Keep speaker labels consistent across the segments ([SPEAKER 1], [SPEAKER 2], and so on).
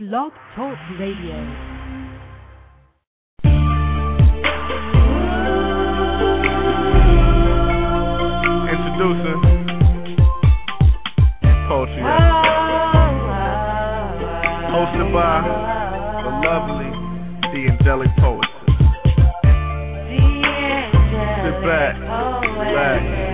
[SPEAKER 1] Blog Talk Radio.
[SPEAKER 2] Introducing Poetry Hosted by the lovely, the angelic poet. Sit back, relax,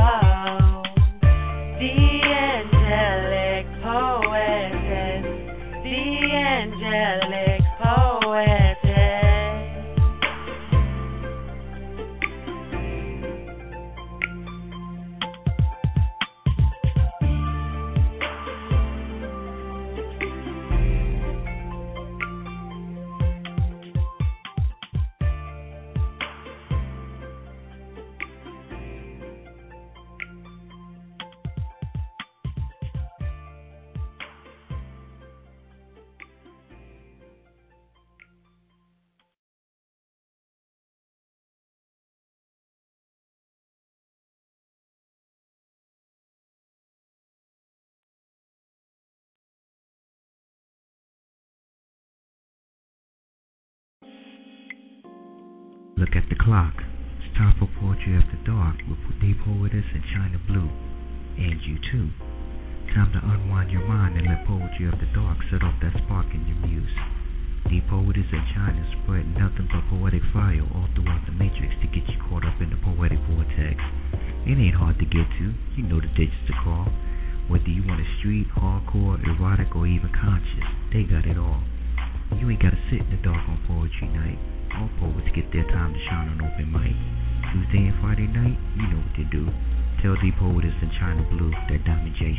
[SPEAKER 3] and Poetry After Dark set off that spark in your muse. The poetess in Chyna spread nothing but poetic fire all throughout the matrix to get you caught up in the poetic vortex. It ain't hard to get to. You know the digits to call. Whether you want a street, hardcore, erotic, or even conscious, they got it all. You ain't gotta sit in the dark on poetry night. All poets get their time to shine on open mic. Tuesday and Friday night, you know what to do. Tell the poetess in Chyna Blue that Diamond J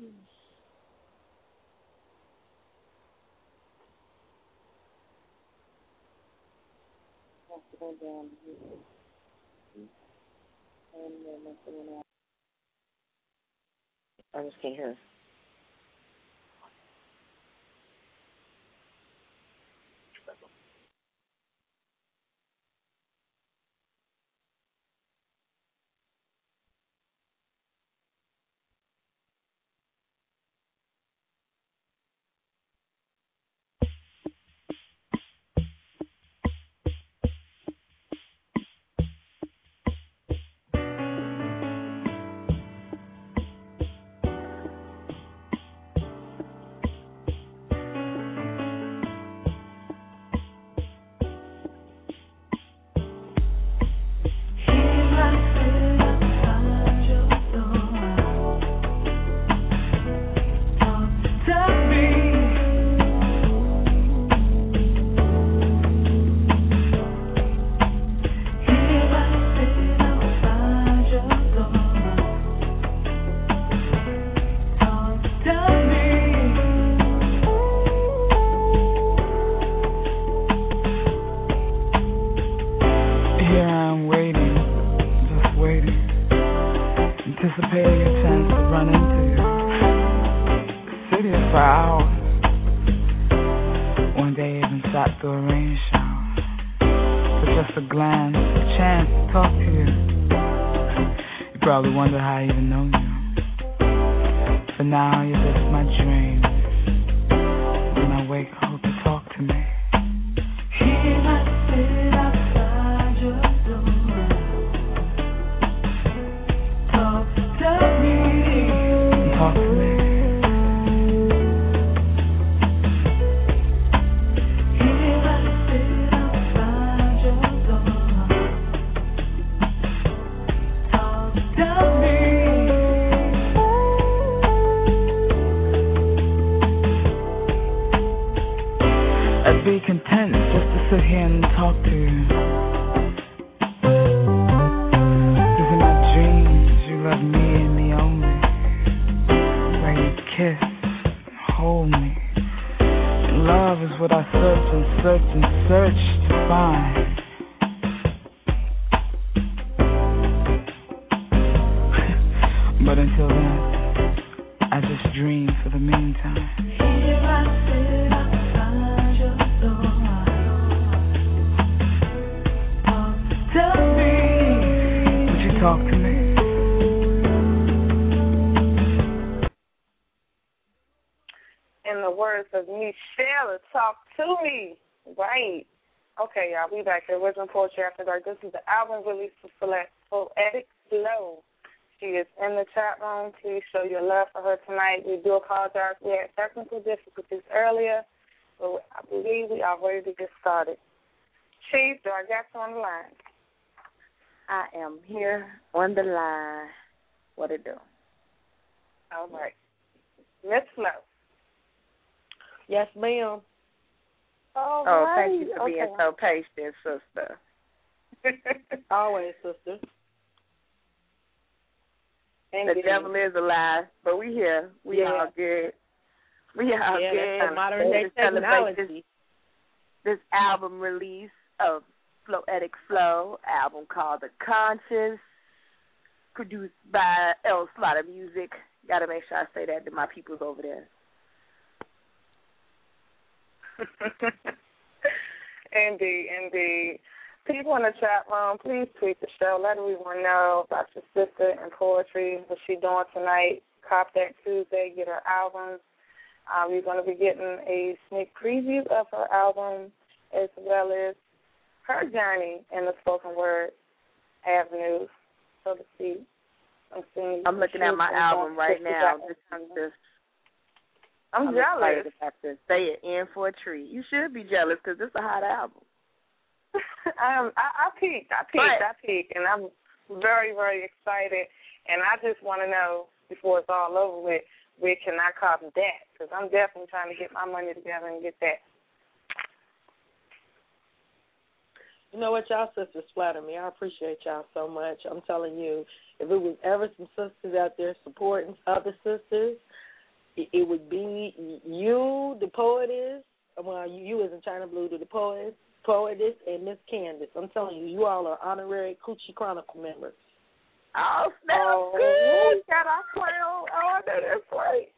[SPEAKER 4] Mm. Have to go
[SPEAKER 5] down here. Mm. And then I'm going. I just
[SPEAKER 6] can't hear.
[SPEAKER 5] This is the album release for Select Floetic Flo. She is in the chat room. Please show your love for her tonight. We do apologize. We had technical difficulties earlier, but I believe we are ready to get started. Chief, do I got you on the line?
[SPEAKER 7] I am here on the line. What it do?
[SPEAKER 5] All right. Miss Flo.
[SPEAKER 6] Yes, ma'am.
[SPEAKER 5] All
[SPEAKER 7] oh,
[SPEAKER 5] right.
[SPEAKER 7] thank you for being so patient, sister.
[SPEAKER 6] Always, sister.
[SPEAKER 7] The devil is alive, but we here. We
[SPEAKER 6] Yeah.
[SPEAKER 7] all good. We all
[SPEAKER 6] Yeah,
[SPEAKER 7] good.
[SPEAKER 6] that's modern day
[SPEAKER 7] celebrate This,
[SPEAKER 6] technology.
[SPEAKER 7] this album release of Floetic Flo, album called The Conscience, produced by L Slaughter Music. Gotta make sure I say that to my peoples over there.
[SPEAKER 5] indeed, indeed. People in the chat room, please tweet the show. Let everyone know about your sister and poetry, what she doing tonight. Cop that Tuesday, get her album. Um, you're going to be getting a sneak preview of her album as well as her journey in the spoken word avenue, so to speak. I'm, seeing
[SPEAKER 7] I'm looking at my album right now. This is just
[SPEAKER 5] I'm,
[SPEAKER 7] I'm
[SPEAKER 5] jealous.
[SPEAKER 7] excited about this. Say it in for a treat. You should be jealous because is a hot album.
[SPEAKER 5] um, I, I peaked. I peaked. I peaked, and I'm very, very excited. And I just want to know before it's all over with, where can I cop that? Because I'm definitely trying to get my money together and get that.
[SPEAKER 6] You know what, y'all sisters flatter me. I appreciate y'all so much. I'm telling you, if it was ever some sisters out there supporting other sisters, it, it would be you, the poetess. Well, you, you as in Chyna Blue, to the poet, poetess, and Miss Candace. I'm telling you, you all are honorary Coochie Chronicle members.
[SPEAKER 7] Oh, snap.
[SPEAKER 5] Oh,
[SPEAKER 7] good.
[SPEAKER 5] Got our I know that's right.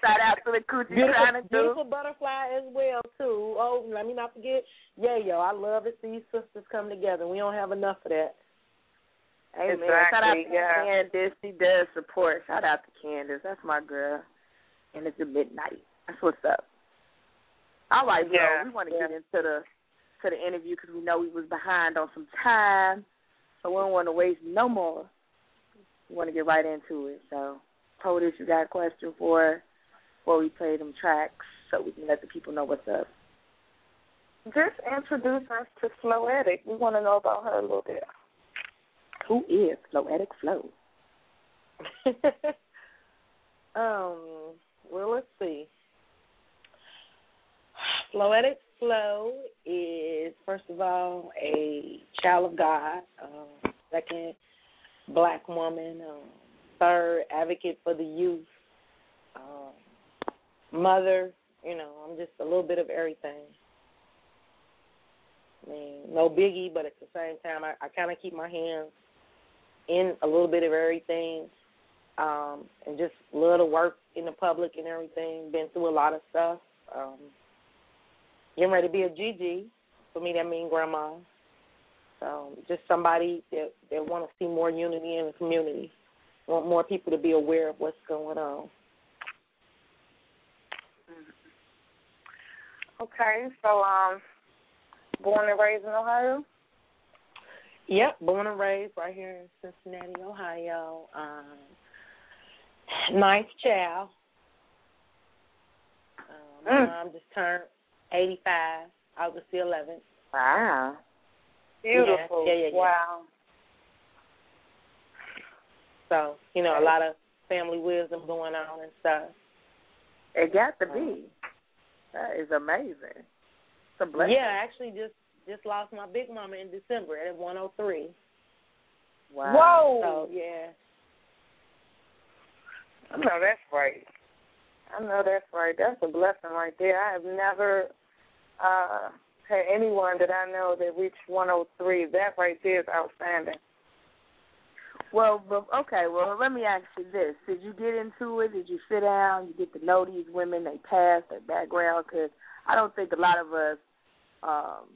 [SPEAKER 7] Shout out to the Coochie
[SPEAKER 6] Beautiful,
[SPEAKER 7] Chronicle.
[SPEAKER 6] beautiful butterfly as well too. Oh, let me not forget. Yeah, yo, I love to see sisters come together. We don't have enough of that.
[SPEAKER 7] Amen.
[SPEAKER 5] Exactly,
[SPEAKER 7] Shout out to
[SPEAKER 5] yeah.
[SPEAKER 7] Candace. She does support. Shout out to Candace. That's my girl. And it's at midnight. That's what's up. All right,
[SPEAKER 5] Yeah,
[SPEAKER 7] we want to
[SPEAKER 5] yeah.
[SPEAKER 7] get into the to the interview because we know we was behind on some time, so we don't want to waste no more. We want to get right into it. So, Totus, you got a question for before we play them tracks so we can let the people know what's up.
[SPEAKER 5] Just introduce us to Floetic. We want to know about her a little bit.
[SPEAKER 7] Who is Floetic Flo?
[SPEAKER 6] um, well, let's see. Floetic Flo is, first of all, a child of God, um, second, black woman, um, third, advocate for the youth, um, mother, you know, I'm just a little bit of everything. I mean, no biggie, but at the same time, I, I kind of keep my hands in a little bit of everything um, and just love to work in the public and everything. Been through a lot of stuff. Um, getting ready to be a GG. For me, that means grandma. So just somebody that that want to see more unity in the community. Want more people to be aware of what's going on.
[SPEAKER 5] Okay, so um, born and raised in Ohio.
[SPEAKER 6] Yep, born and raised right here in Cincinnati, Ohio. Um, ninth child. Um, my
[SPEAKER 5] Mm.
[SPEAKER 6] mom just turned 85, August the 11th.
[SPEAKER 7] Wow.
[SPEAKER 5] Beautiful.
[SPEAKER 6] Yeah, yeah, yeah, yeah.
[SPEAKER 5] Wow.
[SPEAKER 6] So, you know, a lot of family wisdom going on and stuff.
[SPEAKER 7] It got to be. Um, that is amazing. It's a blessing.
[SPEAKER 6] Yeah, I actually just just lost my big mama in December at 103.
[SPEAKER 7] Wow.
[SPEAKER 5] Whoa.
[SPEAKER 6] So, yeah.
[SPEAKER 5] I know that's right. I know that's right. That's a blessing right there. I have never uh had anyone that I know that reached 103. That right there is outstanding.
[SPEAKER 7] Well, okay. Well, let me ask you this: Did you get into it? Did you sit down? You get to know these women, they past, their background? Because I don't think a lot of us, um,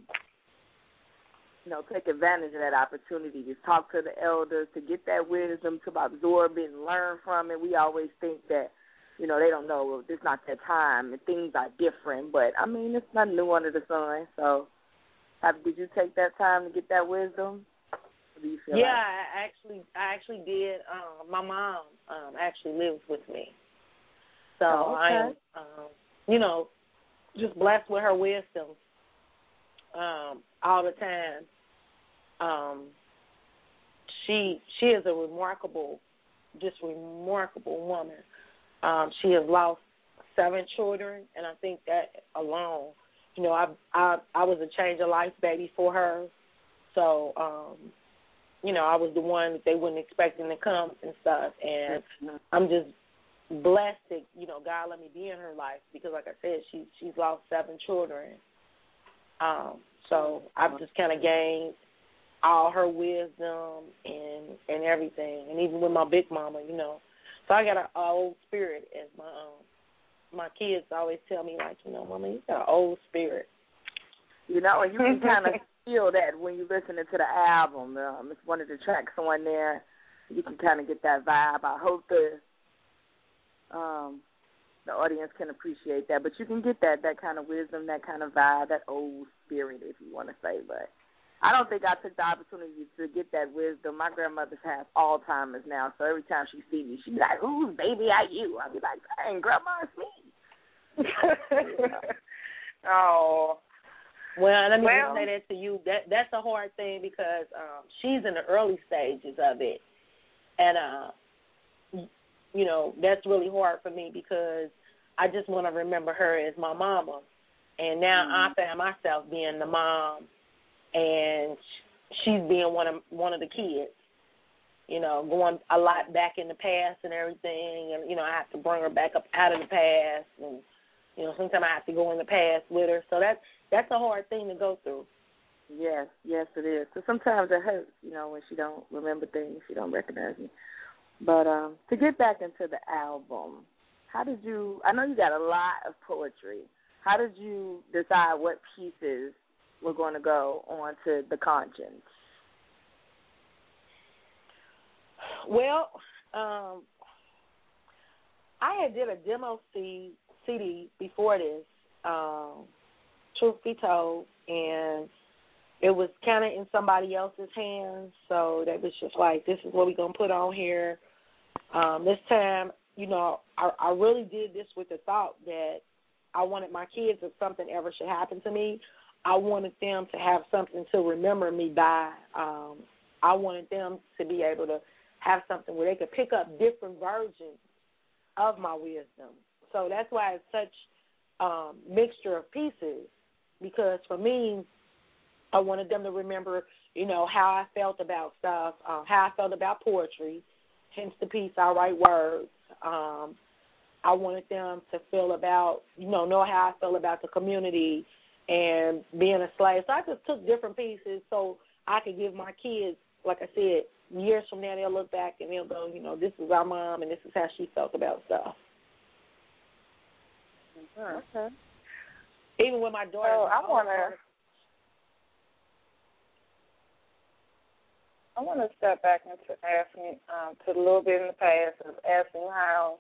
[SPEAKER 7] you know, take advantage of that opportunity to talk to the elders, to get that wisdom, to absorb it and learn from it. We always think that, you know, they don't know. Well, it's not their time, and things are different. But I mean, it's nothing new under the sun. So, have, did you take that time to get that wisdom? Do you feel
[SPEAKER 6] Yeah,
[SPEAKER 7] like-
[SPEAKER 6] I actually I actually did. Um, my mom um actually lives with me. So
[SPEAKER 7] Oh,
[SPEAKER 6] I am um you know, just blessed with her wisdom um all the time. Um she she is a remarkable just remarkable woman. Um she has lost seven children and I think that alone, you know, I I I was a change of life baby for her. So, um, you know, I was the one that they weren't expecting to come and stuff and I'm just blessed that, you know, God let me be in her life because like I said, she she's lost seven children. Um, so I've just kinda gained all her wisdom and and everything. And even with my big mama, you know. So I got an old spirit as my um my kids always tell me like, you know, Mama, you got an old spirit.
[SPEAKER 7] You know, and you can kind of feel that when you're listening to the album. Um, it's one of the tracks on there. You can kind of get that vibe. I hope the um the audience can appreciate that. But you can get that that kind of wisdom, that kind of vibe, that old spirit, if you want to say. But I don't think I took the opportunity to get that wisdom. My grandmother has Alzheimer's now, so every time she sees me, she be like, "Whose baby are you?" I be like, "Dang, grandma, it's me."
[SPEAKER 5] oh.
[SPEAKER 6] Well, let me
[SPEAKER 5] Well-
[SPEAKER 6] just say that to you. That that's a hard thing because um she's in the early stages of it, and uh, you know that's really hard for me because I just want to remember her as my mama, and now I find myself being the mom, and she's being one of one of the kids. You know, going a lot back in the past and everything, and you know I have to bring her back up out of the past, and you know sometimes I have to go in the past with her. So that's that's a hard thing to go through.
[SPEAKER 7] Yes, yes, it is. So sometimes it hurts, you know, when she don't remember things, she don't recognize me. But um, to get back into the album, how did you? I know you got a lot of poetry. How did you decide what pieces were going to go onto the conscience?
[SPEAKER 6] Well, um, I had did a demo C, CD before this. Um, truth be told, and it was kind of in somebody else's hands. So that was just like, this is what we're gonna put on here. Um, this time, you know, I, I really did this with the thought that I wanted my kids, if something ever should happen to me, I wanted them to have something to remember me by. Um, I wanted them to be able to have something where they could pick up different versions of my wisdom. So that's why it's such um mixture of pieces because for me I wanted them to remember, you know, how I felt about stuff, uh, how I felt about poetry, hence the piece I write words. Um I wanted them to feel about, you know, know how I feel about the community and being a slave. So I just took different pieces so I could give my kids, like I said, years from now they'll look back and they'll go, you know, this is our mom and this is how she felt about stuff.
[SPEAKER 5] Okay.
[SPEAKER 6] Even when my daughter,
[SPEAKER 5] So I want to. I want to step back into asking um, to a little bit in the past of asking how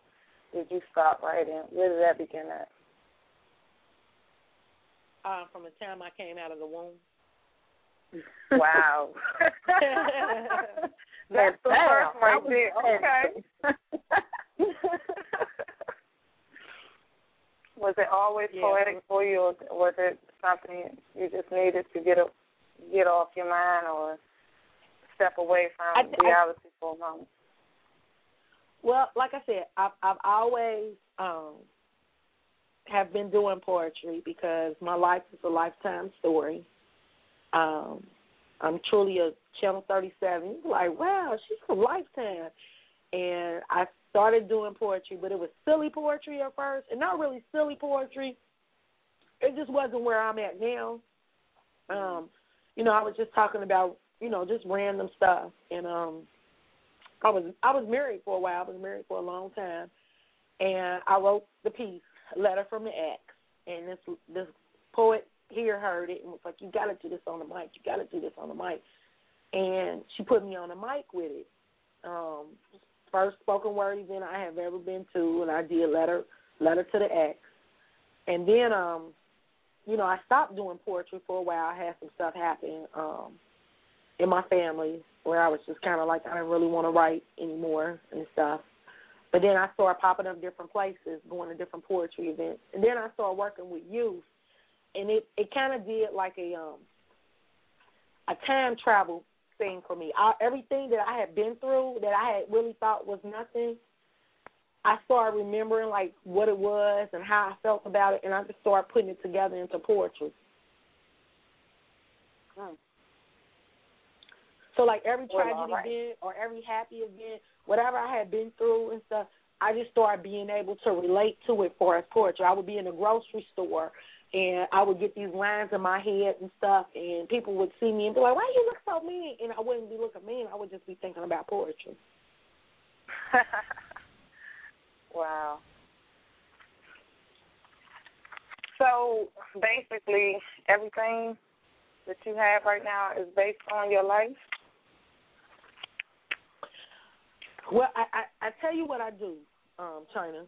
[SPEAKER 5] did you stop writing? Where did that begin at?
[SPEAKER 6] Uh, from the time I came out of the womb.
[SPEAKER 5] Wow. That's the first right there. Okay. was it always
[SPEAKER 6] Yeah.
[SPEAKER 5] poetic for you, or was it something you just needed to get a, get off your mind, or step away from
[SPEAKER 6] I- I-
[SPEAKER 5] reality for a moment?
[SPEAKER 6] Well, like I said, I've I've always um have been doing poetry because my life is a lifetime story. Um I'm truly a channel 37. You're like, wow, she's from Lifetime. And I started doing poetry, but it was silly poetry at first, and not really silly poetry. It just wasn't where I'm at now. Um, you know, I was just talking about, you know, just random stuff, and um, I was I was married for a while. I was married for a long time, and I wrote the piece, "Letter from the Ex," and this this poet here heard it and was like, "You got to do this on the mic. You got to do this on the mic," and she put me on the mic with it. Um, first spoken word event I have ever been to, and I did letter letter to the ex, and then um, you know, I stopped doing poetry for a while. I had some stuff happen um in my family where I was just kind of like I didn't really want to write anymore and stuff. But then I started popping up different places, going to different poetry events, and then I started working with youth, and it it kind of did like a um a time travel thing for me. I, everything that I had been through that I had really thought was nothing, I started remembering like what it was and how I felt about it, and I just started putting it together into poetry.
[SPEAKER 5] Hmm.
[SPEAKER 6] So like every tragedy
[SPEAKER 5] right.
[SPEAKER 6] event or every happy event, whatever I had been through and stuff, I just started being able to relate to it for as poetry. I would be in a grocery store and I would get these lines in my head and stuff and people would see me and be like, Why you look so mean? And I wouldn't be looking mean, I would just be thinking about poetry.
[SPEAKER 5] wow. So basically, everything that you have right now is based on your life.
[SPEAKER 6] Well, I, I, I tell you what I do, um, Chyna.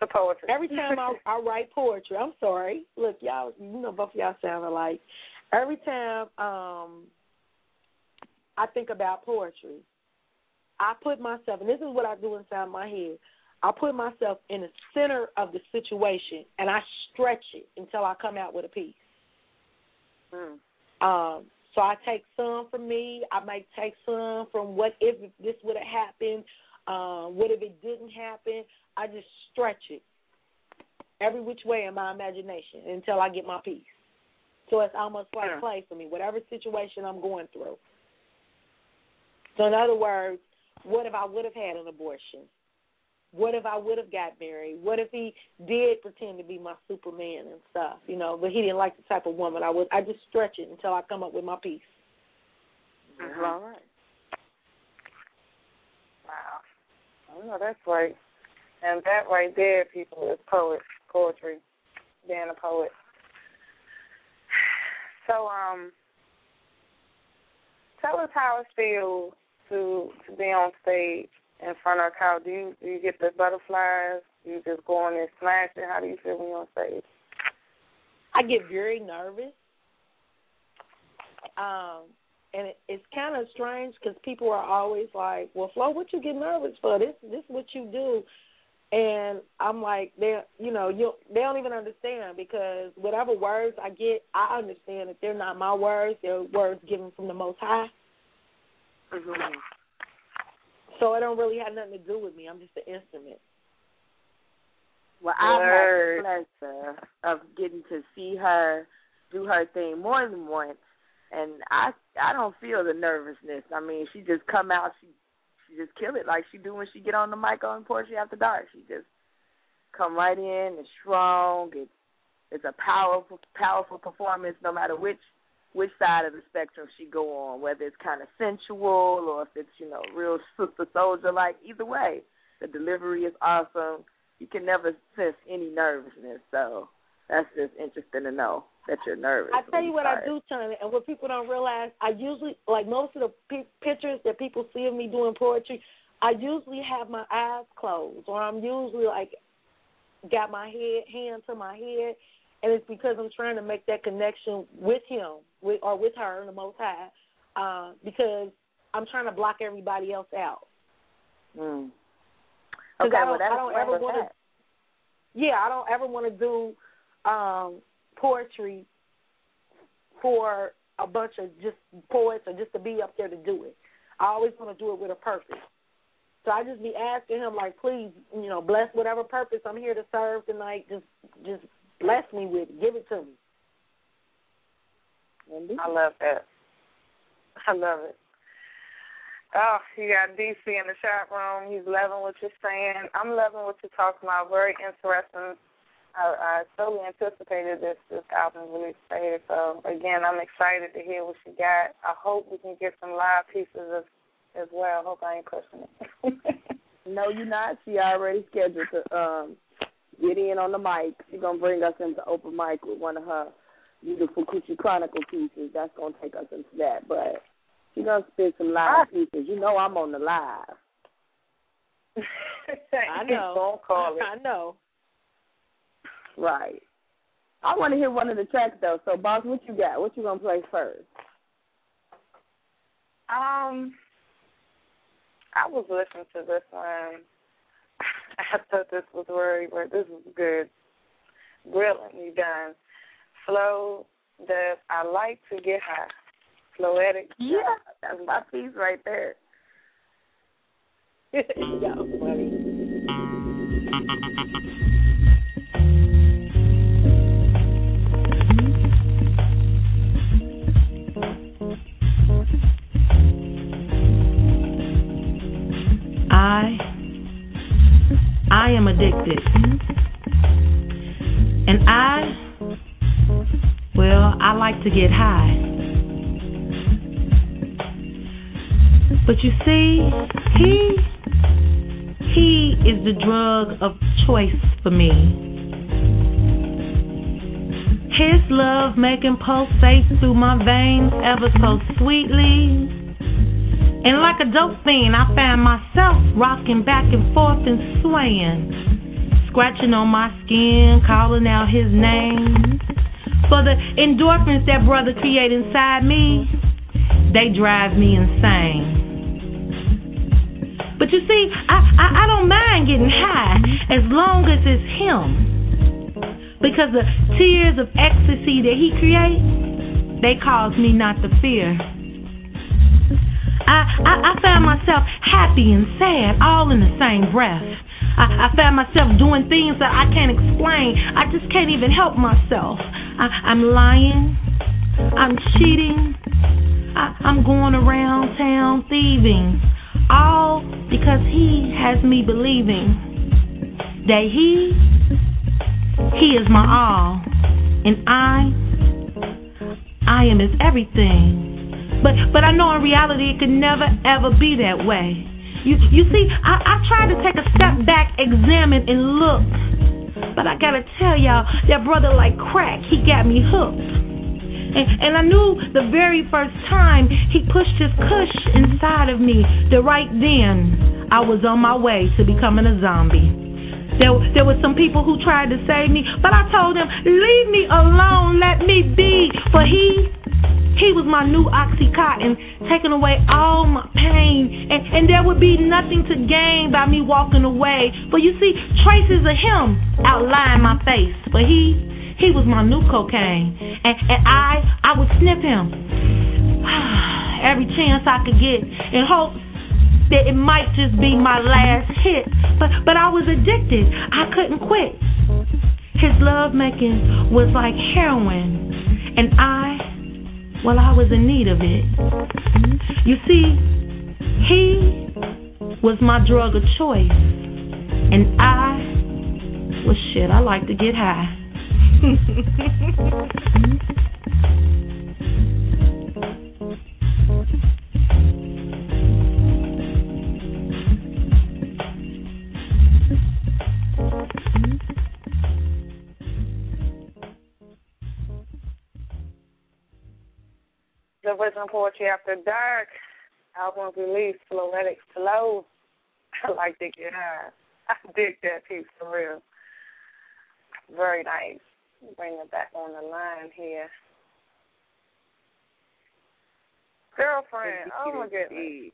[SPEAKER 5] The poetry.
[SPEAKER 6] Every time I, I write poetry, I'm sorry. Look, y'all, you know, both of y'all sound alike. Every time um, I think about poetry, I put myself, and this is what I do inside my head. I put myself in the center of the situation, and I stretch it until I come out with a piece.
[SPEAKER 5] Hmm.
[SPEAKER 6] Um, so I take some from me. I might take some from what if this would have happened. Um, what if it didn't happen? I just stretch it every which way in my imagination until I get my piece. So it's almost like
[SPEAKER 5] Yeah.
[SPEAKER 6] play for me, whatever situation I'm going through. So in other words, what if I would have had an abortion? What if I would have got married? What if he did pretend to be my Superman and stuff, you know, but he didn't like the type of woman I was? I just stretch it until I come up with my piece.
[SPEAKER 5] Mhm. All right. Wow. I know that's right. And that right there, people, is poet poetry. Being a poet. So, um, tell us how it feels to to be on stage in front of a crowd. Do you do you get the butterflies? Do you just go on there smash it? How do you feel when you're on stage?
[SPEAKER 6] I get very nervous. Um, and it, it's kind of strange because people are always like, "Well, Flo, what you get nervous for? This this what you do." And I'm like, they, you know, you they don't even understand because whatever words I get, I understand that they're not my words; they're words given from the Most High.
[SPEAKER 5] Mm-hmm.
[SPEAKER 6] So it don't really have nothing to do with me. I'm just an instrument.
[SPEAKER 7] Well, I've had the pleasure of getting to see her do her thing more than once, and I I don't feel the nervousness. I mean, she just come out, she she just kill it like she do when she get on the mic on Poetry After Dark. She just come right in. It's strong. It's it's a powerful powerful performance, no matter which which side of the spectrum she go on, whether it's kind of sensual or if it's you know real sister soldier like. Either way, the delivery is awesome. You can never sense any nervousness, so that's just interesting to know that you're nervous.
[SPEAKER 6] I tell you what I do, Chyna, and what people don't realize, I usually like most of the pi pictures that people see of me doing poetry. I usually have my eyes closed, or I'm usually like got my head hand to my head, and it's because I'm trying to make that connection with him, with or with her, the Most High, uh, because I'm trying to block everybody else out.
[SPEAKER 7] Mm. Okay,
[SPEAKER 6] I don't,
[SPEAKER 7] well that's
[SPEAKER 6] I don't ever want to.
[SPEAKER 7] that.
[SPEAKER 6] Yeah, I don't ever want to do um poetry for a bunch of just poets or just to be up there to do it. I always want to do it with a purpose. So I just be asking him like, please, you know, bless whatever purpose I'm here to serve tonight. Just, just bless me with it. Give it to me.
[SPEAKER 5] I love that. I love it. Oh, you got DC in the chat room. He's loving what you're saying. I'm loving what you're talking about. Very interesting. I, I totally anticipated this this album release today. So again, I'm excited to hear what you got. I hope we can get some live pieces as as well. I hope I ain't pushing it.
[SPEAKER 7] No, you're not. She already scheduled to um get in on the mic. She's gonna bring us into open mic with one of her beautiful Coochie Chronicle pieces. That's gonna take us into that. But she's gonna spit some live pieces. You know I'm on the live.
[SPEAKER 6] I know.
[SPEAKER 5] Don't call it.
[SPEAKER 6] I know.
[SPEAKER 7] Right. I wanna hear one of the tracks though. So boss, what you got? What you gonna play first?
[SPEAKER 5] Um, I was listening to this one. I thought this was very, very this was good, brilliantly done. Flo that I like to get high. Floetic.
[SPEAKER 7] Yeah, that's my piece right there.
[SPEAKER 6] Y'all funny.
[SPEAKER 8] I am addicted. And I well, I like to get high. But you see, he he is the drug of choice for me. His love making pulsate through my veins ever so sweetly. And like a dope fiend, I found myself rocking back and forth and swaying, scratching on my skin, calling out his name. For the endorphins that brother create inside me, they drive me insane. But you see, I, I, I don't mind getting high as long as it's him. Because the tears of ecstasy that he creates, they cause me not to fear. I, I, I found myself happy and sad all in the same breath. I, I found myself doing things that I can't explain. I just can't even help myself. I, I'm lying. I'm cheating. I, I'm going around town thieving. All because he has me believing that he, he is my all. And I, I am his everything. But but I know in reality it could never ever be that way. You you see, I, I tried to take a step back, examine and look. But I gotta tell y'all, that brother like crack, he got me hooked. And, and I knew the very first time he pushed his cush inside of me, that right then I was on my way to becoming a zombie. There, there were some people who tried to save me, but I told them, leave me alone, let me be. For he, he was my new Oxycontin, taking away all my pain. And, and there would be nothing to gain by me walking away. But you see, traces of him outline my face. But he, he was my new cocaine. And, and I, I would sniff him every chance I could get in hopes that it might just be my last hit. But, but I was addicted. I couldn't quit. His love making was like heroin. And I, well, I was in need of it. You see, he was my drug of choice. And I, well, shit, I like to get high.
[SPEAKER 5] Wisdom Poetry After Dark. Album release, Floetic Flo. I like to get high. I dig that piece for real. Very nice. Bring it back on the line here. Girlfriend. Oh my goodness.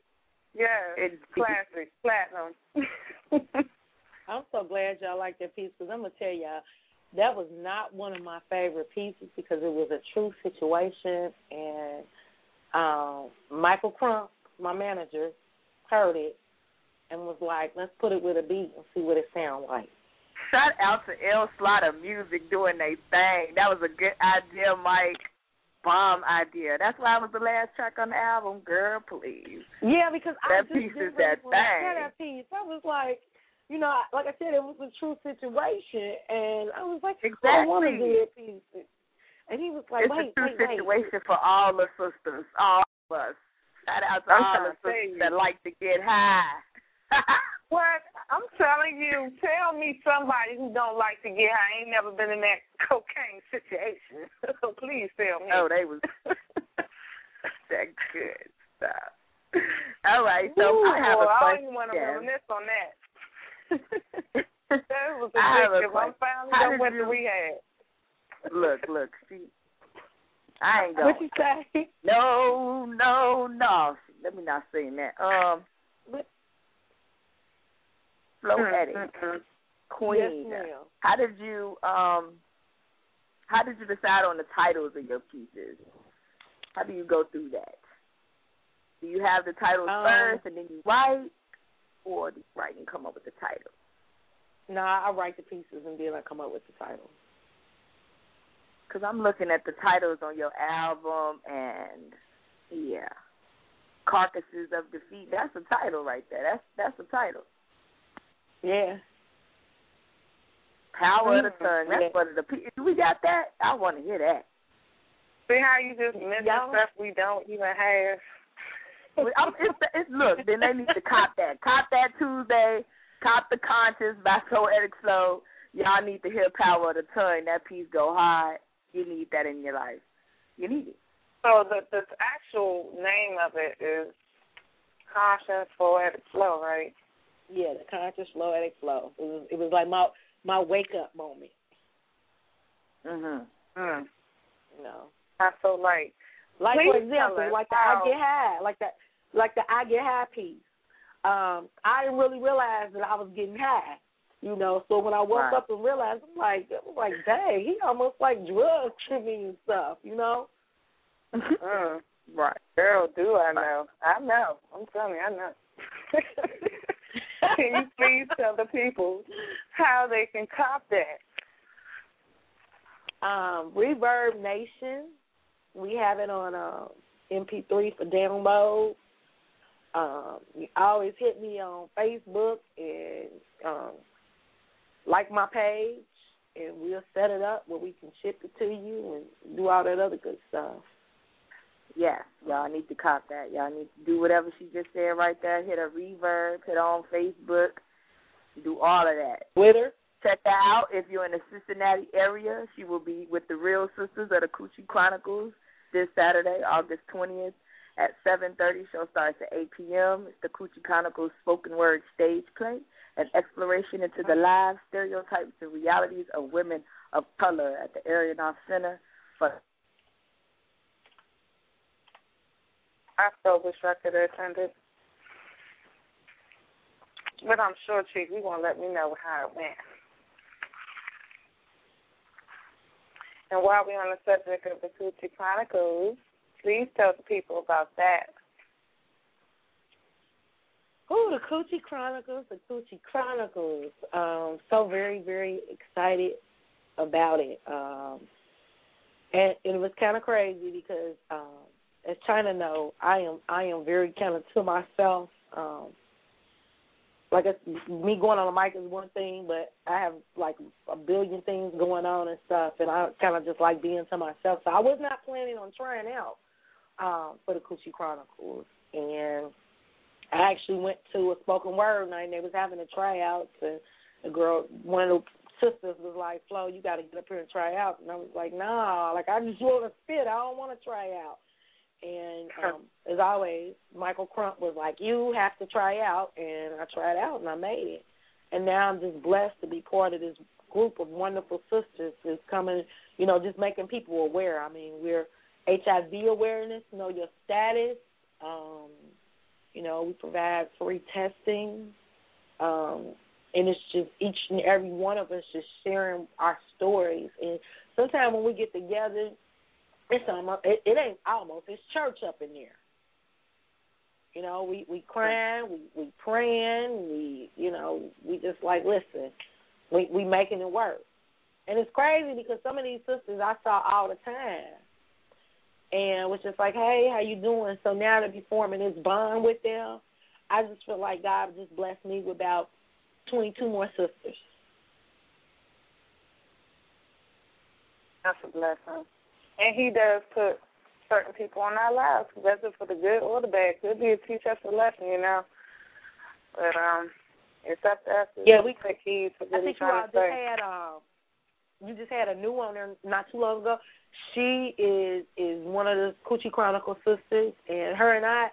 [SPEAKER 5] Yes.
[SPEAKER 7] It's
[SPEAKER 5] classic. Platinum.
[SPEAKER 6] I'm so glad y'all like that piece because I'm gonna tell y'all that was not one of my favorite pieces because it was a true situation and um Michael Crump, my manager, heard it and was like, "Let's put it with a beat and see what it sounds like."
[SPEAKER 7] Shout out to L Slaughter Music doing their thing. That was a good idea, Mike. Bomb idea. That's why it was the last track on the album. Girl, please.
[SPEAKER 6] Yeah, because I
[SPEAKER 7] That
[SPEAKER 6] just
[SPEAKER 7] piece is that
[SPEAKER 6] really
[SPEAKER 7] thing.
[SPEAKER 6] that piece. I was like, you know, like I said, it was a true situation, and I was like, I want to
[SPEAKER 7] Exactly.
[SPEAKER 6] do that piece. And he was like,
[SPEAKER 7] it's
[SPEAKER 6] wait,
[SPEAKER 7] a true
[SPEAKER 6] wait, wait.
[SPEAKER 7] situation for all the sisters, all of us. Shout out to
[SPEAKER 5] I'm
[SPEAKER 7] all
[SPEAKER 5] trying
[SPEAKER 7] the
[SPEAKER 5] to
[SPEAKER 7] sisters
[SPEAKER 5] you.
[SPEAKER 7] that like to get high.
[SPEAKER 5] What? I'm telling you, tell me somebody who don't like to get high ain't never been in that cocaine situation. So please tell me.
[SPEAKER 7] oh, they was that good stuff. All right, so
[SPEAKER 5] Ooh,
[SPEAKER 7] I have
[SPEAKER 5] boy,
[SPEAKER 7] a
[SPEAKER 5] I don't
[SPEAKER 7] question.
[SPEAKER 5] even want to reminisce on that. That was
[SPEAKER 7] I have a
[SPEAKER 5] addictive. I'm finally done to rehab.
[SPEAKER 7] look, look, see, I ain't going.
[SPEAKER 6] What you say?
[SPEAKER 7] No, no, no. Let me not say that. Um, Floetic,
[SPEAKER 5] Mm-mm.
[SPEAKER 7] Queen.
[SPEAKER 6] Yes.
[SPEAKER 7] How did you um? How did you decide on the titles of your pieces? How do you go through that? Do you have the titles
[SPEAKER 6] Um,
[SPEAKER 7] first and then you write, or do you write and come up with the title?
[SPEAKER 6] Nah, I write the pieces and then I come up with the title.
[SPEAKER 7] Because I'm looking at the titles on your album, and yeah, Carcasses of Defeat. That's a title right there. That's that's a title.
[SPEAKER 6] Yeah.
[SPEAKER 7] Power of the
[SPEAKER 6] Mhm.
[SPEAKER 7] Sun. That's
[SPEAKER 6] Yeah.
[SPEAKER 7] one of the. pe- We got that. I want to hear that.
[SPEAKER 5] See how you just mention
[SPEAKER 6] Y'all-
[SPEAKER 5] stuff we don't even have.
[SPEAKER 7] Well, I'm, it's, it's, look, then they need to cop that. Cop that Tuesday. Cop the Conscience by Floetic Flo. Y'all need to hear Power of the Tongue. That piece go hard. You need that in your life. You need it.
[SPEAKER 5] So the the actual name of it is Conscience Floetic Flo, right?
[SPEAKER 6] Yeah, the conscious Floetic Flo. It was it was like my my wake up moment.
[SPEAKER 7] Mhm.
[SPEAKER 5] Mm.
[SPEAKER 6] You know.
[SPEAKER 5] I feel like
[SPEAKER 6] Like
[SPEAKER 5] Please
[SPEAKER 6] for example, like the I get high, like that, like the I get high piece. Um, I didn't really realize that I was getting high, you know. So when I woke
[SPEAKER 7] Right.
[SPEAKER 6] up and realized, I'm like, it was like, dang, he almost like drugs to me and stuff, you know.
[SPEAKER 5] mm.
[SPEAKER 7] Right.
[SPEAKER 5] Girl, do I know? I know. I'm telling you, I know. can you please tell the people how they can cop that?
[SPEAKER 6] Um, ReverbNation, we have it on uh, MP3 for download. Um, you always hit me on Facebook and um, like my page, and we'll set it up where we can ship it to you and do all that other good stuff.
[SPEAKER 7] Yeah, y'all need to cop that. Y'all need to do whatever she just said right there. Hit a reverb, hit on Facebook, do all of that.
[SPEAKER 6] Twitter.
[SPEAKER 7] Check her out if you're in the Cincinnati area. She will be with the Real Sisters of the Coochie Chronicles this Saturday, August 20th at 7:30. Show starts at 8 p.m. It's the Coochie Chronicles spoken word stage play, an exploration into the lives, stereotypes, and realities of women of color at the Aronoff Center for
[SPEAKER 5] I so wish I could have attended. But I'm sure Chief, you gonna let me know how it went. And while we're on the subject of the Coochie Chronicles, please tell the people about that.
[SPEAKER 6] Ooh, the Coochie Chronicles, the Coochie Chronicles. Um, so very, very excited about it. Um, and it was kind of crazy because, um, as Chyna know, I am I am very kind of to myself. Um, like it's, me going on the mic is one thing, but I have like a billion things going on and stuff, and I kind of just like being to myself. So I was not planning on trying out um, for the Coochie Chronicles, and I actually went to a spoken word night and they was having a tryouts and the girl one of the sisters was like, Flo, you gotta get up here and try out. And I was like, Nah, like I just wanna spit, I don't wanna try out. And um, as always, Michael Crump was like, "You have to try out," and I tried out and I made it. And now I'm just blessed to be part of this group of wonderful sisters that's coming, you know, just making people aware. I mean, we're HIV awareness, know your status. Um, you know, we provide free testing. Um, and it's just each and every one of us just sharing our stories. And sometimes when we get together, it's almost it, it ain't almost it's church up in there. You know, we we crying, we we praying, we you know we just like listen, we we making it work, and it's crazy because some of these sisters I saw all the time, and was just like, hey, how you doing? So now to be forming this bond with them, I just feel like God just blessed me with about twenty two more sisters.
[SPEAKER 5] That's a blessing. And he does put certain people in our lives, whether for the good or the bad. Could be a teach us a lesson, you know. But um, it's up to us. To
[SPEAKER 6] Yeah, we-
[SPEAKER 5] take heed to
[SPEAKER 6] I think you all just had um you just had a new one there not too long ago. She is is one of the Coochie Chronicle sisters and her and I,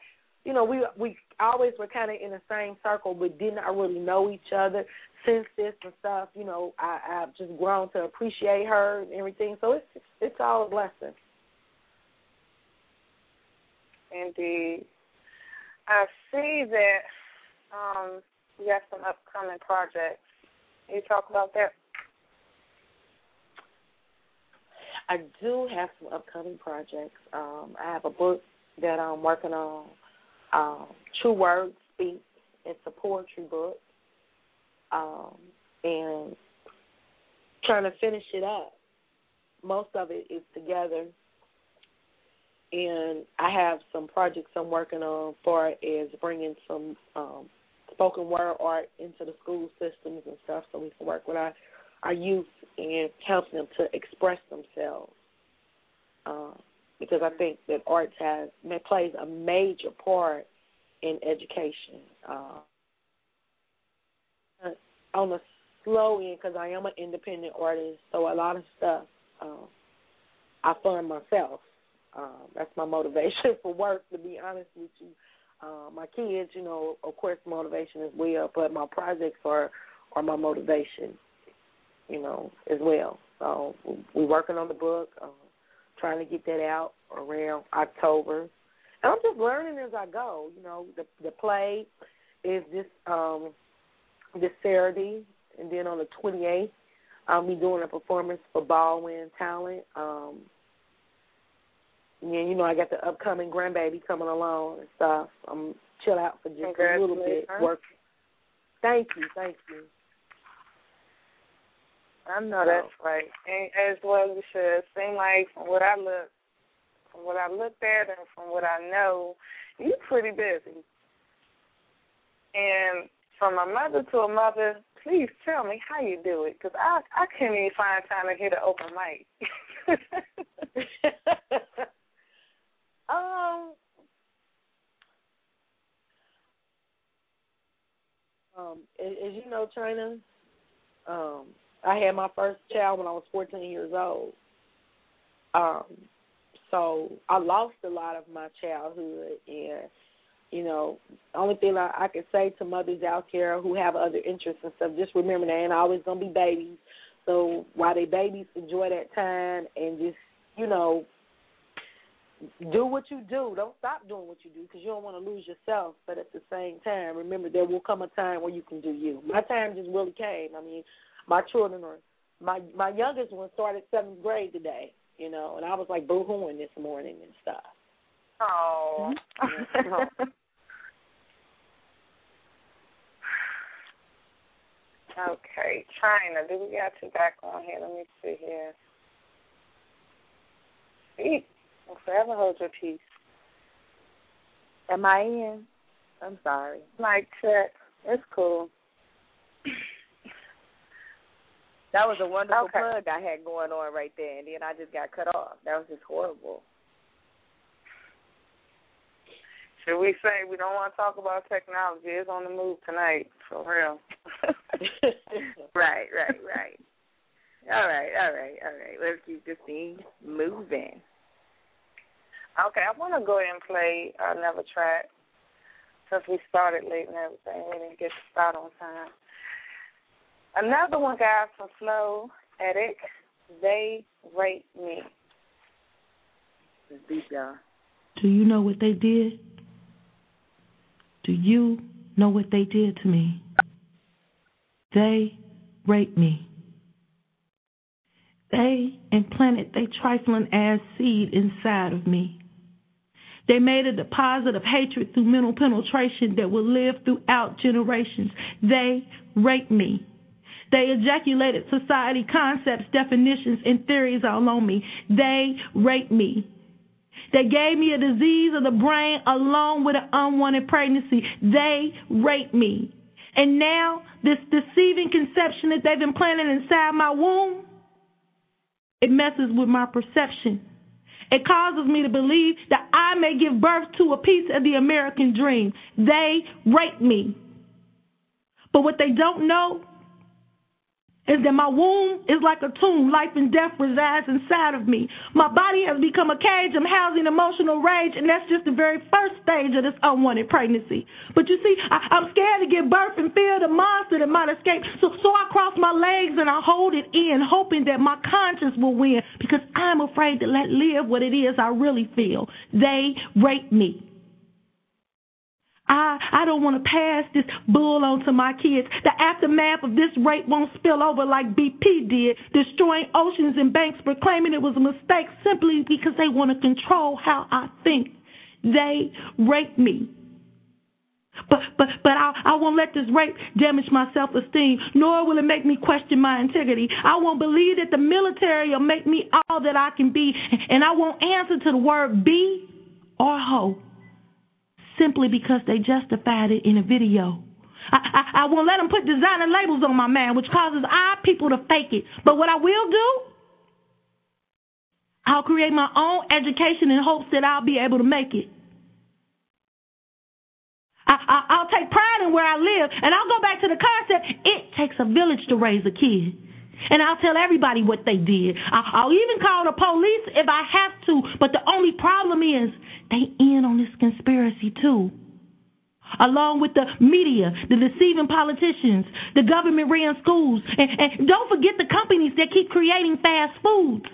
[SPEAKER 6] you know, we we always were kinda in the same circle but did not really know each other. Since this and stuff, you know, I, I've just grown to appreciate her and everything. So it's it's all a blessing.
[SPEAKER 5] Indeed. I see that um, you got some upcoming projects. Can you talk about that?
[SPEAKER 6] I do have some upcoming projects. Um, I have a book that I'm working on. Um, True Words Speak. It's a poetry book. Um, and trying to finish it up. Most of it is together. And I have some projects I'm working on for is bringing some um, spoken word art into the school systems and stuff so we can work with our our youth and help them to express themselves. Um, because I think that arts has plays a major part in education. Uh, on the slow end, because I am an independent artist, so a lot of stuff um, I fund myself. Um, that's my motivation for work, to be honest with you. Uh, my kids, you know, of course, motivation as well, but my projects are are my motivation you know, as well. So we're working on the book, uh, trying to get that out around October. And I'm just learning as I go. You know, the the play is this um this Saturday, and then on the 28th, I'll be doing a performance for Baldwin Talent. Um, and you know, I got the upcoming grandbaby coming along and stuff. I'm chill out for just a little bit. Work. Thank you, thank you.
[SPEAKER 5] I know that's right. And as well as you should. Seem like from what I look from what I looked at and from what I know, you're pretty busy. And from a mother to a mother, please tell me how you do it, because I I can't even find time to hit an open mic.
[SPEAKER 6] um, um, as, as you know, Chyna, um, I had my first child when I was 14 years old. Um, so I lost a lot of my childhood, and you know, the only thing I, I can say to mothers out there who have other interests and stuff, just remember they ain't always gonna be babies. So while they babies, enjoy that time and just you know do what you do. Don't stop doing what you do because you don't want to lose yourself. But at the same time, remember there will come a time where you can do you. My time just really came. I mean, my children are my my youngest one started seventh grade today. You know, and I was like boo-hooing this morning and stuff.
[SPEAKER 5] Oh. okay, Chyna. Do we got you back on here? Let me see here. Speak. I'll forever hold your peace.
[SPEAKER 7] Am I in? I'm sorry.
[SPEAKER 5] Mic check. It's cool.
[SPEAKER 7] That was a wonderful
[SPEAKER 5] Okay.
[SPEAKER 7] plug I had going on right there, and then I just got cut off. That was just horrible.
[SPEAKER 5] Should we say we don't want to talk about technology? It's on the move tonight, for real.
[SPEAKER 7] right, right, right. All right, all right, all right. Let's keep this thing moving.
[SPEAKER 5] Okay, I want to go ahead and play another track since we started late and everything. We didn't get to start on time. Another one, guys, from Flow Etic. They rate me.
[SPEAKER 7] It's deep, y'all.
[SPEAKER 8] Do you know what they did? Do you know what they did to me? They raped me. They implanted their trifling ass seed inside of me. They made a deposit of hatred through mental penetration that will live throughout generations. They raped me. They ejaculated society concepts, definitions, and theories all on me. They raped me. They gave me a disease of the brain along with an unwanted pregnancy. They raped me. And now, this deceiving conception that they've implanted inside my womb, it messes with my perception. It causes me to believe that I may give birth to a piece of the American dream. They raped me. But what they don't know is that my womb is like a tomb. Life and death resides inside of me. My body has become a cage. I'm housing emotional rage, and that's just the very first stage of this unwanted pregnancy. But you see, I, I'm scared to give birth and fear the monster that might escape. So, so I cross my legs and I hold it in, hoping that my conscience will win because I'm afraid to let live what it is I really feel. They rape me. I I don't want to pass this bull on to my kids. The aftermath of this rape won't spill over like BP did, destroying oceans and banks, proclaiming it was a mistake simply because they want to control how I think. They raped me. But but but I I won't let this rape damage my self esteem, nor will it make me question my integrity. I won't believe that the military will make me all that I can be, and I won't answer to the word be or hoe simply because they justified it in a video. I, I, I won't let them put designer labels on my man, which causes our people to fake it. But what I will do, I'll create my own education in hopes that I'll be able to make it. I, I, I'll take pride in where I live, and I'll go back to the concept it takes a village to raise a kid. And I'll tell everybody what they did. I'll even call the police if I have to. But the only problem is they in on this conspiracy too. Along with the media, the deceiving politicians, the government ran schools. And, and don't forget the companies that keep creating fast foods.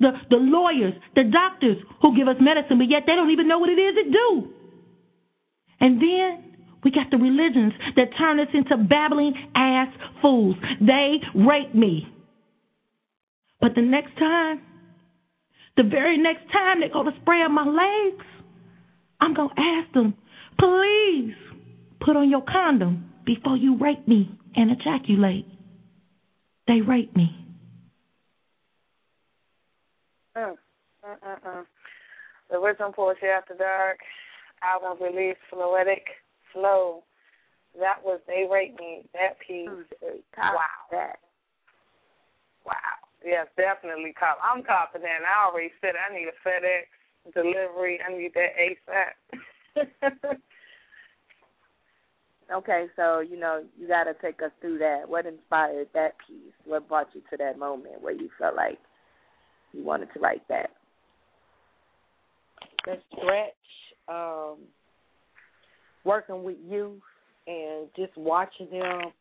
[SPEAKER 8] The, the lawyers, the doctors who give us medicine, but yet they don't even know what it is it do. And then we got the religions that turn us into babbling ass fools. They rape me. But the next time, the very next time they go to spray on my legs, I'm going to ask them, please put on your condom before you rape me and ejaculate. They rape me.
[SPEAKER 5] Mm, mm, mm. The original Poetry After Dark album release, Floetic Flo. That was They Rape Me. That piece. Wow.
[SPEAKER 7] That.
[SPEAKER 5] Wow. Yes, definitely cop. I'm copping that. I already said I need a FedEx delivery. I need that ASAP.
[SPEAKER 7] okay, so you know you got to take us through that. What inspired that piece? What brought you to that moment where you felt like you wanted to write that?
[SPEAKER 6] The stretch, um, working with youth, and just watching them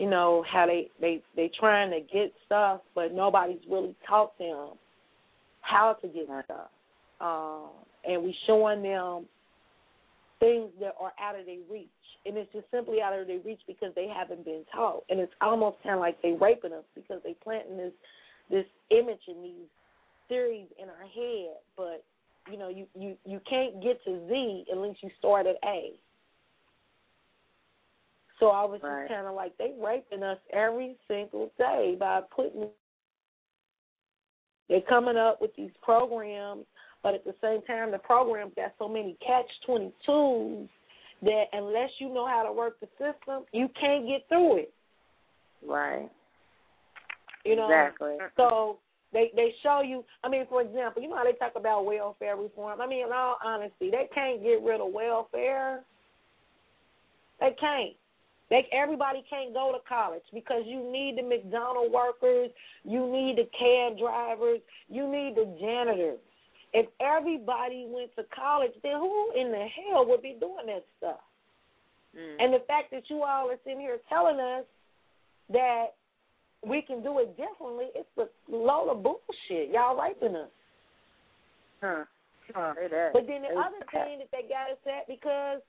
[SPEAKER 6] you know how they they they trying to get stuff, but nobody's really taught them how to get stuff. Um, and we showing them things that are out of their reach, and it's just simply out of their reach because they haven't been taught. And it's almost kind of like they raping us because they planting this this image and these theories in our head, but you know you you you can't get to Z unless you start at A. So I was
[SPEAKER 7] Right.
[SPEAKER 6] just kind of like they raping us every single day by putting. They're coming up with these programs, but at the same time, the programs got so many catch twenty twos that unless you know how to work the system, you can't get through it.
[SPEAKER 7] Right.
[SPEAKER 6] You know.
[SPEAKER 7] Exactly.
[SPEAKER 6] So they they show you. I mean, for example, you know how they talk about welfare reform. I mean, in all honesty, they can't get rid of welfare. They can't. They everybody can't go to college because you need the McDonald workers, you need the cab drivers, you need the janitors. If everybody went to college, then who in the hell would be doing that stuff?
[SPEAKER 7] Mm.
[SPEAKER 6] And the fact that you all are sitting here telling us that we can do it differently, it's a load of bullshit. Y'all raping us.
[SPEAKER 7] Huh. Huh.
[SPEAKER 6] But then the
[SPEAKER 7] Say
[SPEAKER 6] other thing that they got us at because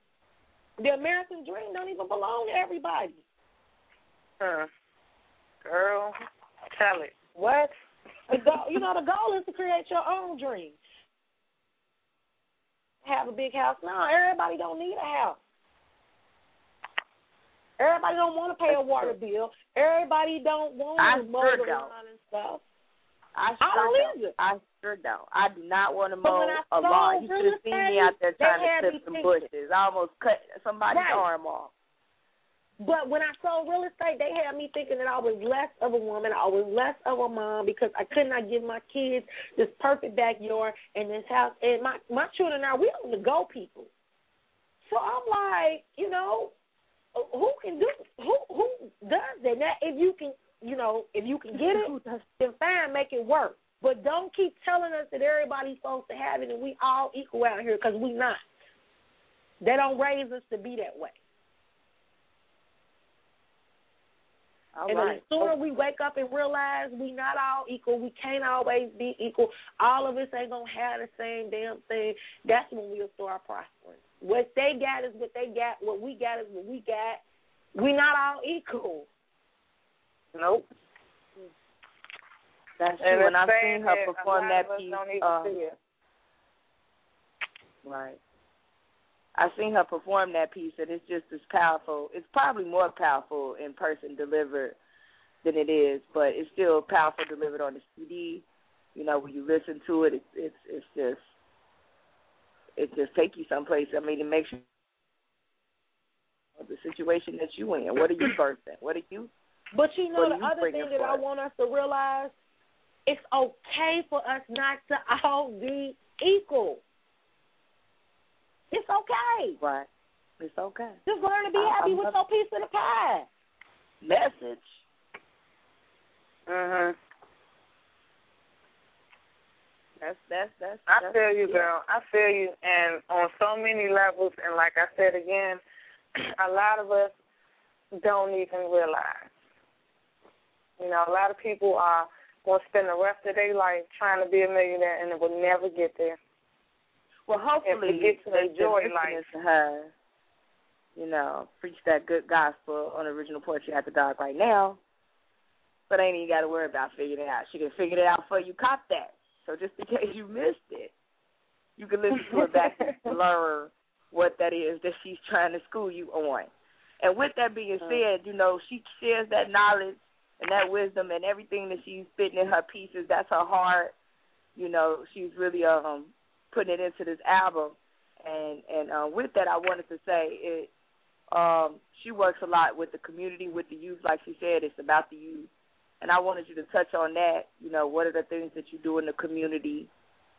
[SPEAKER 6] the American dream don't even belong to everybody.
[SPEAKER 5] Huh. Girl, tell it.
[SPEAKER 6] What? The goal, you know, the goal is to create your own dream. Have a big house. No, everybody don't need a house. Everybody don't want to pay a water bill. Everybody don't want to mow
[SPEAKER 7] sure
[SPEAKER 6] the lawn and stuff.
[SPEAKER 7] I
[SPEAKER 6] I
[SPEAKER 7] sure
[SPEAKER 6] don't
[SPEAKER 7] don't.
[SPEAKER 6] either.
[SPEAKER 7] I sure don't. I do not want to mow
[SPEAKER 6] I
[SPEAKER 7] a lawn. You should have seen me out there trying to clip some bushes. I almost cut somebody's
[SPEAKER 6] Right.
[SPEAKER 7] arm off.
[SPEAKER 6] But when I sold real estate, they had me thinking that I was less of a woman, I was less of a mom because I could not give my kids this perfect backyard and this house. And my my children are we on the go people. So I'm like, you know, who can do who who does that? Now, if you can, you know, if you can get it, then fine, make it work. But don't keep telling us that everybody's supposed to have it and we all equal out here because we not. They don't raise us to be that way.
[SPEAKER 7] All
[SPEAKER 6] and
[SPEAKER 7] right.
[SPEAKER 6] the sooner we wake up and realize we not all equal, we can't always be equal. All of us ain't gonna have the same damn thing. That's when we'll start prospering. What they got is what they got. What we got is what we got. We're not all equal.
[SPEAKER 5] Nope.
[SPEAKER 7] That's
[SPEAKER 5] And
[SPEAKER 7] true. And
[SPEAKER 5] it's
[SPEAKER 7] I've seen her perform that piece.
[SPEAKER 5] don't
[SPEAKER 7] uh. Right. I've seen her perform that piece, and it's just as powerful. It's probably more powerful in person delivered than it is, but it's still powerful delivered on the CD. You know, when you listen to it, it's it's it's just it just take you someplace. I mean, it makes you the situation that you in. What are you birthing? What are you?
[SPEAKER 6] But you know the other thing that I want us to realize, it's okay for us not to all be equal. It's okay.
[SPEAKER 7] Right. It's okay.
[SPEAKER 6] Just learn to be
[SPEAKER 7] I-
[SPEAKER 6] happy
[SPEAKER 7] I'm
[SPEAKER 6] with your piece of the pie.
[SPEAKER 7] Message.
[SPEAKER 5] Mhm.
[SPEAKER 7] That's that's that's.
[SPEAKER 5] I
[SPEAKER 7] that's,
[SPEAKER 5] feel you,
[SPEAKER 7] yeah.
[SPEAKER 5] girl. I feel you, and on so many levels. And like I said again, a lot of us don't even realize. You know, a lot of people are going to spend the rest of their life trying to be a millionaire, and it will never get there.
[SPEAKER 7] Well, hopefully,
[SPEAKER 5] get to enjoy life.
[SPEAKER 7] to her, you know, preach that good gospel on original Poetry After Dark right now. But ain't even got to worry about figuring it out. She can figure it out for you. Cop that. So just in case you missed it, you can listen to it back and learn what that is that she's trying to school you on. And with that being said, you know, she shares that knowledge and that wisdom and everything that she's spitting in her pieces. That's her heart. You know, she's really um putting it into this album. And and uh, with that, I wanted to say it. Um, she works a lot with the community, with the youth. Like she said, it's about the youth. And I wanted you to touch on that. You know, what are the things that you do in the community?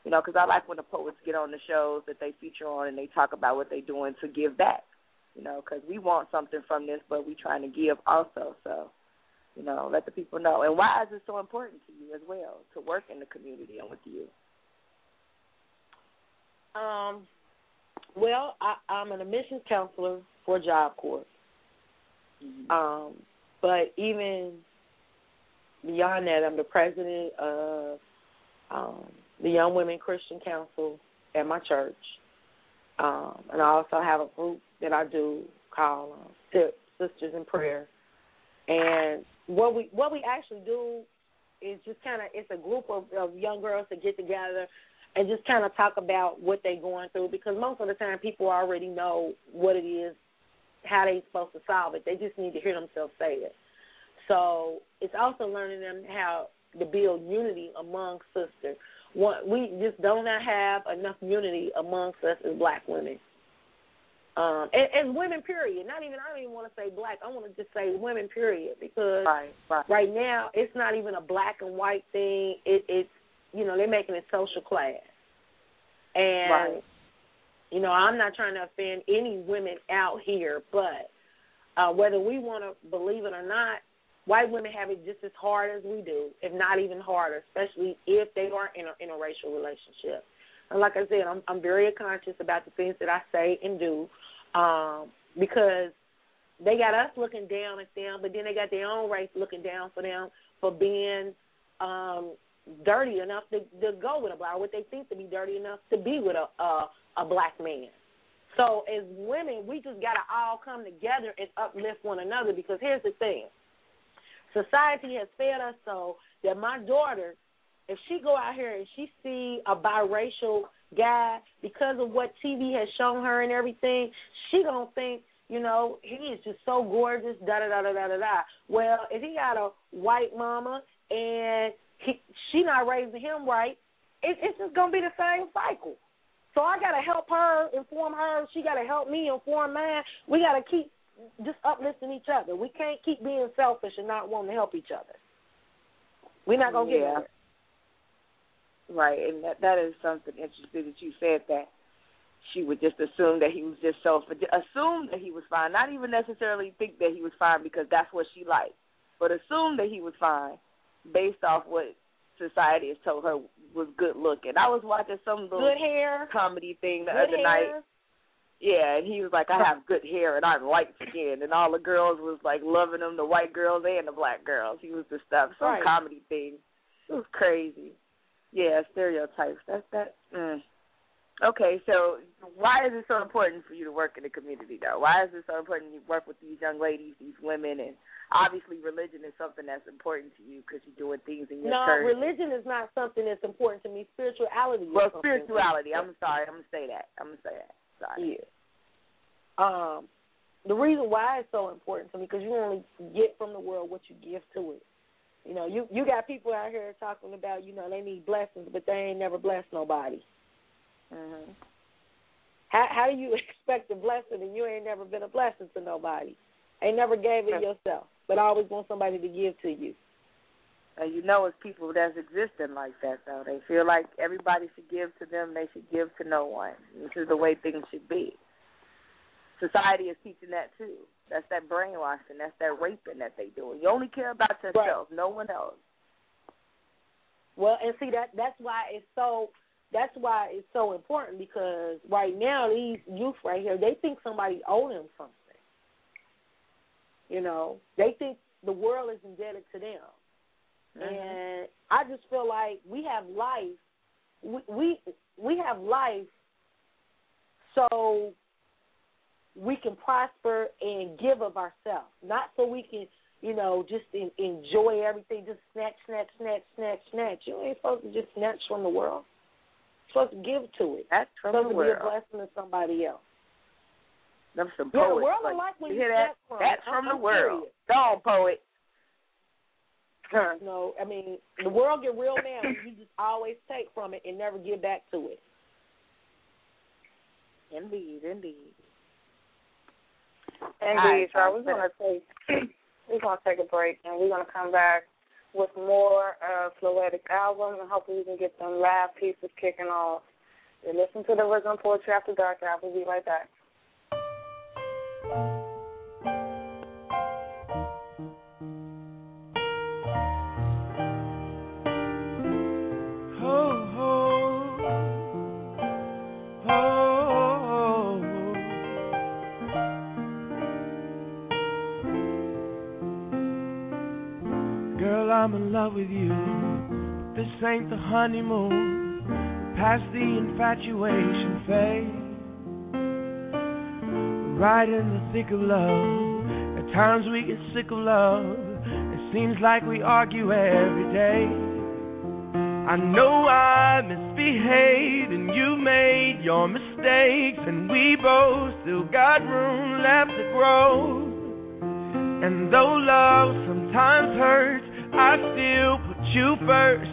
[SPEAKER 7] You know, because I like when the poets get on the shows that they feature on and they talk about what they're doing to give back. You know, because we want something from this, but we're trying to give also. So, you know, let the people know. And why is it so important to you as well to work in the community and with you?
[SPEAKER 6] Um, well, I, I'm an admissions counselor for Job Corps. Um, but even beyond that, I'm the president of um, the Young Women Christian Council at my church. Um, and I also have a group that I do called um, Sisters in Prayer. And what we what we actually do is just kind of it's a group of, of young girls that get together and just kind of talk about what they're going through because most of the time people already know what it is, how they're supposed to solve it. They just need to hear themselves say it. So it's also learning them how to build unity among sisters. We just do not have enough unity amongst us as black women. Um, and, and women, period. Not even I don't even want to say black. I want to just say women, period, because
[SPEAKER 7] right, right.
[SPEAKER 6] right now it's not even a black and white thing. It, it's you know they're making it social class, and
[SPEAKER 7] Right.
[SPEAKER 6] you know I'm not trying to offend any women out here, but uh, whether we want to believe it or not, white women have it just as hard as we do, if not even harder, especially if they are in a interracial relationship. And like I said, I'm I'm very conscious about the things that I say and do, um, because they got us looking down at them, but then they got their own race looking down for them for being um dirty enough to to go with a black, or what they think to be dirty enough to be with a a, a black man. So as women, we just gotta all come together and uplift one another because here's the thing. Society has fed us so that my daughter, if she go out here and she see a biracial guy because of what TV has shown her and everything, she gonna think, you know, he is just so gorgeous, da da da da da da da. Well, if he got a white mama and he, she not raising him right, it, it's just gonna be the same cycle. So I gotta help her, inform her. She gotta help me inform mine. We gotta keep just uplifting each other. We can't keep being selfish and not wanting to help each other. We're not gonna get
[SPEAKER 7] Yeah.
[SPEAKER 6] there.
[SPEAKER 7] Right, and that that is something interesting that you said that she would just assume that he was just self assume that he was fine, not even necessarily think that he was fine because that's what she liked, but assume that he was fine based off what society has told her was good looking. I was watching some little
[SPEAKER 6] Good hair.
[SPEAKER 7] comedy thing the
[SPEAKER 6] Good
[SPEAKER 7] other
[SPEAKER 6] hair.
[SPEAKER 7] night. Yeah, and he was like, I have good hair and I'm light skinned and all the girls was like loving him, the white girls and the black girls. He was the stuff. Some
[SPEAKER 6] Right.
[SPEAKER 7] comedy thing. It was crazy. Yeah, stereotypes. That's that mm. Okay, so why is it so important for you to work in the community though? Why is it so important you work with these young ladies, these women and obviously religion is something that's important to you because you're doing things in your
[SPEAKER 6] No,
[SPEAKER 7] church.
[SPEAKER 6] religion is not something that's important to me. Spirituality. is
[SPEAKER 7] well, spirituality. I'm sorry. I'm gonna say that. I'm gonna say that. Sorry.
[SPEAKER 6] Yeah. Um, the reason why it's so important to me because you only get from the world what you give to it. You know, you you got people out here talking about you know they need blessings, but they ain't never blessed nobody.
[SPEAKER 7] Mm-hmm.
[SPEAKER 6] How how do you expect a blessing and you ain't never been a blessing to nobody? Ain't never gave it yourself, but always want somebody to give to you.
[SPEAKER 7] And you know it's people that's existing like that though. They feel like everybody should give to them, they should give to no one. This is the way things should be. Society is teaching that too. That's that brainwashing, that's that raping that they do. You only care about yourself, no one else.
[SPEAKER 6] Well, and see that that's why it's so that's why it's so important because right now these youth right here they think somebody owe them something. You know, they think the world is indebted to them, mm-hmm. and I just feel like we have life. We we we have life, so we can prosper and give of ourselves, not so we can you know, just in, enjoy everything, just snatch, snatch, snatch, snatch, snatch. You ain't supposed to just snatch from the world. You're supposed to give to it.
[SPEAKER 7] That's from
[SPEAKER 6] supposed
[SPEAKER 7] the
[SPEAKER 6] to
[SPEAKER 7] world.
[SPEAKER 6] be a blessing to somebody else.
[SPEAKER 7] Them some
[SPEAKER 6] Yeah, the world
[SPEAKER 7] like,
[SPEAKER 6] like when
[SPEAKER 7] you
[SPEAKER 6] you
[SPEAKER 7] hear that?
[SPEAKER 6] from
[SPEAKER 7] That's from
[SPEAKER 6] I'm-
[SPEAKER 7] the world. Dog poet.
[SPEAKER 6] No, I mean the world get real when you just always take from it and never give back to it.
[SPEAKER 7] Indeed, indeed.
[SPEAKER 5] Indeed,
[SPEAKER 7] All right,
[SPEAKER 5] y'all. We're gonna take we're gonna take a break and we're gonna come back with more of Floetic album and hopefully we can get some live pieces kicking off. And listen to the original poetry after dark. And I will be right back.
[SPEAKER 9] Ain't the honeymoon. Past the infatuation phase. Right in the thick of love. At times we get sick of love. It seems like we argue every day. I know I misbehaved and you made your mistakes, and we both still got room left to grow. And though love sometimes hurts, I still put you first,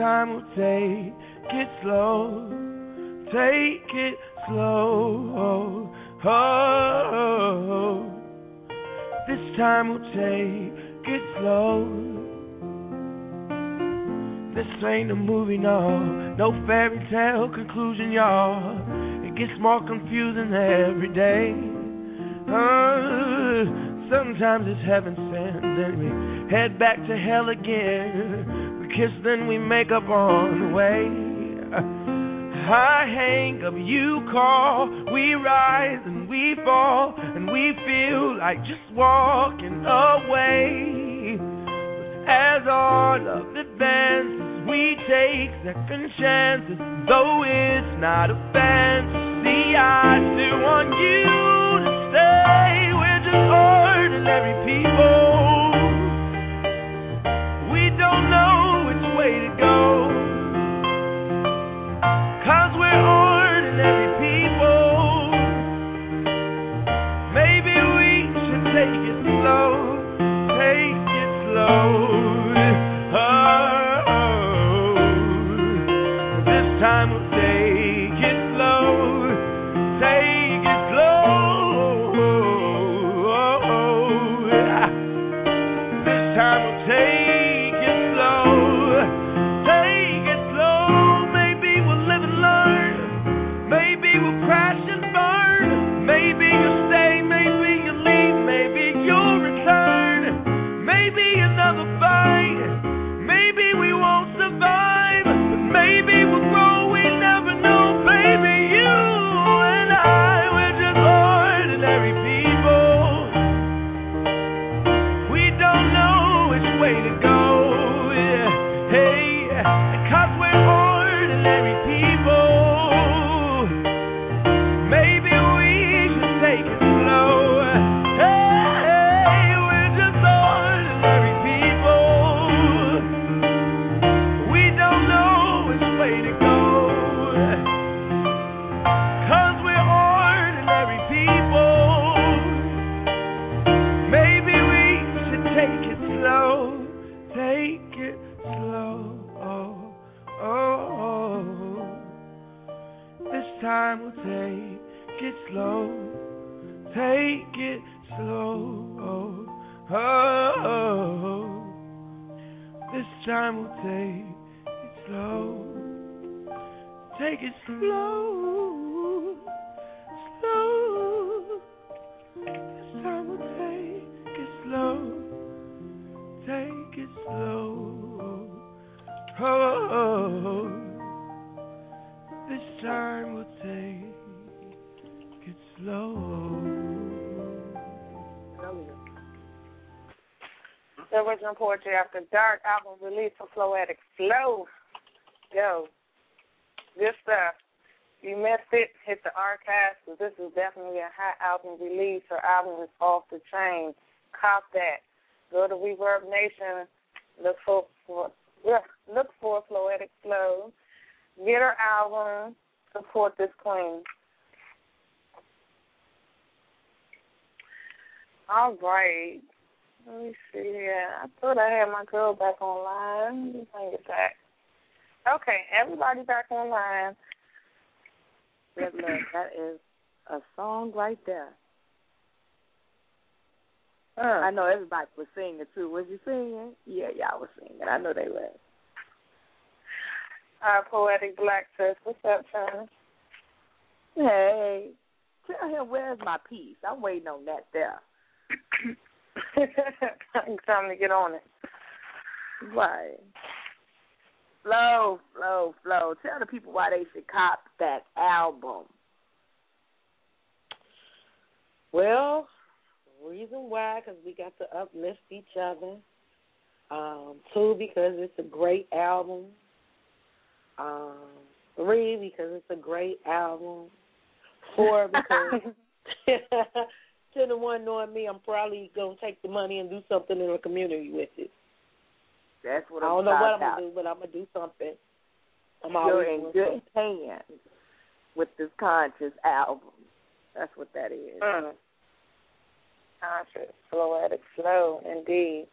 [SPEAKER 9] Time we'll take it slow. take it slow. Oh, this time we'll take it slow. This ain't a movie, no, no fairy tale conclusion, y'all. It gets more confusing every day. Uh, sometimes it's heaven sent, then we head back to hell again. Kiss, then we make up on the way. I hang up, you call, we rise and we fall, and we feel like just walking away. But as our love advances, we take second chances, though it's not a fantasy. I still want
[SPEAKER 5] Poetry After Dark album release for Floetic Flo. Yo, good stuff. You missed it, hit the archives, 'cause this is definitely a hot album release. Her album is off the chain. Cop that. Go to ReverbNation. Look for, for look for Floetic Flo. Get her album. Support this queen. All right. Let me see here. I thought I had my girl back online. Let me bring it back. Okay, everybody back online.
[SPEAKER 7] Red Love, that is a song right there.
[SPEAKER 5] Uh,
[SPEAKER 7] I know everybody was singing too. Was you singing? Yeah, y'all was singing. I know they were.
[SPEAKER 5] Our poetic black sis. What's up, Chyna?
[SPEAKER 7] Hey, tell him where's my piece. I'm waiting on that there.
[SPEAKER 5] Time to get on it.
[SPEAKER 7] Right. Flo, Flo, Flo. Tell the people why they should cop that album.
[SPEAKER 6] Well, reason why, because we got to uplift each other. Um, two, because it's a great album. Um, three, because it's a great album. Four, because to the one knowing me, I'm probably gonna take the money and do something in the community with it.
[SPEAKER 7] That's what
[SPEAKER 6] I.
[SPEAKER 7] I'm
[SPEAKER 6] don't know what I'm gonna do, but I'm gonna do something. I'm
[SPEAKER 7] You're
[SPEAKER 6] always
[SPEAKER 7] in good
[SPEAKER 6] something.
[SPEAKER 7] hands with this conscious album. That's what that is.
[SPEAKER 5] Mm. Conscious, Floetic Flo, indeed.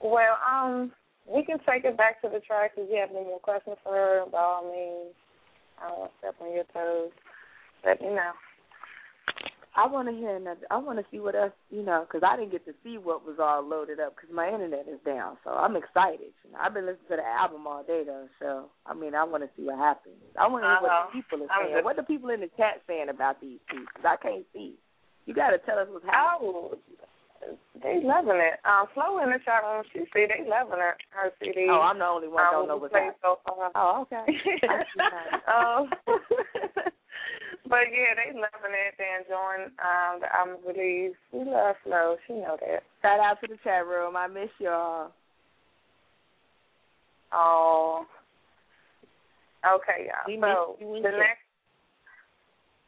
[SPEAKER 5] Well, um, we can take it back to the track if you have any more questions for her, by all means. I won't step on your toes. Let me know.
[SPEAKER 7] I want to hear another. I want to see what else, you know, because I didn't get to see what was all loaded up because my internet is down. So I'm excited. You know, I've been listening to the album all day though. So I mean, I want to see what happens. I want to hear
[SPEAKER 5] Uh-huh.
[SPEAKER 7] what the people are saying.
[SPEAKER 5] just-
[SPEAKER 7] What the people in the chat saying about these? Because I can't see. You got to tell us what's happening.
[SPEAKER 5] Oh, they loving it. Um, Flo in the chat room, she see they loving it. Her CD.
[SPEAKER 7] Oh, I'm the only one
[SPEAKER 5] um,
[SPEAKER 7] don't know what's happening.
[SPEAKER 5] so far.
[SPEAKER 7] Oh, okay. I see how-
[SPEAKER 5] um, but yeah, they loving it. They enjoying um, the album release. We love Flo. She know that.
[SPEAKER 7] Shout out to the chat room. I miss y'all.
[SPEAKER 5] Oh. Okay, y'all.
[SPEAKER 6] We
[SPEAKER 5] so
[SPEAKER 6] miss you
[SPEAKER 5] the next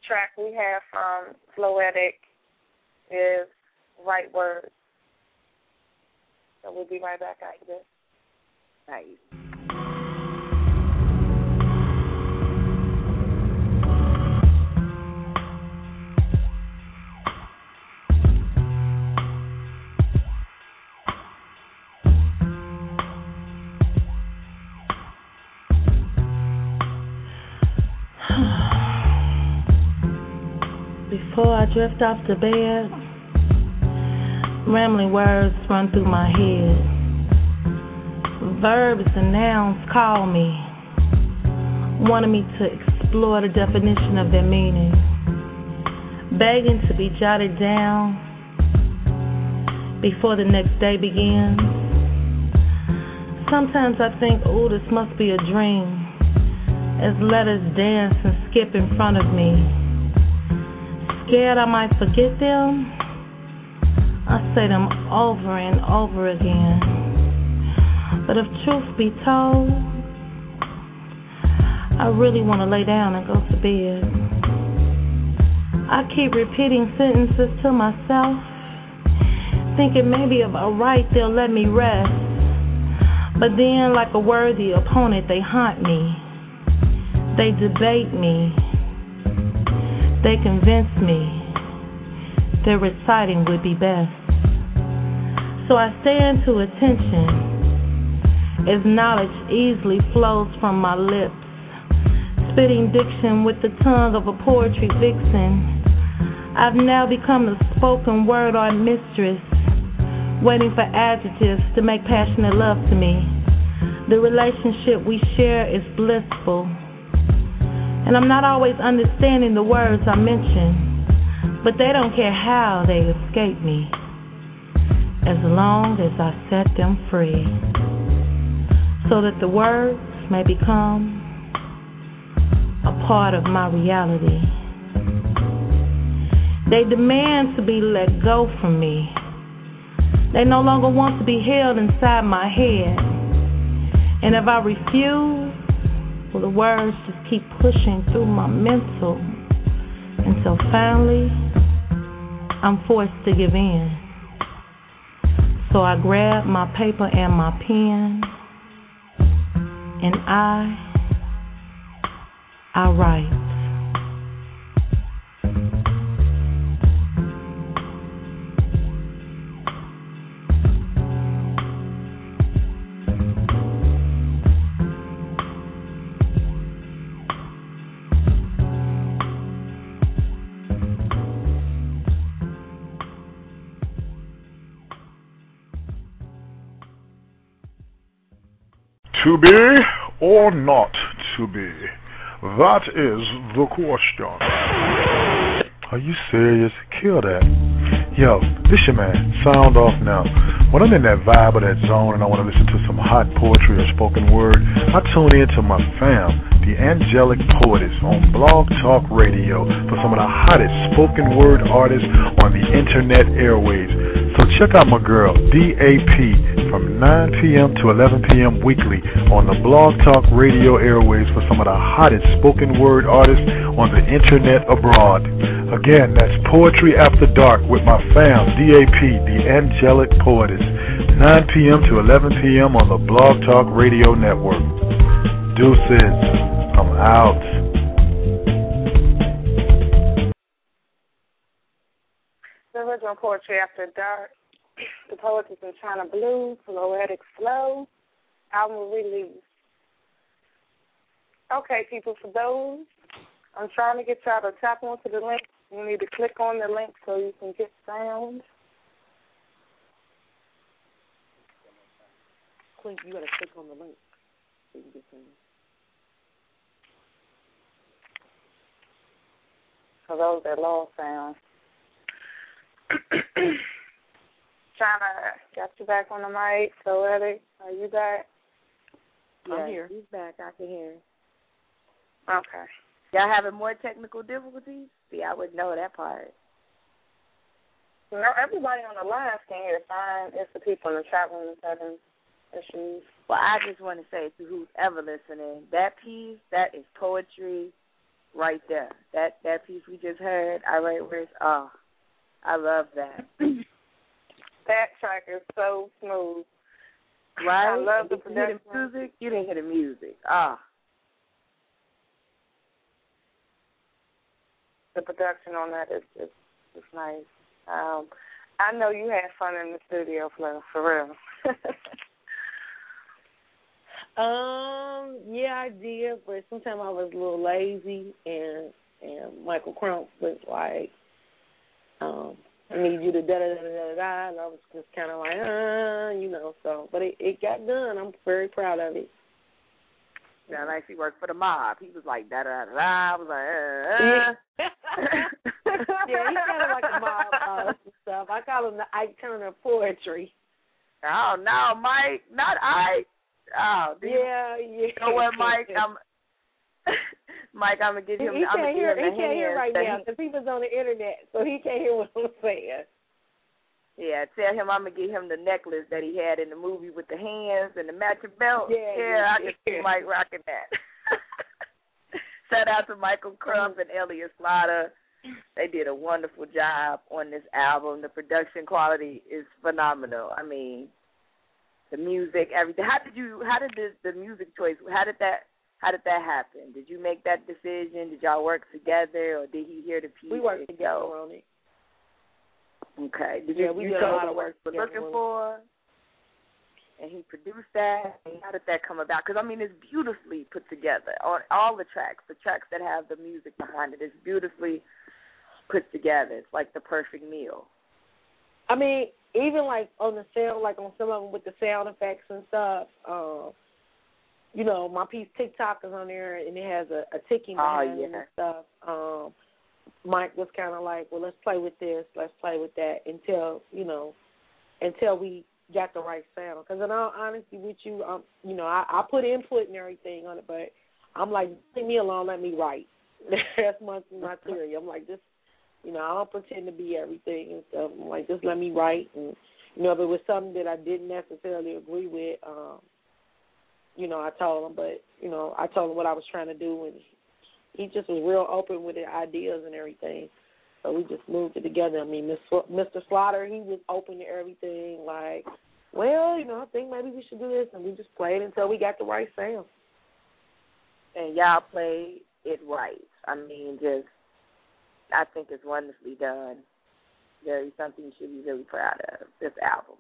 [SPEAKER 5] track we have from Floetic is Write Words. So we'll be right back after this.
[SPEAKER 7] Nice.
[SPEAKER 8] Before I drift off to bed, rambling words run through my head. Verbs and nouns call me, wanting me to explore the definition of their meaning, begging to be jotted down before the next day begins. Sometimes I think, oh, this must be a dream, as letters dance and skip in front of me scared I might forget them, I say them over and over again. But if truth be told, I really want to lay down and go to bed. I keep repeating sentences to myself, thinking maybe if I write, they'll let me rest. But then, like a worthy opponent, they haunt me, they debate me. They convinced me their reciting would be best. So I stand to attention as knowledge easily flows from my lips, spitting diction with the tongue of a poetry vixen. I've now become the spoken word art mistress, waiting for adjectives to make passionate love to me. The relationship we share is blissful. And I'm not always understanding the words I mention, but they don't care how they escape me, as long as I set them free, so that the words may become a part of my reality. They demand to be let go from me. They no longer want to be held inside my head. And if I refuse, the words just keep pushing through my mental until finally I'm forced to give in. So I grab my paper and my pen and I I write.
[SPEAKER 10] To be or not to be? That is the question. Are you serious? Kill that. Yo, this your man. Sound off now. When I'm in that vibe or that zone and I want to listen to some hot poetry or spoken word, I tune in to my fam, the Angelic Poetess, on Blog Talk Radio for some of the hottest spoken word artists on the internet airwaves. So check out my girl, DAP, from 9 p.m. to 11 p.m. weekly on the Blog Talk Radio airways for some of the hottest spoken word artists on the internet abroad. Again, that's Poetry After Dark with my fam, DAP, the Angelic Poetess, 9 p.m. to 11 p.m. on the Blog Talk Radio Network. Deuces, I'm out.
[SPEAKER 5] The original Poetry After Dark. The Poets in Chyna Blue, Floetic Flo, album release. Okay, people, for those, I'm trying to get y'all to tap onto the link. You need to click on the link so you can get sound.
[SPEAKER 6] Click. You gotta click on the link so you can get sound.
[SPEAKER 5] For those that lost sound. trying to get you back on the mic. So, Eddie, are you back?
[SPEAKER 7] I'm here.
[SPEAKER 6] He's back. I can hear. him.
[SPEAKER 5] Okay.
[SPEAKER 7] Y'all having more technical difficulties? See, I would know that part.
[SPEAKER 5] You know, everybody on the line can hear fine. It's the people in the chat room that's having issues.
[SPEAKER 7] Well, I just want to say to who's ever listening, that piece, that is poetry right there. That that piece we just heard, I write words. Oh, I love that.
[SPEAKER 5] That track is so smooth.
[SPEAKER 7] Right?
[SPEAKER 5] I love the
[SPEAKER 7] you hear
[SPEAKER 5] production.
[SPEAKER 7] the music. You didn't hear the music. Ah,
[SPEAKER 5] The production on that is is, is nice. Um, I know you had fun in the studio, Flo, for real.
[SPEAKER 6] Um, yeah, I did, but sometimes I was a little lazy, and and Michael Crump was like, um, I need you to da da da da da, and I was just kind of like, uh, you know. So, but it it got done. I'm very proud of it.
[SPEAKER 7] sound like he worked for the mob. He was like da da da. da. I was like, uh, uh.
[SPEAKER 6] yeah, he's kind of like a mob boss and stuff. I call him the Ike Turner poetry.
[SPEAKER 7] Oh no, Mike, not I. Oh, you
[SPEAKER 6] Yeah, yeah.
[SPEAKER 7] know what, Mike? I'm Mike. I'm gonna give him.
[SPEAKER 6] he
[SPEAKER 7] I'm
[SPEAKER 6] can't
[SPEAKER 7] gonna
[SPEAKER 6] hear. He can't hear right now because he was on the internet, so he can't hear what I'm saying.
[SPEAKER 7] Yeah, tell him I'm gonna give him the necklace that he had in the movie with the hands and the matching belt.
[SPEAKER 6] Yeah,
[SPEAKER 7] yeah,
[SPEAKER 6] yeah,
[SPEAKER 7] I can see. Mike rocking that. Shout out to Michael Crump and Elliot Slaughter. They did a wonderful job on this album. The production quality is phenomenal. I mean, the music, everything. How did you? How did the the music choice? How did that? How did that happen? Did you make that decision? Did y'all work together, or did he hear the piece?
[SPEAKER 6] We worked together
[SPEAKER 7] go?
[SPEAKER 6] on it.
[SPEAKER 7] Okay. Did
[SPEAKER 6] Yeah,
[SPEAKER 7] you,
[SPEAKER 6] we
[SPEAKER 7] you
[SPEAKER 6] did a lot of work together
[SPEAKER 7] looking for, and he produced that. And how did that come about? Because I mean, it's beautifully put together on all the tracks. The tracks that have the music behind it is beautifully put together. It's like the perfect meal.
[SPEAKER 6] I mean, even like on the sound, like on some of them with the sound effects and stuff. Um, you know, my piece TikTok is on there, and it has a, a ticking
[SPEAKER 7] Oh,
[SPEAKER 6] it
[SPEAKER 7] yeah.
[SPEAKER 6] and stuff. Um, Mike was kind of like, well, let's play with this, let's play with that until you know, until we got the right sound. Because in all honesty with you, um, you know, I, I put input and everything on it, but I'm like, leave me alone, let me write. That's my my theory. I'm like, just you know, I don't pretend to be everything and stuff. I'm like, just let me write, and you know, if it was something that I didn't necessarily agree with, um, you know, I told him. But you know, I told him what I was trying to do, and he just was real open with the ideas and everything. So we just moved it together. I mean, Mr. Slaughter, he was open to everything. Like, well, you know, I think maybe we should do this, and we just played until we got the right sound.
[SPEAKER 7] And y'all played it right. I mean, just I think it's wonderfully done. Very something you should be really proud of. This album.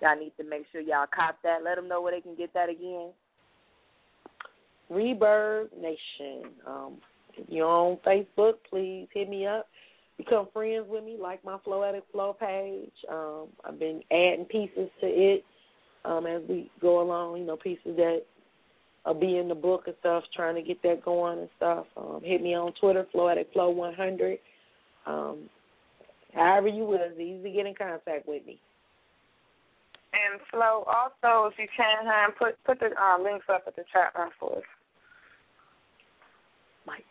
[SPEAKER 7] Y'all need to make sure y'all cop that. Let them know where they can get that again.
[SPEAKER 6] ReverbNation. Um, if you're on Facebook, please hit me up. Become friends with me, like my Floetic Flo page. Um, I've been adding pieces to it um, as we go along. You know, pieces that will be in the book and stuff. Trying to get that going and stuff. Um, hit me on Twitter, Floetic Flo 100. Um, however you will, it's easy to get in contact with me.
[SPEAKER 5] And Flo, also, if you can, hon, put put the uh, links up at the chat room for us. Mike.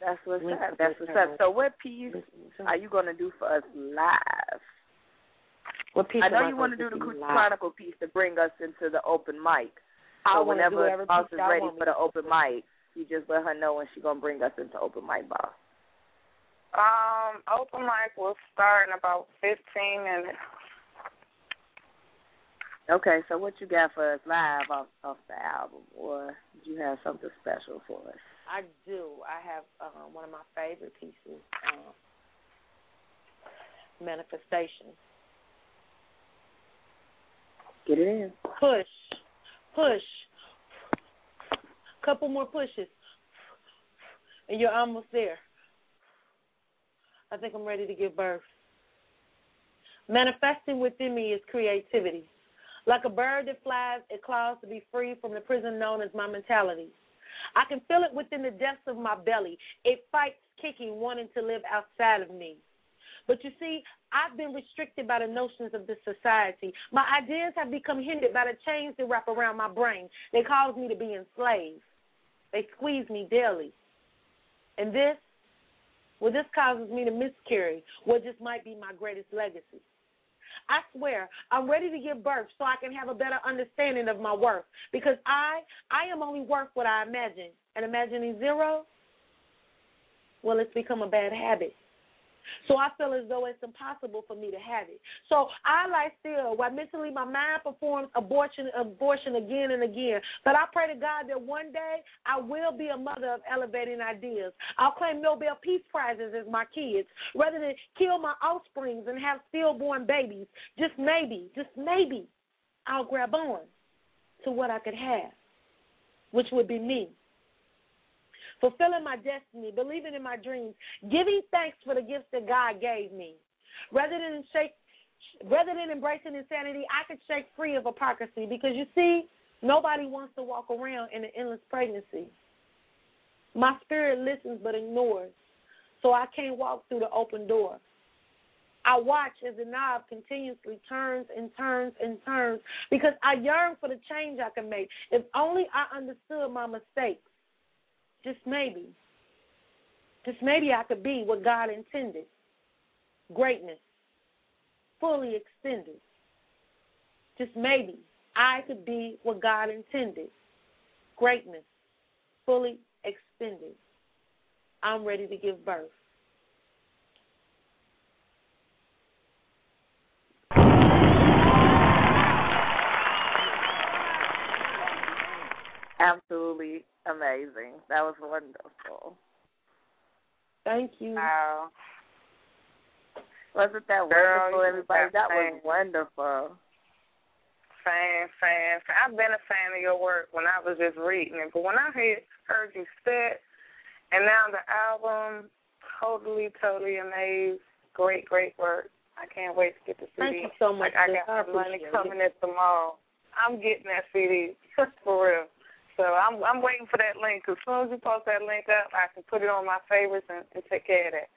[SPEAKER 7] That's what's
[SPEAKER 6] Link
[SPEAKER 7] up.
[SPEAKER 6] up
[SPEAKER 7] That's what's up. So, what piece are you gonna do for us live?
[SPEAKER 6] What piece
[SPEAKER 7] I know you want to do the
[SPEAKER 6] be live?
[SPEAKER 7] Chronicle piece to bring us into the open mic. So
[SPEAKER 6] wanna
[SPEAKER 7] whenever
[SPEAKER 6] every
[SPEAKER 7] Boss
[SPEAKER 6] piece
[SPEAKER 7] is ready for the open mic, you just let her know when she's gonna bring us into open mic, boss.
[SPEAKER 5] Um, open mic will start in about 15 minutes.
[SPEAKER 7] Okay, so what you got for us live off off the album, or do you have something special for us?
[SPEAKER 6] I do. I have um, one of my favorite pieces, um, Manifestation.
[SPEAKER 7] Get it in.
[SPEAKER 6] Push, push. couple more pushes, and you're almost there. I think I'm ready to give birth. Manifesting within me is creativity. Like a bird that flies, it claws to be free from the prison known as my mentality. I can feel it within the depths of my belly. It fights, kicking, wanting to live outside of me. But you see, I've been restricted by the notions of this society. My ideas have become hindered by the chains that wrap around my brain. They cause me to be enslaved. They squeeze me daily. And this, well, this causes me to miscarry what just might be my greatest legacy. I swear, I'm ready to give birth so I can have a better understanding of my worth. Because I, I am only worth what I imagine. And imagining zero, well, it's become a bad habit. So I feel as though it's impossible for me to have it. So I lie still while mentally my mind performs abortion abortion again and again. But I pray to God that one day I will be a mother of elevating ideas. I'll claim Nobel Peace Prizes as my kids rather than kill my offsprings and have stillborn babies. Just maybe, just maybe I'll grab on to what I could have, which would be me fulfilling my destiny, believing in my dreams, giving thanks for the gifts that God gave me. Rather than shake rather than embracing insanity, I could shake free of hypocrisy because you see, nobody wants to walk around in an endless pregnancy. My spirit listens but ignores, so I can't walk through the open door. I watch as the knob continuously turns and turns and turns because I yearn for the change I can make. If only I understood my mistakes just maybe, just maybe I could be what God intended greatness, fully extended. Just maybe I could be what God intended greatness, fully extended. I'm ready to give birth.
[SPEAKER 7] Absolutely amazing. That was wonderful.
[SPEAKER 6] Thank you.
[SPEAKER 7] Wow. Wasn't that
[SPEAKER 5] Girl,
[SPEAKER 7] wonderful, everybody? That was wonderful.
[SPEAKER 5] Fan, fan, fan. I've been a fan of your work when I was just reading it, but when I heard heard you spit, and now the album, totally, totally amazed. Great, great work. I can't wait to get the CD.
[SPEAKER 6] Thank you so much.
[SPEAKER 5] Like, I
[SPEAKER 6] sis.
[SPEAKER 5] got
[SPEAKER 6] I
[SPEAKER 5] money coming
[SPEAKER 6] it.
[SPEAKER 5] in tomorrow. I'm getting that CD for real. So I'm I'm waiting for that link. As soon as you post that link up, I can put it on my favorites and, and take care of that.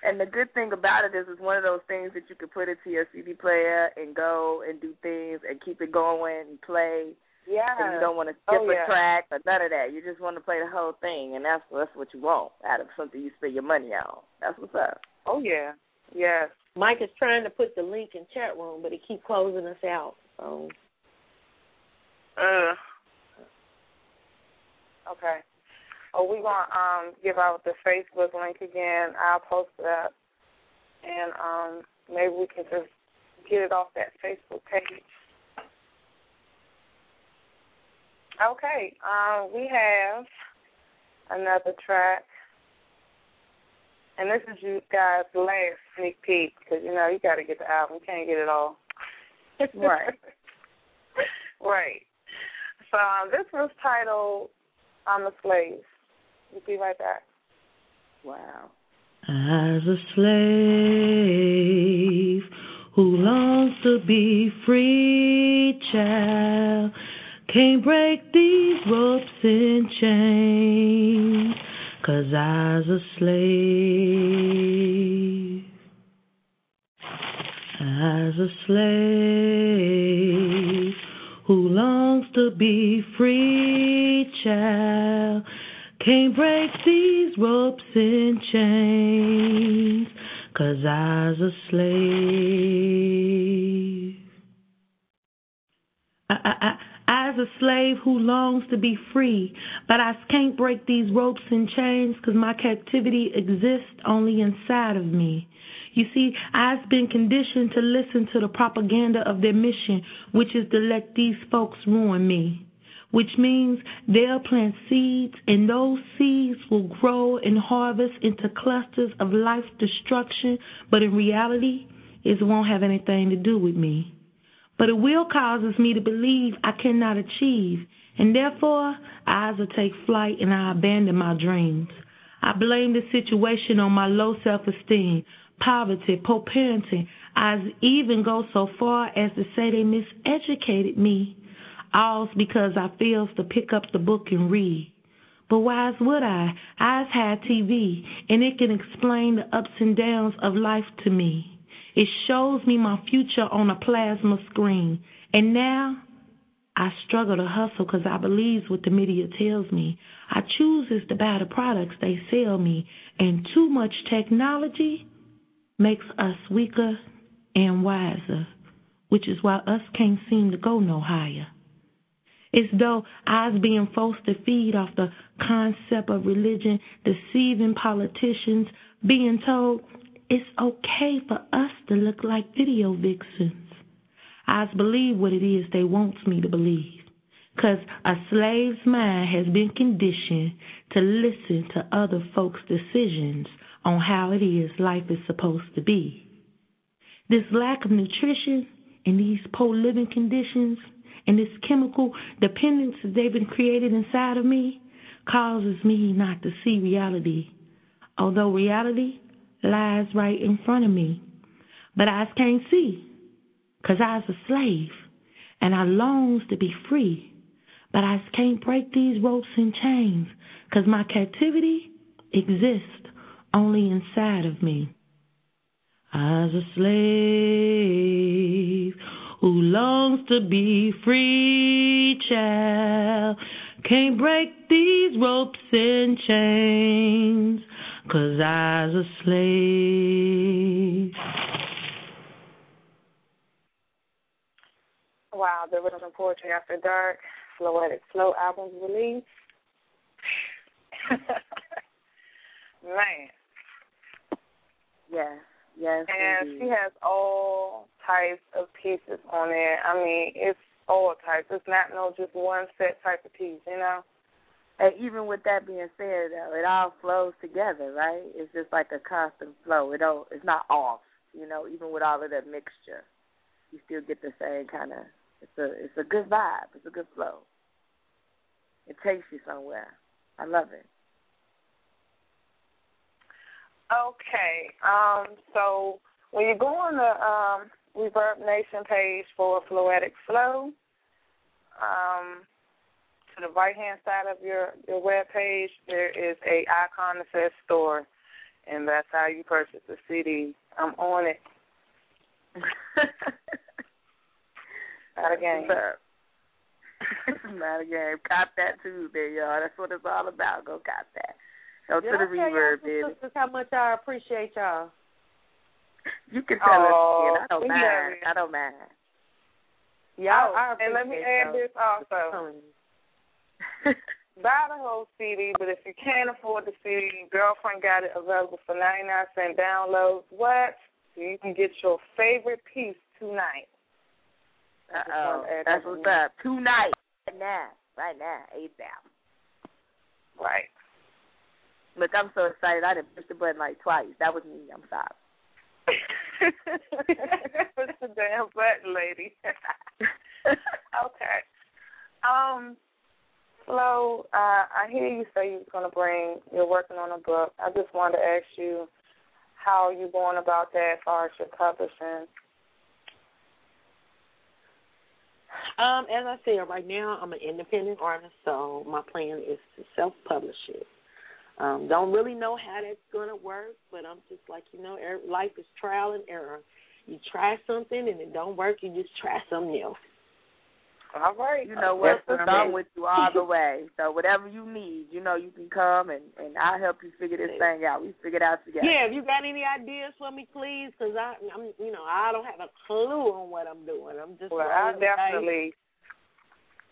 [SPEAKER 7] And the good thing about it is, it's one of those things that you can put into your CD player and go and do things and keep it going and play.
[SPEAKER 5] Yeah.
[SPEAKER 7] And you don't want to skip
[SPEAKER 5] Oh,
[SPEAKER 7] a track or none of that. You just want to play the whole thing, and that's that's what you want out of something you spend your money on. That's what's up.
[SPEAKER 5] Oh yeah. Yes.
[SPEAKER 6] Mike is trying to put the link in chat room, but he keep closing us out. So
[SPEAKER 5] Uh. Okay. Oh, we gonna um give out the Facebook link again. I'll post that, and um maybe we can just get it off that Facebook page. Okay. Um, we have another track, and this is you guys' last sneak peek because you know you got to get the album. You can't get it all.
[SPEAKER 7] Right.
[SPEAKER 5] right. So um, this was titled "I'm a Slave." We'll be right back.
[SPEAKER 7] Wow.
[SPEAKER 8] As a slave who longs to be free, child, can't break these ropes and chains, cause I's a slave. As a slave who longs to be free, child, can't break these ropes and chains, cause I's a slave. I, I, I, I's a slave who longs to be free, but I can't break these ropes and chains cause my captivity exists only inside of me. You see, I've been conditioned to listen to the propaganda of their mission, which is to let these folks ruin me which means they'll plant seeds and those seeds will grow and harvest into clusters of life destruction, but in reality, it won't have anything to do with me. But it will causes me to believe I cannot achieve, and therefore I either take flight and I abandon my dreams. I blame the situation on my low self esteem, poverty, poor parenting. I even go so far as to say they miseducated me. All's because I fails to pick up the book and read. But why would I? I've had TV, and it can explain the ups and downs of life to me. It shows me my future on a plasma screen. And now I struggle to hustle because I believe what the media tells me. I chooses to buy the products they sell me, and too much technology makes us weaker and wiser, which is why us can't seem to go no higher. It's though was being forced to feed off the concept of religion, deceiving politicians, being told it's okay for us to look like video vixens. I believe what it is they wants me to believe. Because a slave's mind has been conditioned to listen to other folks' decisions on how it is life is supposed to be. This lack of nutrition and these poor living conditions and this chemical dependence that they've been created inside of me causes me not to see reality, although reality lies right in front of me. But I can't see because I was a slave and I longs to be free. But I can't break these ropes and chains because my captivity exists only inside of me. As a slave who longs to be free, child, can't break these ropes and chains, cause I's a slave.
[SPEAKER 5] Wow, the Rhythm and Poetry After Dark, Floetic Flo albums release. Man.
[SPEAKER 7] Yes, yes.
[SPEAKER 5] And
[SPEAKER 7] indeed.
[SPEAKER 5] she has all types of pieces on there. I mean, it's all types. It's not no just one set type of piece, you know?
[SPEAKER 7] And even with that being said, though, it all flows together, right? It's just like a constant flow. It don't. It's not off, you know. Even with all of that mixture, you still get the same kind of. It's a. It's a good vibe. It's a good flow. It takes you somewhere. I love it.
[SPEAKER 5] Okay. Um, so when you go on the um, ReverbNation page for Floetic Flo, um, to the right hand side of your, your web page, there is a icon that says store, and that's how you purchase the CD. I'm on it. Not a game.
[SPEAKER 7] Not a game. Cop that Tuesday, y'all. That's what it's all about. Go cop that. Go
[SPEAKER 6] Did
[SPEAKER 7] to the
[SPEAKER 6] I tell y'all
[SPEAKER 7] reverb,
[SPEAKER 6] some
[SPEAKER 7] baby.
[SPEAKER 6] sisters how much I appreciate y'all.
[SPEAKER 7] You can tell us
[SPEAKER 5] Oh,
[SPEAKER 7] again. I don't mind.
[SPEAKER 5] love you.
[SPEAKER 7] I don't mind.
[SPEAKER 6] Y'all,
[SPEAKER 5] Oh,
[SPEAKER 6] I
[SPEAKER 5] and let me add
[SPEAKER 6] y'all.
[SPEAKER 5] this also. Buy the whole CD, but if you can't afford the CD, your girlfriend got it available for 99 cent downloads. What? So you can get your favorite piece tonight.
[SPEAKER 7] Uh oh.
[SPEAKER 5] wanted to add
[SPEAKER 7] That's what's up. Tonight. Right now. Right now. ASAP.
[SPEAKER 5] Right.
[SPEAKER 7] Look, I'm so excited. I didn't push the button like twice. That was me. I'm sorry.
[SPEAKER 5] Push the damn button, lady. okay. Um, Flo, uh, I hear you say you're going to bring, you're working on a book. I just wanted to ask you how you going about that as far as your publishing.
[SPEAKER 6] Um, as I said, right now I'm an independent artist, so my plan is to self-publish it. Um, don't really know how that's gonna work, but I'm just like you know, er- life is trial and error. You try something and it don't work, you just try something else.
[SPEAKER 5] All right.
[SPEAKER 7] You know what?
[SPEAKER 5] That's
[SPEAKER 7] I'm with you all the way. So whatever you need, you know, you can come and and I'll help you figure this thing out. We figure it out together.
[SPEAKER 6] Yeah, if you got any ideas for me, please, because I, I'm, you know, I don't have a clue on what I'm doing. I'm just.
[SPEAKER 5] Well, I
[SPEAKER 6] rolling
[SPEAKER 5] definitely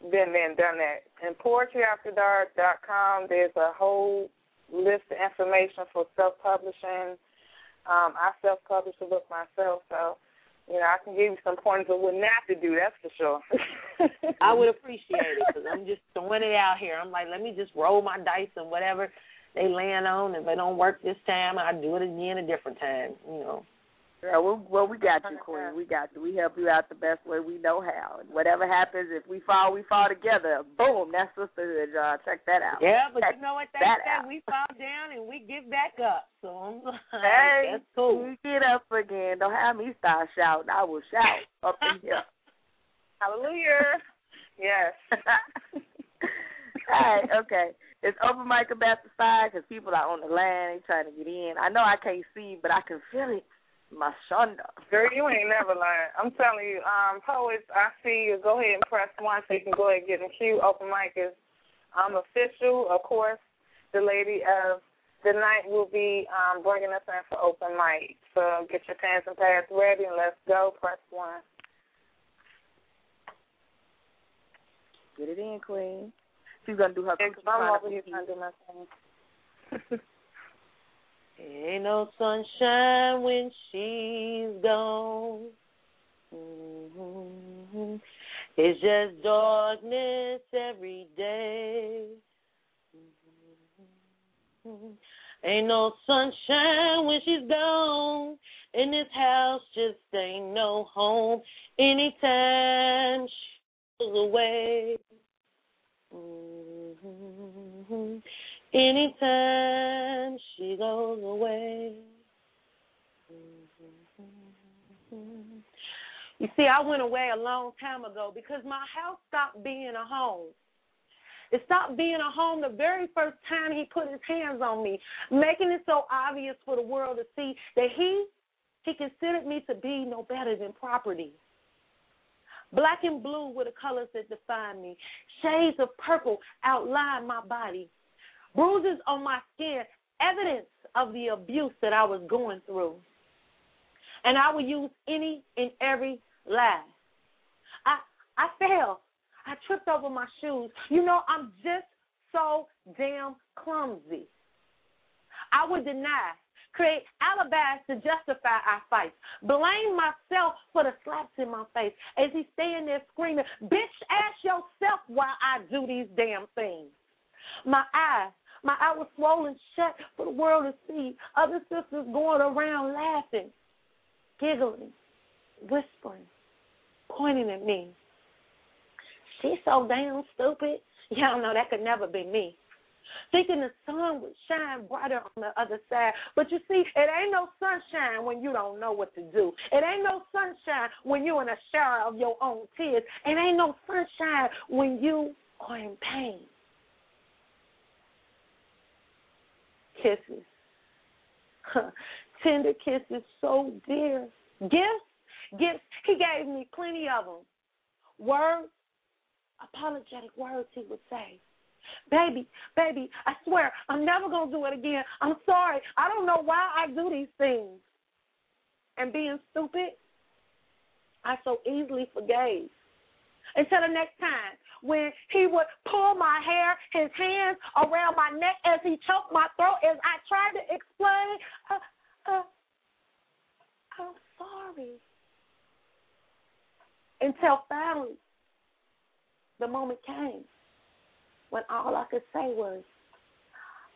[SPEAKER 5] been there and done that. And poetryafterdark.com, there's a whole list of information for self-publishing. Um, I self-publish a book myself, so you know I can give you some pointers of what not to do. That's for sure.
[SPEAKER 6] I would appreciate it because I'm just throwing it out here. I'm like, let me just roll my dice and whatever they land on. If they don't work this time, I'll do it again a different time. You know.
[SPEAKER 7] Girl, well, well, we got you, Queen. We got you. We help you out the best way we know how. And whatever happens, if we fall, we fall together. Boom, that's sisterhood, y'all. Check that out.
[SPEAKER 6] Yeah, but
[SPEAKER 7] Check
[SPEAKER 6] you know what they
[SPEAKER 7] that
[SPEAKER 6] say?
[SPEAKER 7] out.
[SPEAKER 6] We fall down and we get back up. So I'm like,
[SPEAKER 7] Hey,
[SPEAKER 6] that's cool.
[SPEAKER 7] we get up again. Don't have me start shouting. I will shout up in here.
[SPEAKER 5] Hallelujah. Yes.
[SPEAKER 7] All right, okay. It's open mic about the side because people are on the line. They trying to get in. I know I can't see, but I can feel it. My shonda.
[SPEAKER 5] Girl, you ain't never lying. I'm telling you, um, poets, I see you. Go ahead and press one so you can go ahead and get in queue. Open mic is um, official. Of course, the lady of the night will be um, bringing us in for open mic. So get your pants and pads ready and let's go. Press one.
[SPEAKER 7] Get it in, Queen. She's gonna do her.
[SPEAKER 5] Yeah, 'cause I'm over here trying to do my thing.
[SPEAKER 6] Ain't no sunshine when she's gone. hmm It's just darkness every day. Mhm. Ain't no sunshine when she's gone. And this house just ain't no home. Anytime she goes away. Mhm. Anytime she goes away. You see, I went away a long time ago because my house stopped being a home. It stopped being a home the very first time he put his hands on me, making it so obvious for the world to see that he he considered me to be no better than property. Black and blue were the colors that defined me. Shades of purple outlined my body. Bruises on my skin, evidence of the abuse that I was going through. And I would use any and every lie. I I fell. I tripped over my shoes. You know, I'm just so damn clumsy. I would deny, create alibis to justify our fights, blame myself for the slaps in my face as he's standing there screaming, Bitch, ask yourself why I do these damn things. My eyes, my eye was swollen shut for the world to see. Other sisters going around laughing, giggling, whispering, pointing at me. She's so damn stupid. Y'all know that could never be me. Thinking the sun would shine brighter on the other side. But you see, it ain't no sunshine when you don't know what to do. It ain't no sunshine when you're in a shower of your own tears. It ain't no sunshine when you are in pain. Kisses. Tender kisses, so dear. Gifts? Gifts. He gave me plenty of them. Words? apologetic words he would say. Baby, baby, I swear I'm never going to do it again. I'm sorry. I don't know why I do these things. And being stupid, I so easily forgave. Until the next time when he would pull my hair, his hands around my neck as he choked my throat as I tried to explain, uh, uh, I'm sorry. Until finally, the moment came when all I could say was,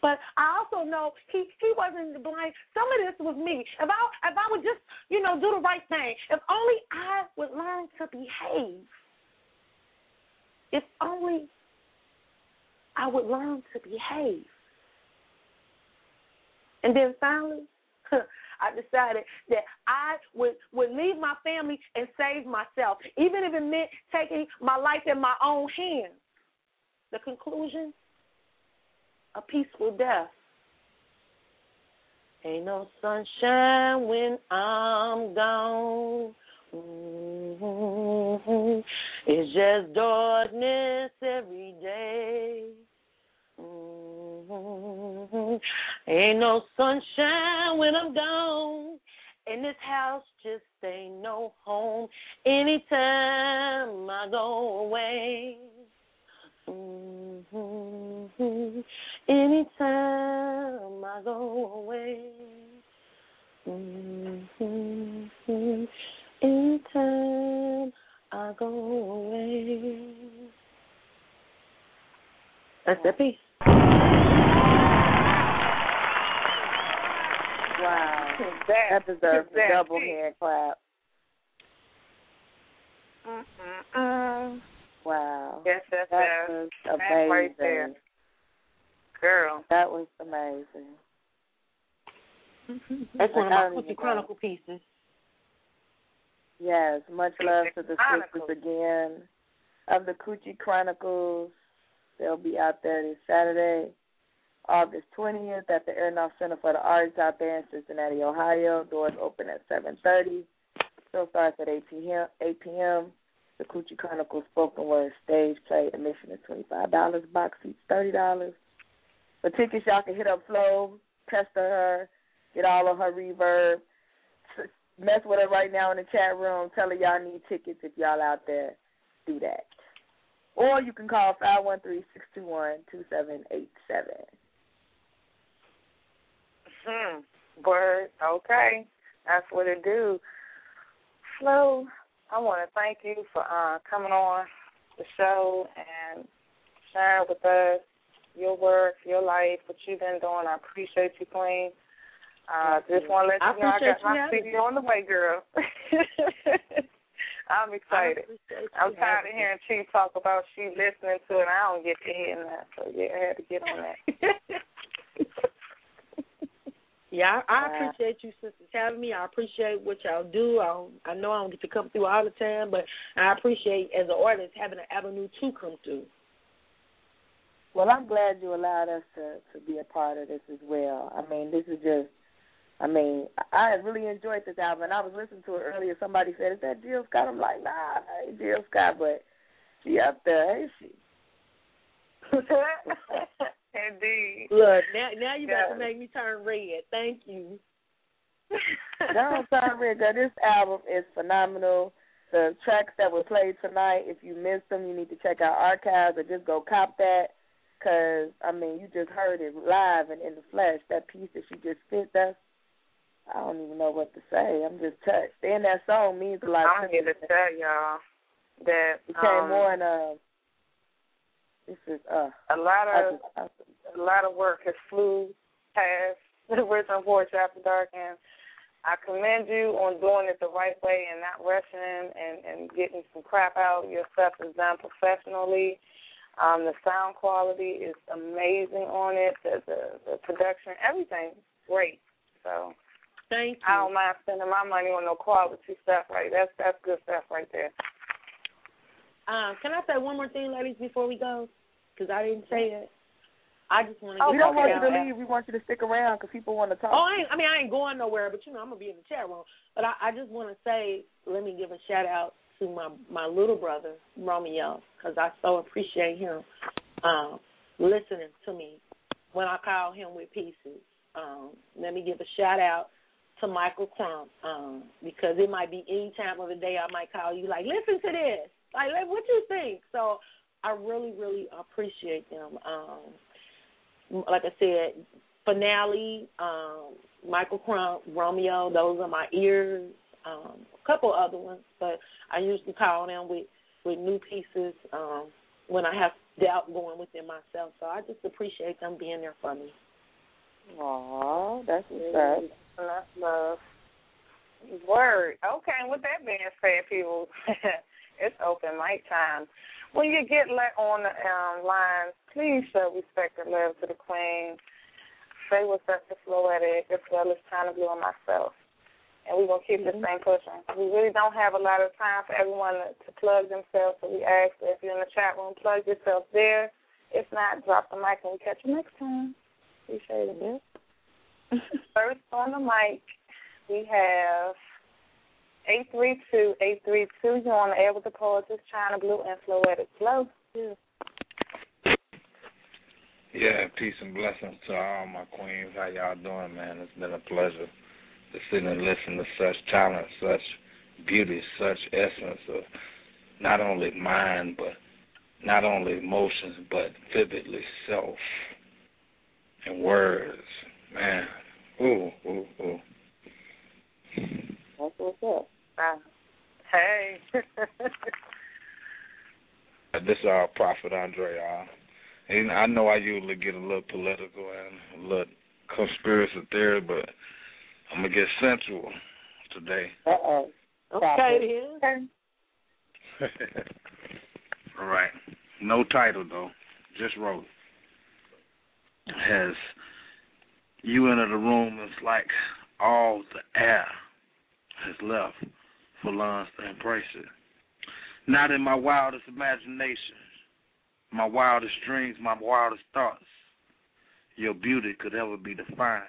[SPEAKER 6] But I also know he he wasn't blame. Some of this was me. If I if I would just you know do the right thing, if only I would learn to behave. If only I would learn to behave. And then finally, I decided that I would would leave my family and save myself, even if it meant taking my life in my own hands. The conclusion a peaceful death. Ain't no sunshine when I'm gone. Mm-hmm. It's just darkness every day. Mm-hmm. Ain't no sunshine when I'm gone. And this house just ain't no home. Anytime I go away. Mm-hmm. Anytime I go away. Mm-hmm. Anytime I go away. That's the piece.
[SPEAKER 7] Wow.
[SPEAKER 5] That,
[SPEAKER 7] That deserves a double
[SPEAKER 5] piece.
[SPEAKER 7] hand clap.
[SPEAKER 5] Mm-mm-mm.
[SPEAKER 7] Wow.
[SPEAKER 5] Yes, yes,
[SPEAKER 7] That
[SPEAKER 5] yes.
[SPEAKER 7] was
[SPEAKER 5] That's
[SPEAKER 7] amazing.
[SPEAKER 5] right there. Girl.
[SPEAKER 7] That was amazing. Mm-hmm.
[SPEAKER 6] That's one of
[SPEAKER 7] I
[SPEAKER 6] my
[SPEAKER 7] don't Coochie
[SPEAKER 6] Chronicle pieces.
[SPEAKER 7] Yes, much love to the
[SPEAKER 5] Chronicles.
[SPEAKER 7] sisters again of the Coochie Chronicles. They'll be out there this Saturday, August 20th at the Aronoff Center for the Arts out there in Cincinnati, Ohio. Doors open at 7.30. Show starts at 8 p.m. 8 p.m. The Coochie Chronicles spoken word stage play. Admission is $25. Box seats $30. For tickets, y'all can hit up Flo, pester her, get all of her reverb, mess with her right now in the chat room. Tell her y'all need tickets if y'all out there. Do that. Or you can call five one three six two one two seven eight seven.
[SPEAKER 5] Hmm. Word. Okay. That's what it do. Flo, I want to thank you for uh, coming on the show and sharing with us your work, your life, what you've been doing. I appreciate you, Queen. Uh,
[SPEAKER 6] Thank
[SPEAKER 5] just want to let
[SPEAKER 6] I
[SPEAKER 5] you know I
[SPEAKER 6] appreciate
[SPEAKER 5] got my
[SPEAKER 6] you
[SPEAKER 5] CD on the way, girl. I'm excited.
[SPEAKER 6] I
[SPEAKER 5] I'm tired of hearing Chief talk about she listening to it. I don't get to hearing that, so yeah, I had to get on that.
[SPEAKER 6] Yeah, I, I
[SPEAKER 5] Uh,
[SPEAKER 6] appreciate you sisters having me. I appreciate what y'all do. I I know I don't get to come through all the time, but I appreciate as an artist having an avenue to come through.
[SPEAKER 7] Well, I'm glad you allowed us to to be a part of this as well. I mean, this is just. I mean, I I really enjoyed this album. And I was listening to it earlier. Somebody said, "Is that Jill Scott?" I'm like, "Nah, that ain't Jill Scott, but she up there, ain't she?"
[SPEAKER 5] Indeed.
[SPEAKER 6] Look, now now you about
[SPEAKER 5] Yeah.
[SPEAKER 6] to make me turn red. Thank you.
[SPEAKER 7] Don't sound real good. This album is phenomenal. The tracks that were played tonight, if you missed them, you need to check out archives or just go cop that. Cause I mean, you just heard it live and in the flesh. That piece that she just fit, that's I don't even know what to say. I'm just touched. And that song means a lot.
[SPEAKER 5] I'm
[SPEAKER 7] to
[SPEAKER 5] here
[SPEAKER 7] me.
[SPEAKER 5] to tell y'all that
[SPEAKER 7] It came
[SPEAKER 5] um,
[SPEAKER 7] on. Uh, this is uh.
[SPEAKER 5] a lot of
[SPEAKER 7] just, I,
[SPEAKER 5] a lot of work has flew past the Wisdom Voice After Dark, and I commend you on doing it the right way and not rushing and and getting some crap out. Your stuff is done professionally. Um, the sound quality is amazing on it. The the, the production, everything, great. So
[SPEAKER 6] Thank you.
[SPEAKER 5] I don't mind spending my money on no quality stuff. Right, that's that's good stuff right there.
[SPEAKER 6] Um, can I say one more thing, ladies, before we go? Because I didn't say it. I just want to.
[SPEAKER 5] Oh,
[SPEAKER 7] we don't want you to leave. We want you to stick around because people want to talk.
[SPEAKER 6] Oh, I, ain't, I mean, I ain't going nowhere, but you know, I'm gonna be in the chat room. But I, I just want to say, let me give a shout out to my my little brother Romeo, because I so appreciate him um, listening to me when I call him with pieces. Um, let me give a shout out to Michael Crump, um, because it might be any time of the day I might call you like, listen to this, like, like what you think. So I really, really appreciate them. Um, like I said, finale, um, Michael Crump, Romeo, those are my ears. Um, a couple other ones, but I usually call them with with new pieces um, when I have doubt going within myself. So I just appreciate them being there for me.
[SPEAKER 7] Aw, that's what's up.
[SPEAKER 5] That's love. Word. Okay, and with that being said, people, it's open mic time. When you get let on the um, line, please show respect and love to the queen. Say what's up to Floetic as well as Chyna Blue and myself. And we're going to keep this thing pushing. We really don't have a lot of time for everyone to, to plug themselves, so we ask that if you're in the chat room, plug yourself there. If not, drop the mic and we'll catch you next time. Appreciate it. First on the mic, we have 832-832. You're on the air with the poetess, Chyna Blue and Floetic Flo. Yeah.
[SPEAKER 11] Yeah, peace and blessings to all my queens. How y'all doing, man? It's been a pleasure to sit and listen to such talent, such beauty, such essence of not only mind, but not only emotions, but vividly self and words. Man, ooh, ooh, ooh.
[SPEAKER 5] That's what's up. Uh, hey.
[SPEAKER 11] this is our prophet Andre. Uh, and I know I usually get a little political and a little conspiracy theory, but I'm gonna get sensual today.
[SPEAKER 5] Uh oh.
[SPEAKER 6] Okay then.
[SPEAKER 11] All right. No title though. Just wrote. Has you enter the room, it's like all the air has left for lungs to embrace it. Not in my wildest imagination, my wildest dreams, my wildest thoughts, your beauty could ever be defined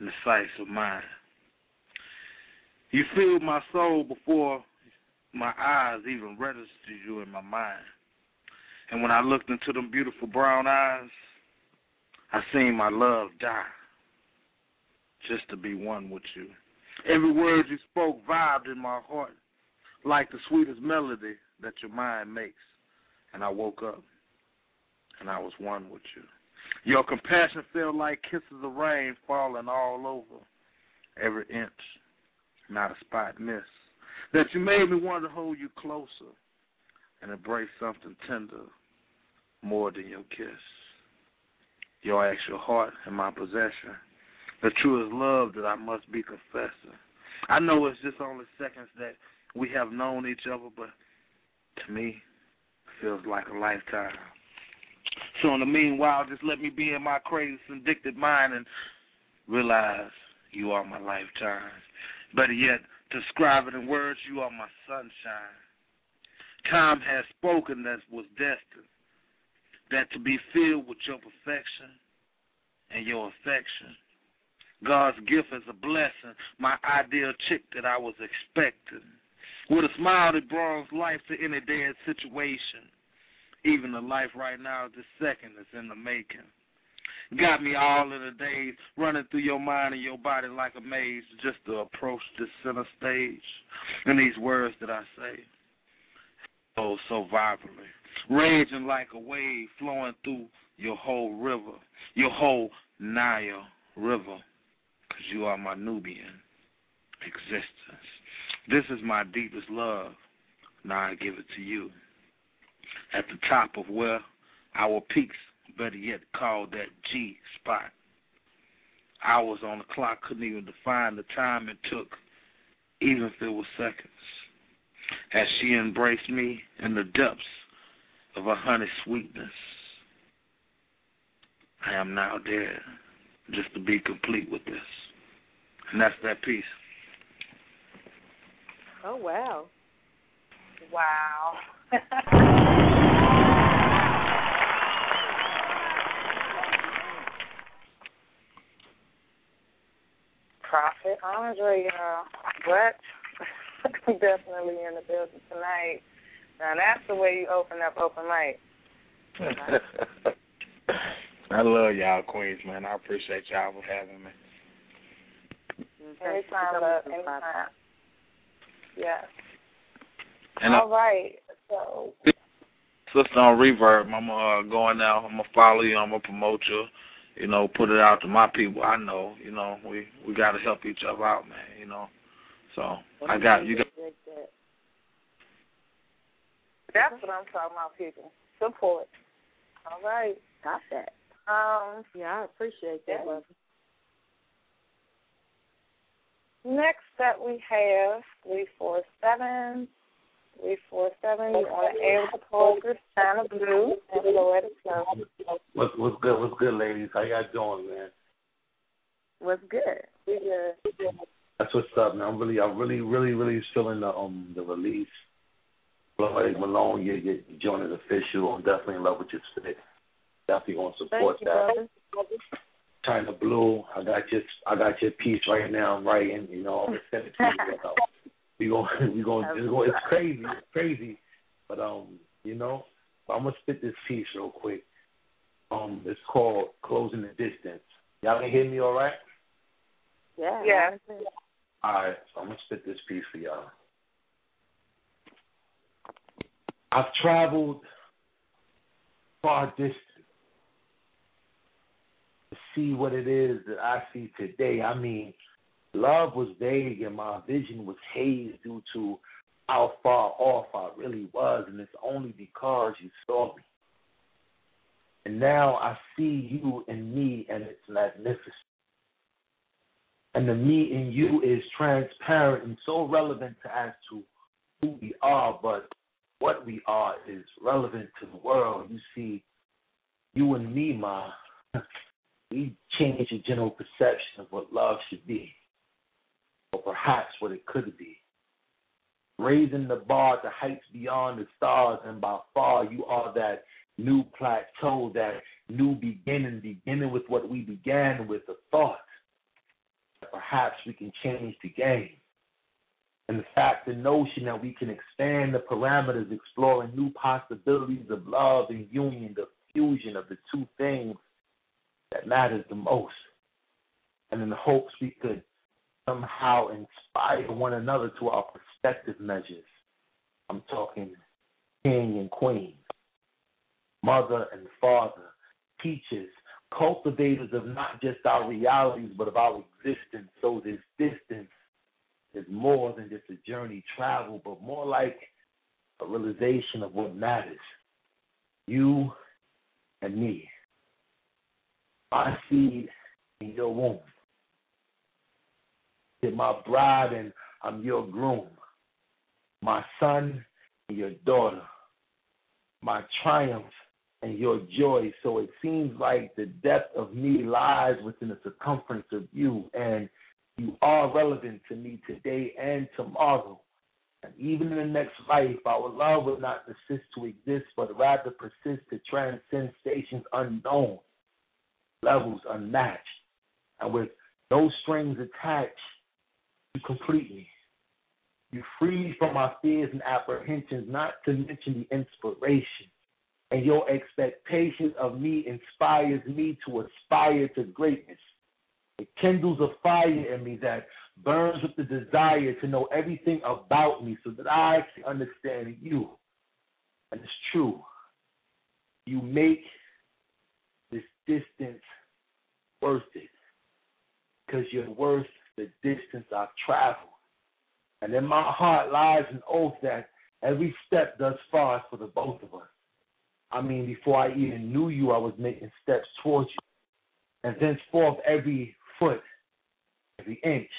[SPEAKER 11] in the sights of mine. You filled my soul before my eyes even registered you in my mind. And when I looked into them beautiful brown eyes, I seen my love die just to be one with you. Every word you spoke vibed in my heart like the sweetest melody that your mind makes. And I woke up and I was one with you. Your compassion felt like kisses of rain falling all over every inch, not a spot missed. That you made me want to hold you closer and embrace something tender more than your kiss. Your actual heart in my possession. The truest love that I must be confessing. I know it's just only seconds that we have known each other, but to me, it feels like a lifetime. So in the meanwhile, just let me be in my crazy, addicted mind and realize you are my lifetime. Better yet, describe it in words, you are my sunshine. Time has spoken that was destined, that to be filled with your perfection and your affection. God's gift is a blessing, my ideal chick that I was expecting. With a smile that brings life to any dead situation even the life right now, this second is in the making. Got me all in a daze, running through your mind and your body like a maze, just to approach this center stage. And these words that I say, oh, so vibrantly, raging like a wave flowing through your whole river, your whole Nile river, because you are my Nubian existence. This is my deepest love. Now I give it to you at the top of where our peaks, better yet called that G spot. Hours on the clock couldn't even define the time it took, even if it was seconds. As she embraced me in the depths of her honey sweetness, I am now there just to be complete with this. And that's that piece.
[SPEAKER 6] Oh wow.
[SPEAKER 5] Wow. Prophet Andre, uh, what? Definitely in the building tonight. Now that's the way you open up open mic.
[SPEAKER 11] I love y'all queens, man. I appreciate y'all for having me.
[SPEAKER 5] Anytime, love. Anytime. Yes.
[SPEAKER 11] And
[SPEAKER 5] All right. So.
[SPEAKER 11] Sister on Reverb, I'm uh, going now. I'm gonna follow you. I'm gonna promote you you know, put it out to my people. I know, you know, we we got to help each other out, man. You know, so I got you. Got,
[SPEAKER 5] That's what I'm talking about, people. Support. All right.
[SPEAKER 6] Got that.
[SPEAKER 5] Um.
[SPEAKER 6] Yeah, I appreciate that,
[SPEAKER 5] yeah. Next up, we have three four seven three four seven. You on the air with the poet Chyna Blue and Floetic Flo.
[SPEAKER 12] What's what's good? What's good, ladies? How y'all doing, man?
[SPEAKER 6] What's good?
[SPEAKER 5] We good.
[SPEAKER 12] That's what's up, man. I'm really, I'm really, really, really feeling the um the release. Floyd Malone, your your joint is official. I'm definitely in love with your spit. Definitely gonna support
[SPEAKER 6] Thank you,
[SPEAKER 12] that.
[SPEAKER 6] brother.
[SPEAKER 12] Chyna Blue, I got your I got your piece right now. I'm writing. You know, I'm gonna send it to you. We gonna we gonna it's, gonna, it's crazy, it's crazy. But um, you know, I'm gonna spit this piece real quick. Um, it's called "Closing the Distance." Y'all can hear me all right?
[SPEAKER 7] Yeah.
[SPEAKER 5] Yeah.
[SPEAKER 12] All right, so I'm gonna spit this piece for y'all. I've traveled far distance to see what it is that I see today. I mean, love was vague and my vision was hazed due to how far off I really was, and it's only because you saw me. And now I see you and me, and it's magnificent. And the me in you is transparent and so relevant to as to who we are, but what we are is relevant to the world. You see, you and me, Ma, we change the general perception of what love should be, or perhaps what it could be. Raising the bar to heights beyond the stars, and by far you are that new plateau, that new beginning, beginning with what we began with, the thought that perhaps we can change the game. And the fact, the notion that we can expand the parameters, exploring new possibilities of love and union, the fusion of the two things that matters the most. And in the hopes we could somehow inspire one another to our perspective measures. I'm talking king and queen, mother and father, teachers, cultivators of not just our realities, but of our existence. So this distance is more than just a journey traveled, but more like a realization of what matters. You and me. My seed in your womb. You're my bride and I'm your groom. My son and your daughter. My triumph and your joy. So it seems like the depth of me lies within the circumference of you, and you are relevant to me today and tomorrow. And even in the next life, our love will not persist to exist, but rather persist to transcend stations unknown, levels unmatched, and with no strings attached, you complete me. You free me from my fears and apprehensions, not to mention the inspiration and your expectations of me inspires me to aspire to greatness. It kindles a fire in me that burns with the desire to know everything about me so that I can understand you. And it's true. You make this distance worth it because you're worth the distance I've traveled. And in my heart lies an oath that every step thus far is for the both of us. I mean, before I even knew you, I was making steps towards you. And thenceforth, every foot, every inch,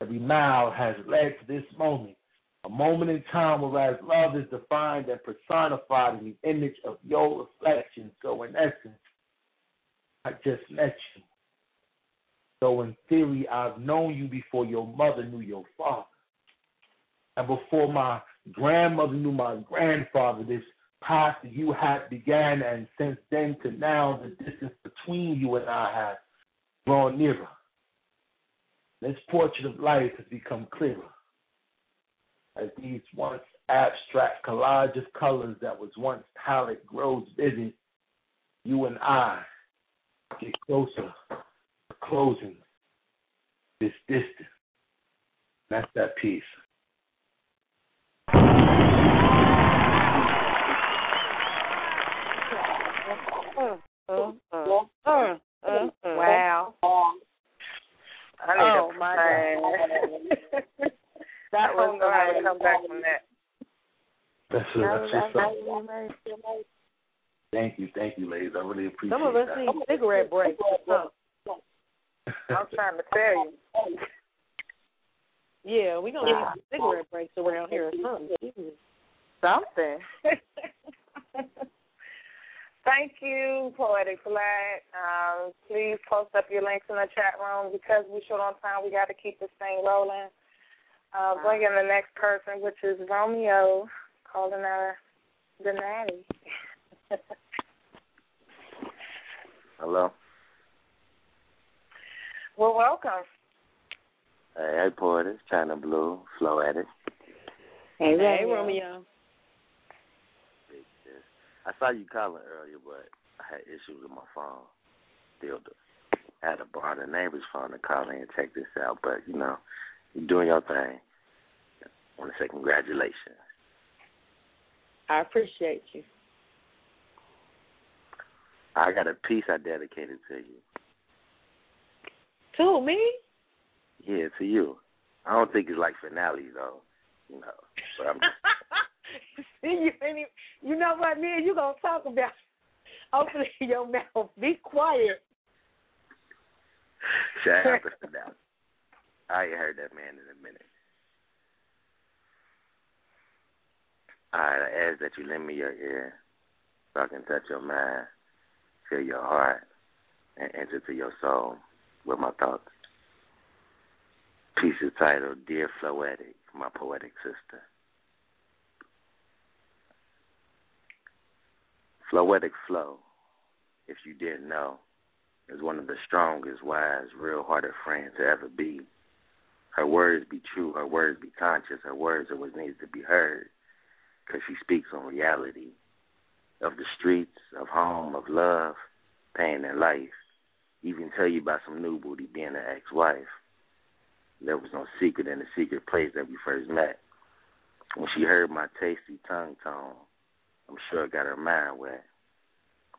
[SPEAKER 12] every mile has led to this moment. A moment in time whereas love is defined and personified in the image of your reflection. So, in essence, I just met you. So, in theory, I've known you before your mother knew your father. And before my grandmother knew my grandfather, this path that you had began, and since then to now, the distance between you and I has drawn nearer. This portrait of life has become clearer as these once abstract collage of colors that was once palette grows vivid. You and I get closer, closing this distance. That's that piece.
[SPEAKER 5] Wow. I need
[SPEAKER 7] Oh, my
[SPEAKER 5] plan.
[SPEAKER 7] That was
[SPEAKER 5] don't know how to come back from that.
[SPEAKER 12] That's, it. That's
[SPEAKER 7] was
[SPEAKER 12] what's up. Thank you, thank you, ladies. I really appreciate
[SPEAKER 6] Some of us
[SPEAKER 12] that.
[SPEAKER 6] need cigarette breaks.
[SPEAKER 5] I'm trying to tell you.
[SPEAKER 6] Yeah, we gonna need some cigarette breaks around here or something. Jesus.
[SPEAKER 7] Something.
[SPEAKER 5] Thank you, Poetic Flag. Um, please post up your links in the chat room because we're short on time. We got to keep this thing rolling. Uh, bring in the next person, which is Romeo, calling our the nanny.
[SPEAKER 13] Hello.
[SPEAKER 5] Well, welcome.
[SPEAKER 13] Hey, hey, poet. It's Chyna Blue. Flow at it.
[SPEAKER 6] Hey, Romeo.
[SPEAKER 13] I saw you calling earlier, but I had issues with my phone. Still do. I had to borrow the neighbor's phone to call in and check this out, but you know, you're doing your thing. I want to say congratulations.
[SPEAKER 6] I appreciate you.
[SPEAKER 13] I got a piece I dedicated to you.
[SPEAKER 6] To me?
[SPEAKER 13] Yeah, to you. I don't think it's like finale though, you know. But I'm
[SPEAKER 6] See, you, even- you know what, me and you gonna talk about. Open your mouth. Be quiet.
[SPEAKER 13] Shout out to finale. I ain't heard that man in a minute. I ask that you lend me your ear so I can touch your mind, feel your heart, and enter to your soul with my thoughts. Piece is titled Dear Floetic, my poetic sister. Floetic Flo, if you didn't know, is one of the strongest, wise, real hearted friends to ever be. Her words be true, her words be conscious, her words are what needs to be heard, because she speaks on reality of the streets, of home, of love, pain, and life. Even tell you about some new booty being an ex-wife. There was no secret in the secret place that we first met. When she heard my tasty tongue tone, I'm sure it got her mind wet.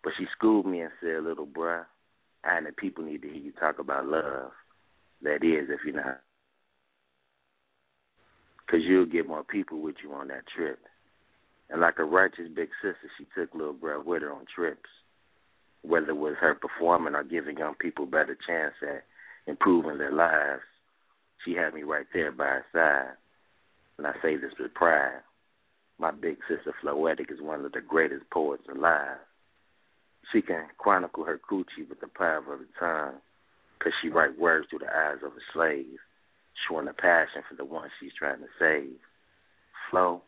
[SPEAKER 13] But she schooled me and said, little bruh, I and the people need to hear you talk about love. That is, if you're not. Because you'll get more people with you on that trip. And like a righteous big sister, she took little bruh with her on trips. Whether it was her performing or giving young people better chance at improving their lives, she had me right there by her side. And I say this with pride. My big sister Floetic is one of the greatest poets alive. She can chronicle her coochie with the power of her tongue, 'cause she write words through the eyes of a slave, showing a passion for the one she's trying to save. Flo,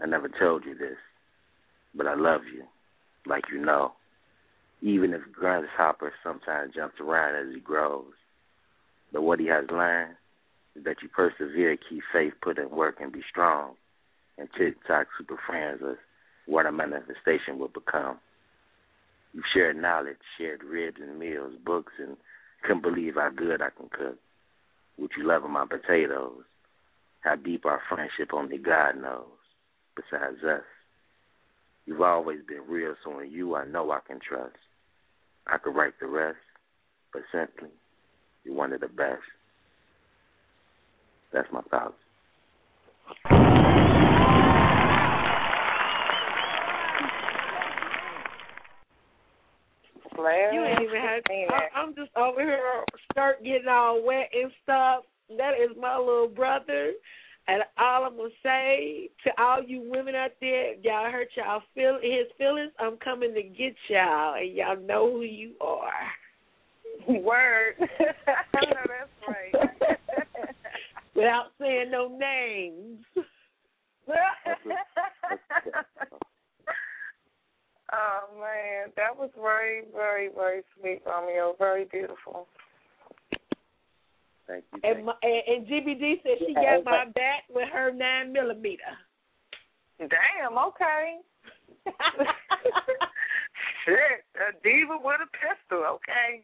[SPEAKER 13] I never told you this, but I love you, like you know. Even if Grasshopper sometimes jumps around as he grows. But what he has learned is that you persevere, keep faith, put in work, and be strong. And TikTok super friends is what a manifestation will become. You've shared knowledge, shared ribs and meals, books, and couldn't believe how good I can cook. What you love my potatoes. How deep our friendship only God knows, besides us. You've always been real, so in you I know I can trust. I could write the rest, but simply, you're one of the best. That's my thoughts.
[SPEAKER 6] You ain't even had. I, I'm just over here start getting all wet and stuff. That is my little brother, and all I'm gonna say to all you women out there, y'all hurt y'all feel his feelings. I'm coming to get y'all, and y'all know who you are.
[SPEAKER 5] Word. I that's right.
[SPEAKER 6] Without saying no names.
[SPEAKER 5] oh man, that was very, very, very sweet, Romeo. Very beautiful.
[SPEAKER 13] Thank you.
[SPEAKER 6] And, my, and, and GBD said she got my back with her nine millimeter.
[SPEAKER 5] Damn. Okay. Shit, a diva with a pistol. Okay.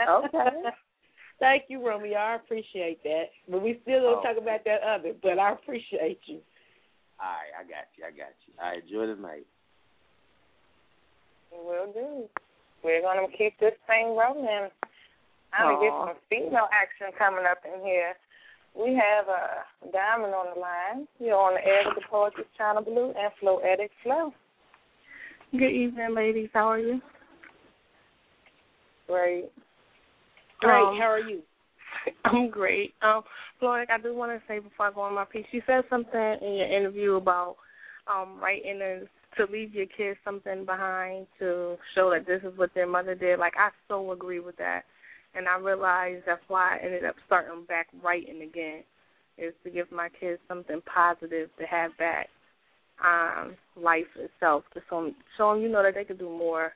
[SPEAKER 6] Okay. Thank you, Romeo. I appreciate that. But we still don't
[SPEAKER 13] Oh.
[SPEAKER 6] talk about that other. But I appreciate you.
[SPEAKER 13] All right, I got you. I got you. I enjoy the night.
[SPEAKER 5] Will do. We're gonna keep this thing rolling. I'm gonna get some female action coming up in here. We have a uh, Diamond on the line. You're on the air with the Poetry Chyna Blue and Flow Edit Flow.
[SPEAKER 14] Good evening, ladies. How are you?
[SPEAKER 5] Great.
[SPEAKER 6] Great.
[SPEAKER 14] Um,
[SPEAKER 6] How are you?
[SPEAKER 14] I'm great. Um, Floyd, I do want to say before I go on my piece, you said something in your interview about um writing a, to leave your kids something behind to show that this is what their mother did. Like I so agree with that, and I realized that's why I ended up starting back writing again, is to give my kids something positive to have back um life itself to show show them you know that they could do more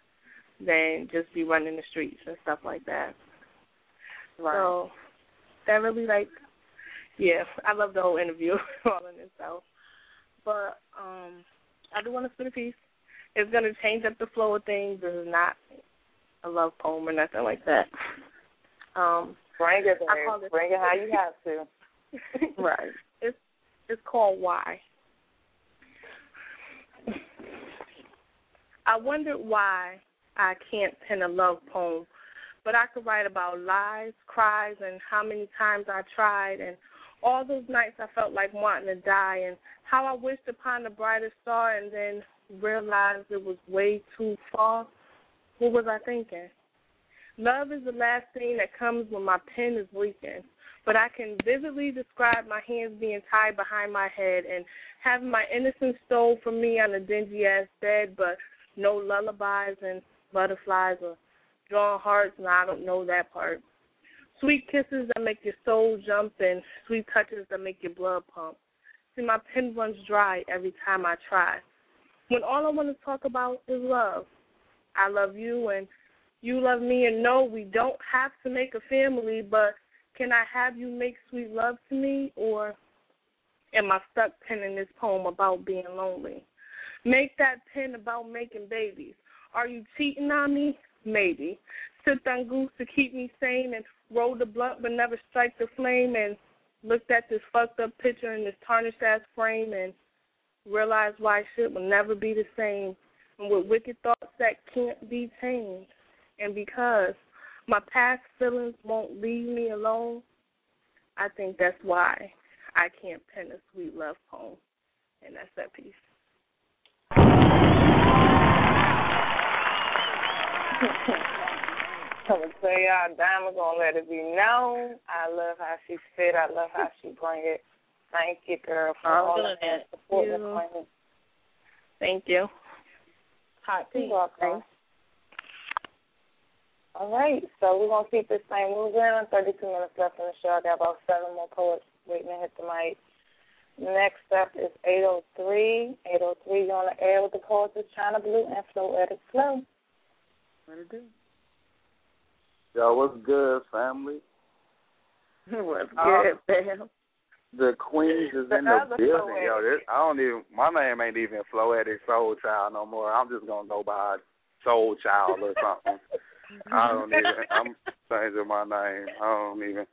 [SPEAKER 14] than just be running the streets and stuff like that.
[SPEAKER 5] Right.
[SPEAKER 14] So that really like yeah, I love the whole interview all in itself. But um I do want to spit a piece. It's gonna change up the flow of things. This is not a love poem or nothing like that. Um,
[SPEAKER 5] Bring it,
[SPEAKER 14] call it
[SPEAKER 5] Bring it how you have to.
[SPEAKER 14] right. It's it's called Why. I wondered why I can't pen a love poem, but I could write about lies, cries, and how many times I tried, and all those nights I felt like wanting to die, and how I wished upon the brightest star, and then realized it was way too far. What was I thinking? Love is the last thing that comes when my pen is leaking. But I can vividly describe my hands being tied behind my head and having my innocence stole from me on a dingy ass bed, but no lullabies and butterflies or drawn hearts, and I don't know that part. Sweet kisses that make your soul jump and sweet touches that make your blood pump. See, my pen runs dry every time I try. When all I want to talk about is love. I love you and you love me, and no, we don't have to make a family, but can I have you make sweet love to me, or am I stuck penning this poem about being lonely? Make that pen about making babies. Are you cheating on me? Maybe. Sipped on goose to keep me sane and roll the blunt but never strike the flame and looked at this fucked up picture in this tarnished ass frame and realized why shit will never be the same and with wicked thoughts that can't be tamed. And because my past feelings won't leave me alone, I think that's why I can't pen a sweet love poem. And that's that piece.
[SPEAKER 5] I'm gonna tell y'all, Diamond gonna let it be known. I love how she fit. I love how she bring it. Thank you, girl, for
[SPEAKER 14] I'm
[SPEAKER 5] all that support.
[SPEAKER 14] You. Thank you.
[SPEAKER 5] Hot tea. welcome. All right, so we're gonna keep this thing moving. Thirty-two minutes left in the show. I got about seven more poets waiting to hit the mic. Next up is 803. 803, you're on the air with the poets of Chyna Blue and Floetic Flo.
[SPEAKER 14] What it do?
[SPEAKER 15] Yo, what's good, family?
[SPEAKER 14] What's
[SPEAKER 15] Uh,
[SPEAKER 14] good, fam?
[SPEAKER 15] The Queens is in the building. Yo, this, I don't even. My name ain't even Floetic Soul Child no more. I'm just gonna go by Soul Child or something. I don't even. I'm changing my name. I don't even.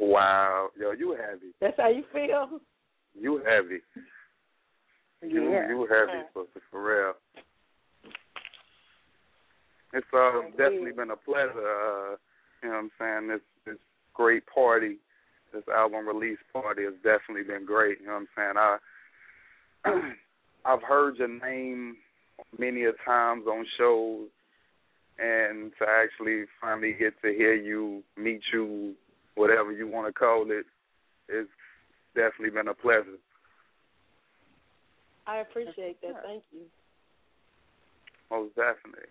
[SPEAKER 15] Wow, yo, you heavy.
[SPEAKER 6] That's how you feel?
[SPEAKER 15] You heavy. You
[SPEAKER 6] Yeah.
[SPEAKER 15] you heavy for for real. It's uh, definitely been a pleasure. Uh, you know what I'm saying? This this great party, this album release party has definitely been great. You know what I'm saying? I I've heard your name many a times on shows, and to actually finally get to hear you, meet you, whatever you want to call it, it's definitely been a pleasure.
[SPEAKER 6] I appreciate that. Thank you.
[SPEAKER 15] Most definitely.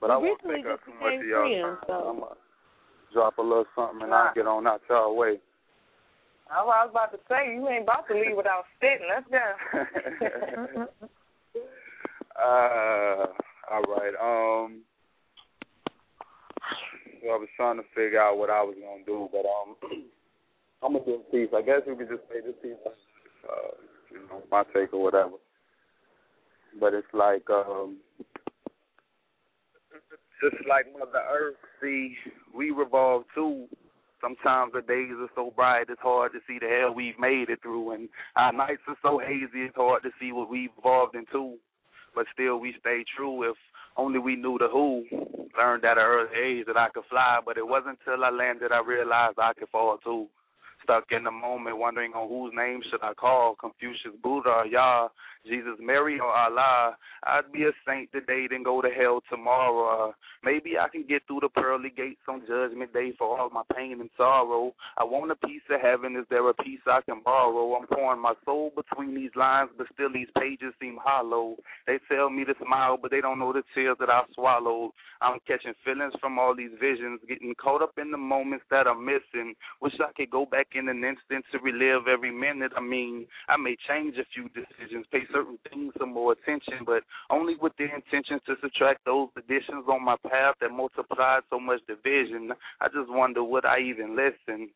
[SPEAKER 15] But I
[SPEAKER 6] We
[SPEAKER 15] won't take up too much of
[SPEAKER 6] became
[SPEAKER 15] y'all
[SPEAKER 6] friends,
[SPEAKER 15] time.
[SPEAKER 6] so-
[SPEAKER 15] I'm gonna drop a little something and I'll get on out y'all way.
[SPEAKER 5] I was about to say, you ain't about to leave without spitting. Let's go.
[SPEAKER 15] Uh, all right. Um, so I was trying to figure out what I was gonna do, but um, I'm gonna do a piece. I guess you could just say this piece, uh, you know, my take or whatever. But it's like um, just like Mother Earth. See, we revolve too. Sometimes the days are so bright, it's hard to see the hell we've made it through, and our nights are so hazy, it's hard to see what we've evolved into but still we stay true. If only we knew the who, learned at an early age that I could fly, but it wasn't until I landed I realized I could fall too. Stuck in the moment, wondering on whose name should I call, Confucius, Buddha, Yah, Jesus, Mary, or Allah. I'd be a saint today, then go to hell tomorrow. Uh, maybe I can get through the pearly gates on Judgment Day for all my pain and sorrow. I want a piece of heaven. Is there a piece I can borrow? I'm pouring my soul between these lines, but still these pages seem hollow. They tell me to smile, but they don't know the tears that I've swallowed. I'm catching feelings from all these visions, getting caught up in the moments that I'm missing. Wish I could go back in an instant to relive every minute. I mean, I may change a few decisions, pay certain things some more attention, but only with the intention to subtract those additions on my path that multiplied so much division. I just wonder would I even listen?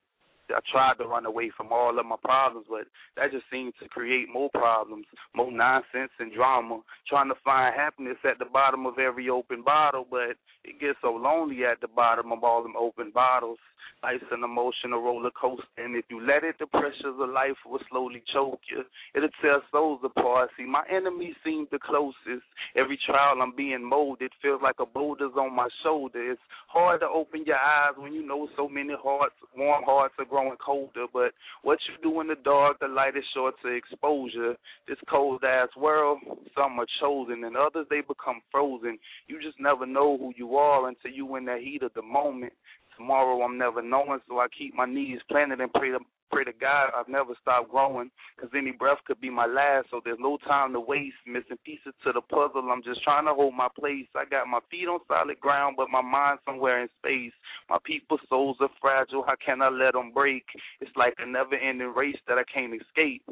[SPEAKER 15] I tried to run away from all of my problems, but that just seemed to create more problems, more nonsense and drama. Trying to find happiness at the bottom of every open bottle, but it gets so lonely at the bottom of all them open bottles. Life's an emotional roller coaster, and if you let it, the pressures of life will slowly choke you. It'll tear souls apart. See, my enemies seem the closest. Every trial I'm being molded feels like a boulder's on my shoulder. It's hard to open your eyes when you know so many hearts, warm hearts are growing colder. But what you do in the dark, the light is sure to exposure. This cold ass world, some are chosen, and others they become frozen. You just never know who you are until you in the heat of the moment. Tomorrow I'm never knowing, so I keep my knees planted and pray to pray to God I've never stopped growing, cause any breath could be my last. So there's no time to waste. Missing pieces to the puzzle. I'm just trying to hold my place. I got my feet on solid ground, but my mind somewhere in space. My people's souls are fragile. How can I let them break? It's like a never-ending race that I can't escape.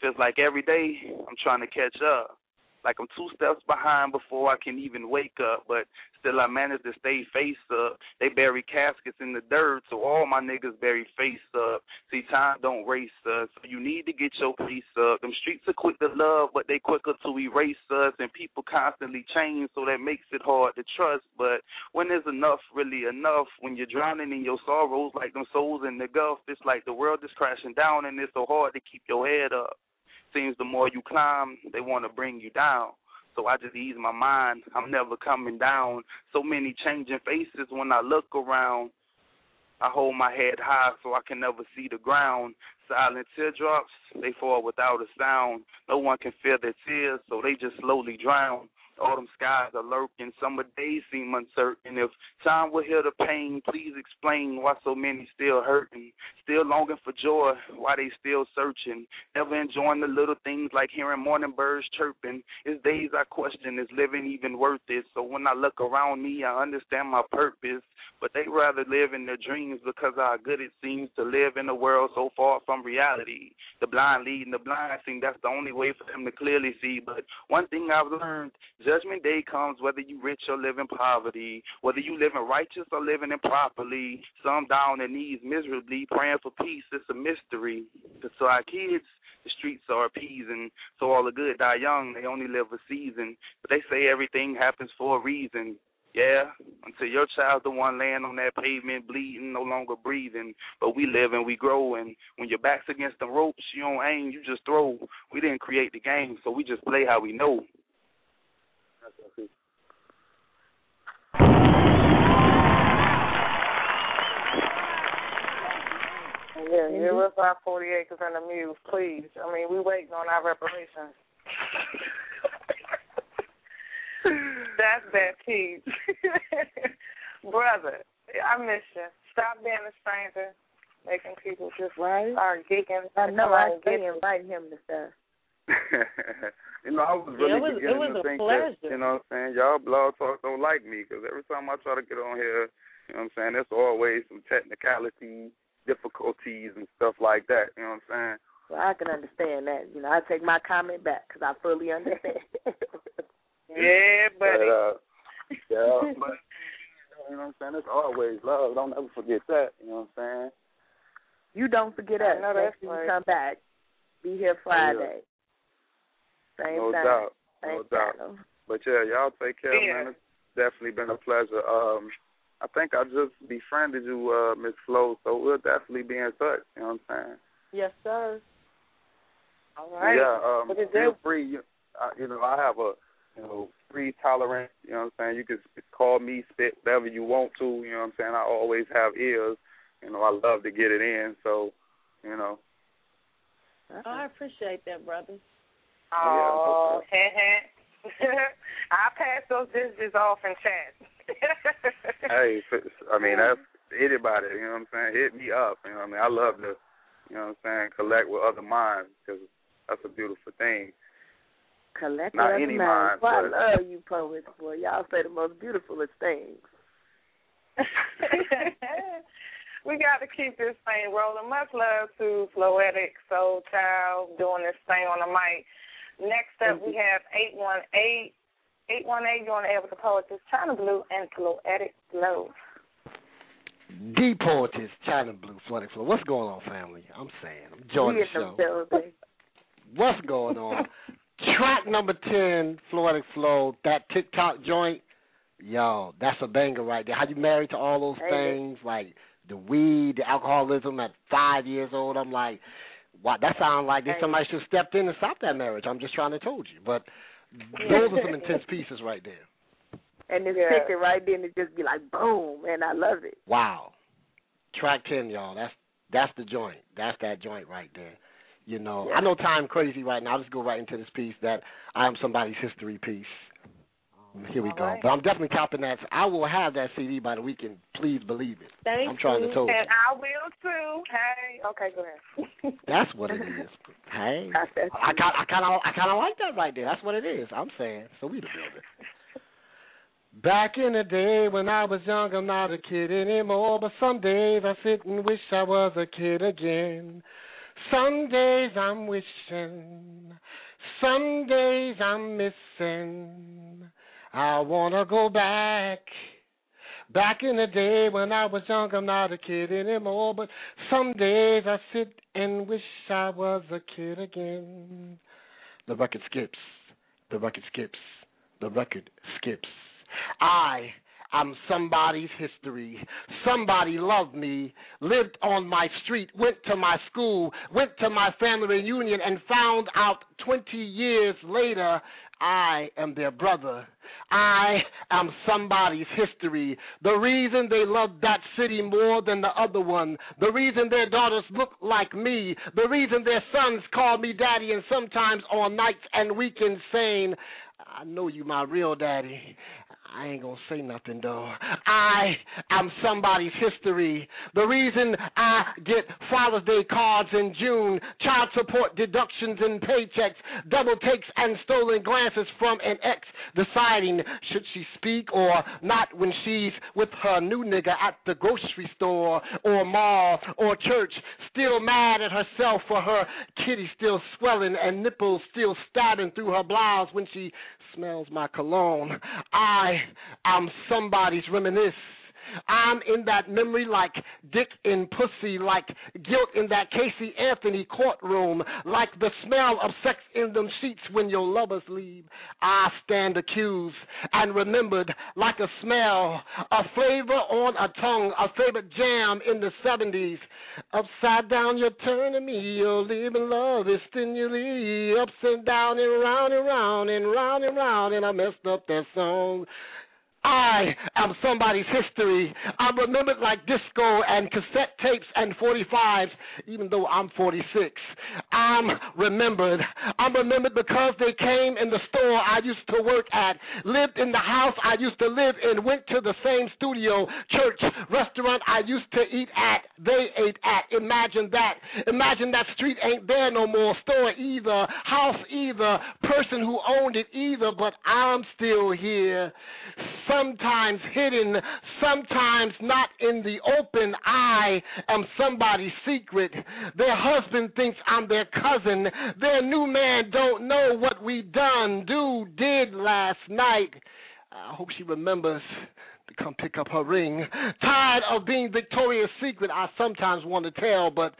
[SPEAKER 15] Feels like every day I'm trying to catch up. Like I'm two steps behind before I can even wake up, but still I manage to stay face up. They bury caskets in the dirt, so all my niggas bury face up. See, time don't race us, so you need to get your pace up. Them streets are quick to love, but they quicker to erase us, and people constantly change, so that makes it hard to trust. But when there's enough, really enough, when you're drowning in your sorrows like them souls in the Gulf, it's like the world is crashing down, and it's so hard to keep your head up seems the more you climb, they want to bring you down. So I just ease my mind. I'm never coming down. So many changing faces when I look around. I hold my head high so I can never see the ground. Silent teardrops, they fall without a sound. No one can feel their tears, so they just slowly drown. Autumn skies are lurking, summer days seem uncertain. If time will heal the pain, please explain why so many still hurting, still longing for joy, why they still searching, never enjoying the little things like hearing morning birds chirping. It's days I question, is living even worth it? So when I look around me, I understand my purpose, but they rather live in their dreams because how good it seems to live in a world so far from reality. The blind leading the blind seem that's the only way for them to clearly see. But one thing I've learned Judgment day comes whether you rich or live in poverty, whether you living righteous or living improperly. Some down on their knees miserably praying for peace. It's a mystery. So our kids, the streets are appeasing. So all the good die young. They only live a season. But they say everything happens for a reason. Yeah, until your child's the one laying on that pavement, bleeding, no longer breathing. But we live and we grow, and when your back's against the ropes, you don't aim, you just throw. We didn't create the game, so we just play how we know.
[SPEAKER 5] Yeah, give us our 40 acres and a mule, please. I mean, we waiting on our reparations. That's that piece. Brother, I miss you. Stop being a stranger, making people just
[SPEAKER 7] right.
[SPEAKER 5] start geeking.
[SPEAKER 7] I know, I stay inviting him to stuff.
[SPEAKER 15] you know, I was really
[SPEAKER 6] yeah, it was,
[SPEAKER 15] beginning
[SPEAKER 6] it was
[SPEAKER 15] to
[SPEAKER 6] a
[SPEAKER 15] think
[SPEAKER 6] pleasure.
[SPEAKER 15] that, you know what I'm saying, y'all blog talk don't like me because every time I try to get on here, you know what I'm saying, there's always some technicality, difficulties, and stuff like that. You know what I'm saying?
[SPEAKER 7] Well, I can understand that. You know, I take my comment back because I fully understand.
[SPEAKER 5] yeah, buddy.
[SPEAKER 15] But, uh, yeah, but you know what I'm saying? It's always love. Don't ever forget that. You know what I'm saying?
[SPEAKER 7] You don't forget
[SPEAKER 5] I
[SPEAKER 7] us.
[SPEAKER 5] know
[SPEAKER 7] Next
[SPEAKER 5] that's
[SPEAKER 7] time
[SPEAKER 5] right.
[SPEAKER 7] you come back. Be here Friday. Same
[SPEAKER 15] no
[SPEAKER 7] time.
[SPEAKER 15] doubt,
[SPEAKER 7] Same
[SPEAKER 15] no doubt.
[SPEAKER 7] channel.
[SPEAKER 15] But yeah, y'all take care,
[SPEAKER 5] Yeah.
[SPEAKER 15] man. It's definitely been a pleasure. Um, I think I just befriended you, uh, Miss Flo, so we'll definitely be in touch. You know what I'm saying?
[SPEAKER 6] Yes, sir.
[SPEAKER 5] All right.
[SPEAKER 15] Yeah, um,
[SPEAKER 5] What is
[SPEAKER 15] feel
[SPEAKER 5] it?
[SPEAKER 15] free. You, uh, you know, I have a you know free tolerance. You know what I'm saying? You can sp- call me, spit whatever you want to. You know what I'm saying? I always have ears. You know, I love to get it in. So, you know,
[SPEAKER 6] Oh, I appreciate that, brother.
[SPEAKER 5] Oh, heh heh. I'll pass those dishes off in chat.
[SPEAKER 15] hey, I mean that's anybody. You know what I'm saying? Hit me up. You know what I mean? I love to, you know what I'm saying, collect with other minds because that's a beautiful thing.
[SPEAKER 7] Collect
[SPEAKER 15] Not
[SPEAKER 7] other
[SPEAKER 15] any
[SPEAKER 7] minds.
[SPEAKER 15] mind,
[SPEAKER 7] Boy, I love you poets, boy. Y'all say the most beautifulest things.
[SPEAKER 5] we got to keep this thing rolling. Much love to Floetic Soul Child doing this thing on the mic. Next up, we have 818. 818, you're on the air with the poet, this Chyna Blue and Floetic Flo.
[SPEAKER 16] The poetess, Chyna Blue, Floetic Flo. What's going on, family? I'm saying, I'm enjoying the show. What's going on? Track number 10, Floetic Flo, that TikTok joint. Yo, that's a banger right there. How you married to all those
[SPEAKER 7] Hey.
[SPEAKER 16] things, like the weed, the alcoholism at five years old. I'm like, wow, that sounds like
[SPEAKER 7] Hey.
[SPEAKER 16] somebody should have stepped in and stopped that marriage. I'm just trying to told you. But those are some intense pieces right there.
[SPEAKER 7] And this
[SPEAKER 16] Yeah.
[SPEAKER 7] picture right then, it just be like boom, and I love it.
[SPEAKER 16] Wow. Track ten, y'all. That's that's the joint. That's that joint right there. You know, I know time crazy right now. I'll just go right into this piece that I am somebody's history piece. Here we
[SPEAKER 5] All
[SPEAKER 16] go.
[SPEAKER 5] right.
[SPEAKER 16] But I'm definitely copping that. I will have that CD by the weekend. Please believe it.
[SPEAKER 5] Thank
[SPEAKER 16] I'm trying
[SPEAKER 5] you.
[SPEAKER 16] to tell you.
[SPEAKER 5] And I will too. Hey. Okay, go ahead.
[SPEAKER 16] That's what it is. Hey, I kind I kind of I kind of like that right there. That's what it is. I'm saying. So we the building. Back in the day when I was young, I'm not a kid anymore. But some days I sit and wish I was a kid again. Some days I'm wishing, some days I'm missing. I wanna go back. Back in the day when I was young, I'm not a kid anymore. But some days I sit and wish I was a kid again. The record skips. The record skips. The record skips. I am somebody's history. Somebody loved me, lived on my street, went to my school, went to my family reunion, and found out 20 years later I am their brother. I am somebody's history. The reason they love that city more than the other one. The reason their daughters look like me. The reason their sons call me daddy and sometimes on nights and weekends saying, I know you my real daddy. I ain't gonna say nothing though. I am somebody's history. The reason I get Father's Day cards in June, child support deductions and paychecks, double takes and stolen glances from an ex, deciding should she speak or not when she's with her new nigga at the grocery store or mall or church, still mad at herself for her kitty still swelling and nipples still stabbing through her blouse when she smells my cologne. I am somebody's reminisce. I'm in that memory like dick in pussy, like guilt in that Casey Anthony courtroom, like the smell of sex in them sheets when your lovers leave. I stand accused and remembered like a smell, a flavor on a tongue, a favorite jam in the 70s. Upside down, you're turning me, you're living love is stimuli. and down and round and round and round and round, and I messed up that song. I am somebody's history. I'm remembered like disco and cassette tapes and 45s, even though I'm 46. I'm remembered. I'm remembered because they came in the store I used to work at, lived in the house I used to live in, went to the same studio, church, restaurant I used to eat at, they ate at. Imagine that. Imagine that street ain't there no more, store either, house either, person who owned it either, but I'm still here sometimes hidden, sometimes not in the open. I am somebody's secret. Their husband thinks I'm their cousin. Their new man don't know what we done, do, did last night. I hope she remembers to come pick up her ring. Tired of being Victoria's Secret, I sometimes want to tell, but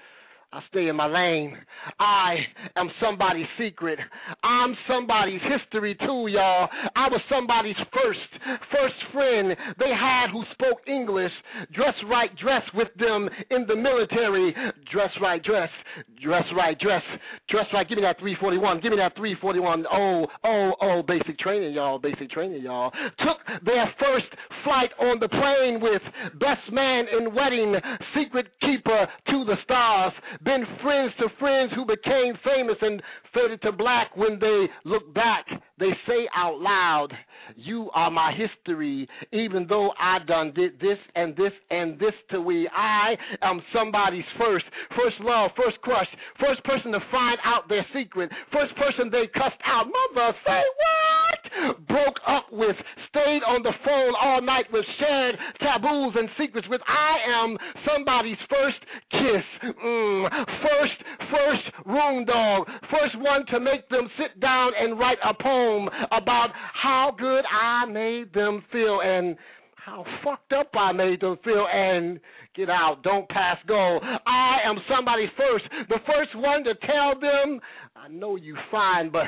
[SPEAKER 16] I stay in my lane. I am somebody's secret. I'm somebody's history too, y'all. I was somebody's first, first friend they had who spoke English. Dress right, dress with them in the military. Dress right, dress, dress right, dress, dress right. Give me that 341. Give me that 341. Oh, oh, oh, basic training, y'all. Basic training, y'all. Took their first flight on the plane with best man in wedding, secret keeper to the stars been friends to friends who became famous and faded to black when they look back. They say out loud, You are my history, even though I done did this and this and this to we. I am somebody's first, first love, first crush, first person to find out their secret, first person they cussed out. Mother, say what? Broke up with, stayed on the phone all night with, shared taboos and secrets with. I am somebody's first kiss. Mm. First, first room dog. First one to make them sit down and write a poem about how good I made them feel and how fucked up I made them feel and get out, don't pass go. I am somebody first, the first one to tell them, I know you fine, but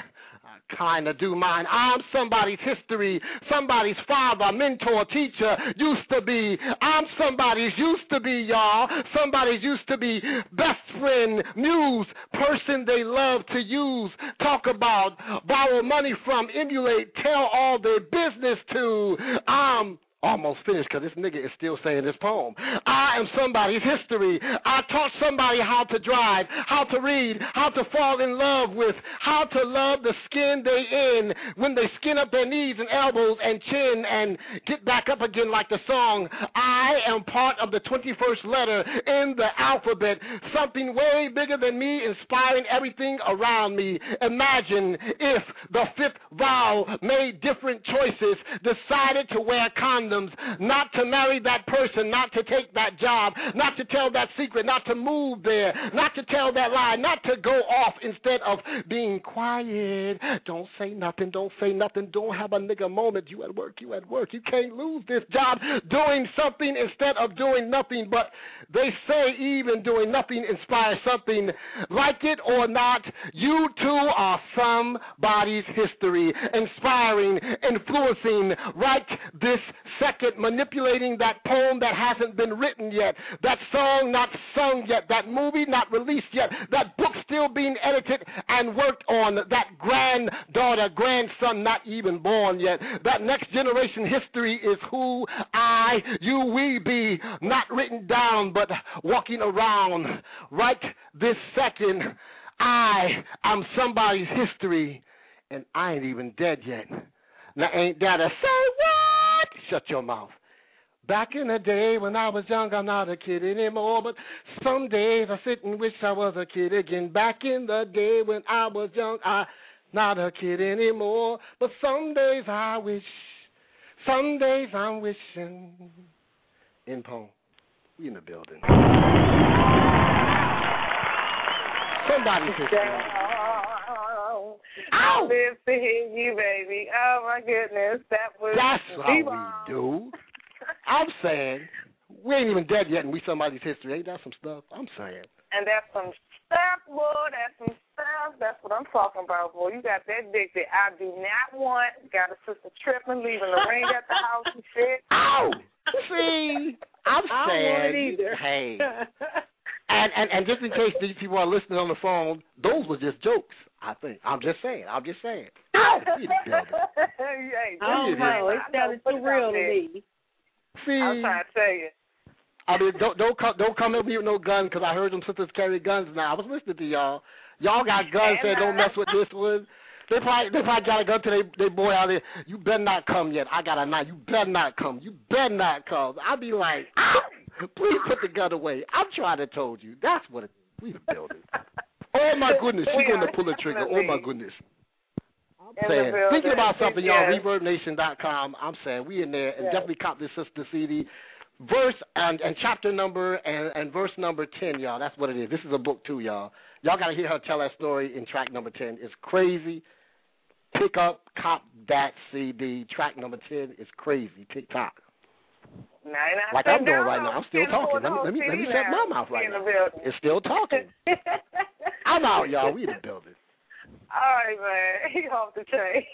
[SPEAKER 16] I kinda do mine. I'm somebody's history, somebody's father, mentor, teacher, used to be. I'm somebody's used to be, y'all. Somebody's used to be best friend, muse, person they love to use, talk about, borrow money from, emulate, tell all their business to. I'm almost finished because this nigga is still saying this poem. I am somebody's history. I taught somebody how to drive, how to read, how to fall in love with, how to love the skin they in when they skin up their knees and elbows and chin and get back up again like the song. I am part of the 21st letter in the alphabet, something way bigger than me, inspiring everything around me. Imagine if the fifth vowel made different choices, decided to wear condoms not to marry that person, not to take that job, not to tell that secret, not to move there, not to tell that lie, not to go off instead of being quiet. Don't say nothing, don't say nothing, don't have a nigga moment. You at work, you at work. You can't lose this job doing something instead of doing nothing. But they say even doing nothing inspires something. Like it or not, you too are somebody's history, inspiring, influencing. Right this second, manipulating that poem that hasn't been written yet, that song not sung yet, that movie not released yet, that book still being edited and worked on, that granddaughter, grandson not even born yet. That next generation history is who I, you, we be, not written down, but walking around right this second. I am somebody's history, and I ain't even dead yet. Now, ain't that a what? Shut your mouth. Back in the day when I was young, I'm not a kid anymore. But some days I sit and wish I was a kid again. Back in the day when I was young, I not a kid anymore. But some days I wish, some days I'm wishing. In poem, we in the building. Somebody
[SPEAKER 5] I live to hear you, baby. Oh my goodness, that was.
[SPEAKER 16] That's how we do. I'm saying we ain't even dead yet, and we somebody's history. Ain't that some stuff? I'm saying.
[SPEAKER 5] And that's some stuff, boy. That's some stuff. That's what I'm talking about, boy. You got that dick that I do not want. Got a sister tripping, leaving the ring at the house and shit.
[SPEAKER 16] Ow! See, I'm
[SPEAKER 5] I don't
[SPEAKER 16] saying.
[SPEAKER 5] want it either.
[SPEAKER 16] Hey. And, and and just in case these people are listening on the phone, those were just jokes. I think. I'm just saying. I'm just saying. Ow! We in the building.
[SPEAKER 5] hey,
[SPEAKER 17] I don't know. It sounded too real to me.
[SPEAKER 16] See,
[SPEAKER 5] I'm trying to tell you.
[SPEAKER 16] I mean, don't don't come don't come at me with no gun because I heard them sisters carry guns now. I was listening to y'all. Y'all got guns. Said don't mess with this one. They probably they probably got a gun to they they boy out there. You better not come yet. I got a knife. You better not come. You better not come. I'll be like, ah, please put the gun away. I'm trying to told you. That's what it, we the building. Oh my goodness, she's going to pull the trigger. Oh my goodness. I'm saying, thinking about something, y'all.
[SPEAKER 5] Yes.
[SPEAKER 16] ReverbNation.com. I'm saying we in there and
[SPEAKER 5] Yes.
[SPEAKER 16] definitely cop this sister CD. Verse and, and chapter number and, and verse number ten, y'all. That's what it is. This is a book too, y'all. Y'all got to hear her tell that story in track number ten. It's crazy. Pick up, cop that CD. Track number ten is crazy. TikTok. Like I'm doing
[SPEAKER 5] down,
[SPEAKER 16] right now. I'm still talking. Let me let me let me shut my mouth right now. It's still talking. I'm out, y'all. We in the building.
[SPEAKER 5] All right, man. He off the chain.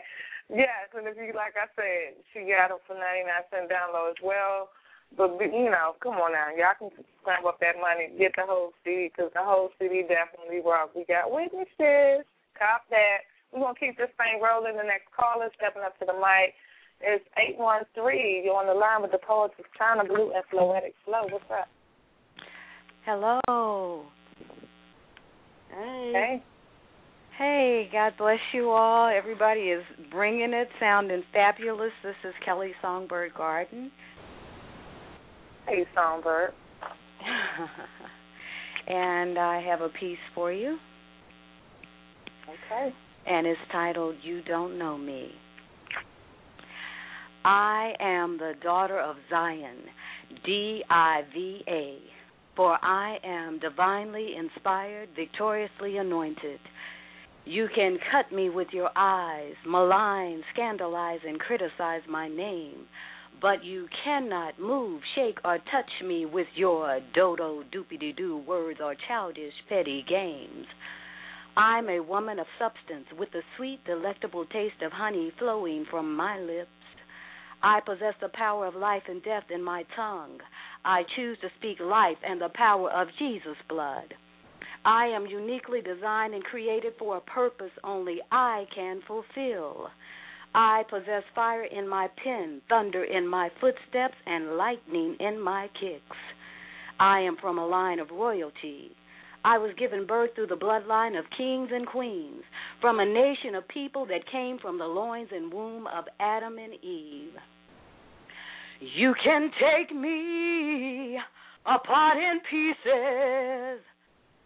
[SPEAKER 5] yes, and if you like I said, she got them for ninety nine cent download as well. But you know, come on now, y'all can scramble up that money, get the whole CD because the whole CD definitely rock. We got witnesses. Cop that. We're gonna keep this thing rolling. The next caller stepping up to the mic one three. You're on the line with the poets of Chyna Blue and Floetic Flo. What's up?
[SPEAKER 18] Hello.
[SPEAKER 5] Hey. Hey.
[SPEAKER 18] Hey, God bless you all. Everybody is bringing it, sounding fabulous. This is Kelly Songbird Garden.
[SPEAKER 5] Hey, Songbird.
[SPEAKER 18] and I have a piece for you,
[SPEAKER 5] Okay.
[SPEAKER 18] and it's titled You Don't Know Me. I am the daughter of Zion, D I V A, for I am divinely inspired, victoriously anointed. You can cut me with your eyes, malign, scandalize, and criticize my name. but you cannot move, shake, or touch me with your dodo doopy doo words or childish petty games. I'm a woman of substance with the sweet, delectable taste of honey flowing from my lips. I possess the power of life and death in my tongue. I choose to speak life and the power of Jesus' blood. I am uniquely designed and created for a purpose only I can fulfill. I possess fire in my pen, thunder in my footsteps, and lightning in my kicks. I am from a line of royalty. I was given birth through the bloodline of kings and queens, from a nation of people that came from the loins and womb of Adam and Eve. You can take me apart in pieces.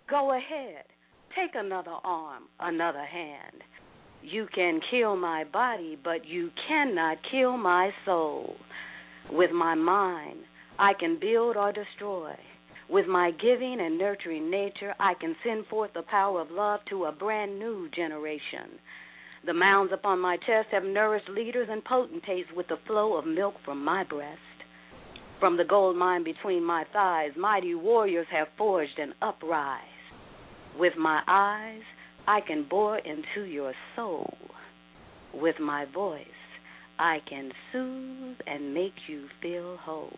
[SPEAKER 18] Go ahead, take another arm, another hand. You can kill my body, but you cannot kill my soul. With my mind, I can build or destroy. With my giving and nurturing nature, I can send forth the power of love to a brand new generation. The mounds upon my chest have nourished leaders and potentates with the flow of milk from my breast. From the gold mine between my thighs, mighty warriors have forged an uprise. With my eyes, I can bore into your soul. With my voice, I can soothe and make you feel whole.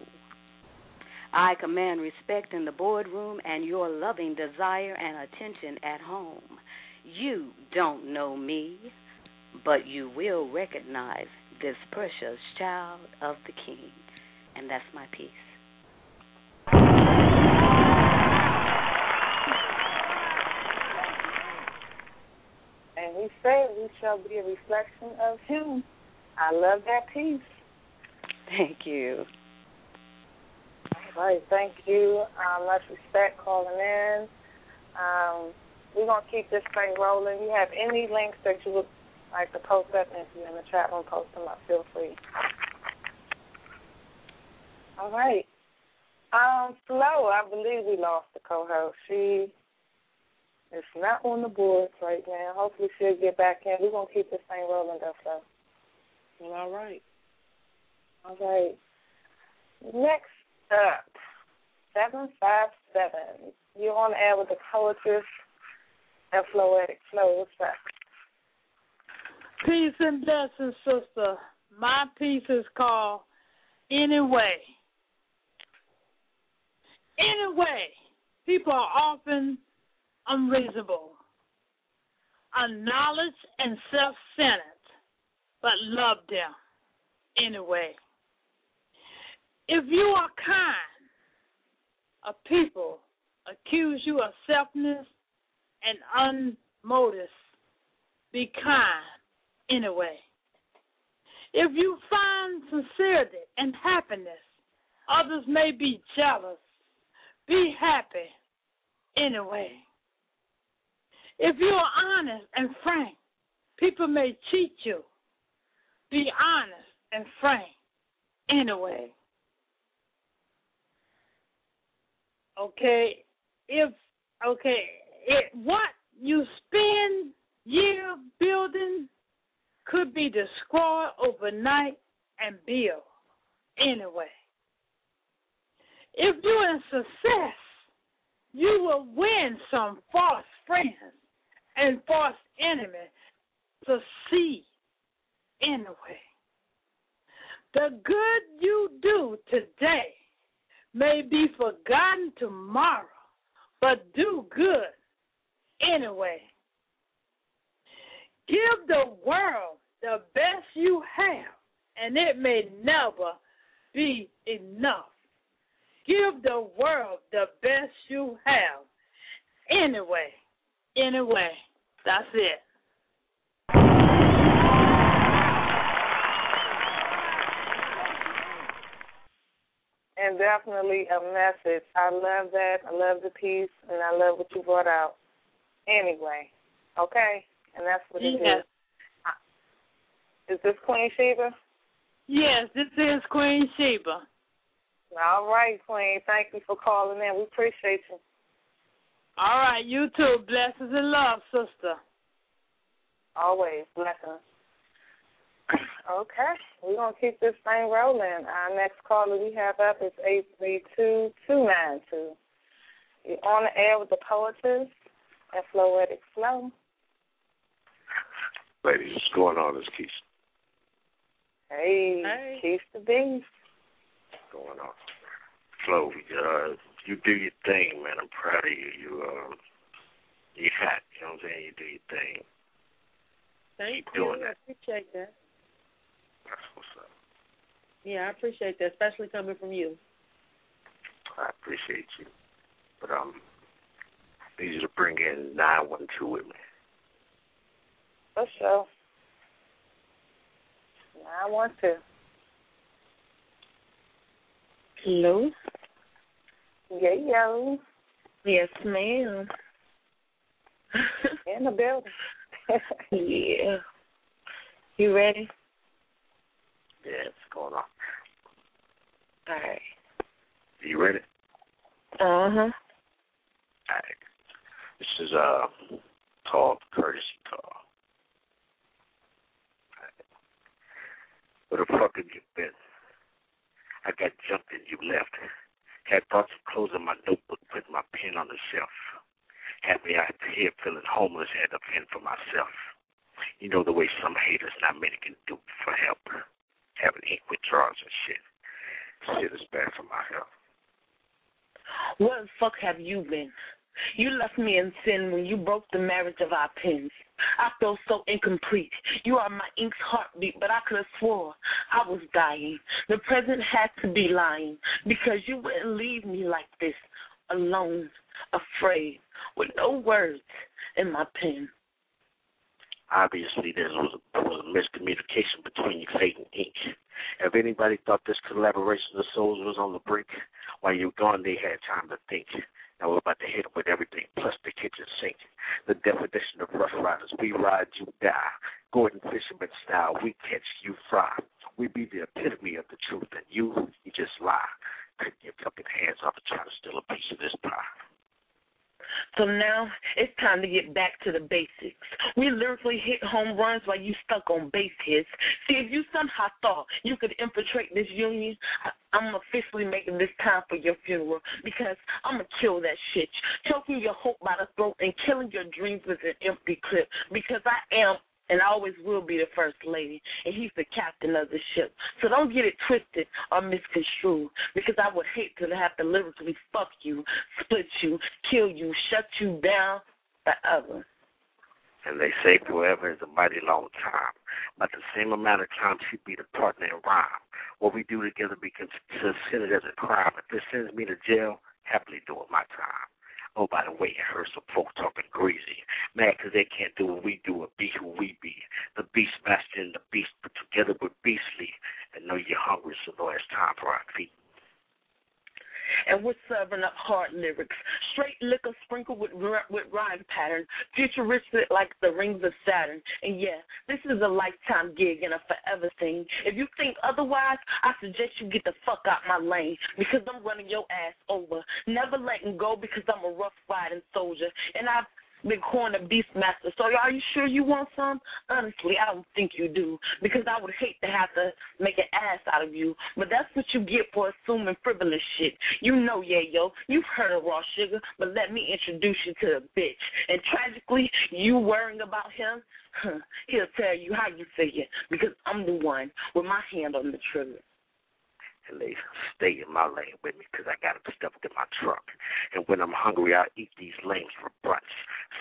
[SPEAKER 18] I command respect in the boardroom and your loving desire and attention at home. You don't know me, but you will recognize this precious child of the King. And that's my piece.
[SPEAKER 5] And we say we shall be a reflection of him. I love that piece.
[SPEAKER 18] Thank you.
[SPEAKER 5] All right, thank you. Um, much respect calling in. Um, we're gonna keep this thing rolling. You have any links that you would like to post up if you're in the chat room, post them up. Feel free. All right. Um, Flo, I believe we lost the co-host. She is not on the boards right now. Hopefully she'll get back in. We're gonna keep this thing rolling, though, Flo.
[SPEAKER 6] Well, all right.
[SPEAKER 5] All right. Next up, seven five seven. You're on air with the poetess and Floetic Flo. What's up?
[SPEAKER 19] Peace and blessings, sister. My piece is called Anyway. Anyway, people are often unreasonable, unknowledge and self centered, but love them anyway. If you are kind, a people accuse you of selfness and unmodest, be kind anyway. If you find sincerity and happiness, others may be jealous. Be happy anyway. If you are honest and frank, people may cheat you. Be honest and frank anyway. Okay, if okay, it, what you spend year building could be destroyed overnight and built anyway. If you're in success, you will win some false friends and false enemies to see anyway. The good you do today may be forgotten tomorrow, but do good anyway. Give the world the best you have, and it may never be enough. Give the world the best you have. Anyway, anyway, that's it.
[SPEAKER 5] And definitely a message. I love that. I love the piece, and I love what you brought out. Anyway, okay, and that's what it
[SPEAKER 19] Yes.
[SPEAKER 5] is. Is this Queen Sheba?
[SPEAKER 19] Yes, this is Queen Sheba.
[SPEAKER 5] All right, Queen. Thank you for calling in. We appreciate you.
[SPEAKER 19] All right, you too. Blessings and love, sister.
[SPEAKER 5] Always blessings. Okay, we're gonna keep this thing rolling. Our next caller we have up is eight three two two nine two. You're on the air with the poetess at Floetic Flo.
[SPEAKER 17] Ladies, what's going on? This Keith
[SPEAKER 5] Hey,
[SPEAKER 6] Hey.
[SPEAKER 5] Keith the Beast.
[SPEAKER 17] going on. Flo, uh, you do your thing, man. I'm proud of you. You um, you hot. You know what I'm saying? You do your thing.
[SPEAKER 6] Thank
[SPEAKER 17] Keep
[SPEAKER 6] you.
[SPEAKER 17] doing
[SPEAKER 6] I appreciate that.
[SPEAKER 17] That's what's up.
[SPEAKER 6] Yeah, I appreciate that, especially coming from you.
[SPEAKER 17] I appreciate you. But um, I need you to bring in nine one two with me.
[SPEAKER 5] For sure. Nine one two.
[SPEAKER 6] Hello.
[SPEAKER 5] Yeah, yo.
[SPEAKER 6] Yes, ma'am.
[SPEAKER 5] In the building.
[SPEAKER 6] yeah. You ready?
[SPEAKER 17] Yeah, it's going on.
[SPEAKER 6] All right.
[SPEAKER 17] You ready?
[SPEAKER 6] Uh huh.
[SPEAKER 17] Alright. This is uh called courtesy call. Alright. Where the fuck have you been? I got jumped and you left. Had thoughts of closing my notebook, putting my pen on the shelf. Had me out here feeling homeless, had to fend for myself. You know the way some haters not many can do for help. Having ink withdrawals and shit. Shit is bad for my health.
[SPEAKER 20] Where the fuck have you been? You left me in sin when you broke the marriage of our pens. I feel so incomplete. You are my ink's heartbeat, but I could have swore I was dying. The present had to be lying because you wouldn't leave me like this, alone, afraid, with no words in my pen.
[SPEAKER 17] Obviously, there was was miscommunication between Fate and Ink. If anybody thought this collaboration of souls was on the brink, while you were gone, they had time to think. Now we're about to hit with everything, plus the kitchen sink. The definition of Rough Riders. We ride, you die. Gordon Fisherman style. We catch, you fry. We be the epitome of the truth, and you, you just lie. Cut your fucking hands off and try to steal a piece of this pie.
[SPEAKER 20] So now it's time to get back to the basics. We lyrically hit home runs while you stuck on base hits. See, if you somehow thought you could infiltrate this union, I- I'm officially making this time for your funeral because I'm going to kill that shit. Choking your hope by the throat and killing your dreams with an empty clip because I am and always will be the first lady, and he's the captain of the ship. So don't get it twisted or misconstrued, because I would hate to have to literally fuck you, split you, kill you, shut you down forever.
[SPEAKER 17] And they say forever is a mighty long time. But the same amount of time she'd be the partner in rhyme. What we do together be considered as a crime. If this sends me to jail, happily doing my time. Oh, by the way, I heard some folk talking greasy. Mad 'cause they can't do what we do or be who we be. The beast master and the beast put together with beastly. And know you're hungry, so know it's time for our feet.
[SPEAKER 20] And we're serving up hard lyrics, straight liquor sprinkled with with rhyme pattern, futuristic like the rings of Saturn. And yeah, this is a lifetime gig and a forever thing. If you think otherwise, I suggest you get the fuck out my lane. Because I'm running your ass over, never letting go because I'm a rough riding soldier, and I've been calling a beastmaster. So are you sure you want some? Honestly, I don't think you do because I would hate to have to make an ass out of you. But that's what you get for assuming frivolous shit. You know, yeah, yo, you've heard of Raw Sugar, but let me introduce you to the bitch. And tragically, you worrying about him, huh, he'll tell you how you figure because I'm the one with my hand on the trigger.
[SPEAKER 17] And they stay in my lane with me 'cause I got them stuffed in my trunk. And when I'm hungry, I eat these lames for brunch.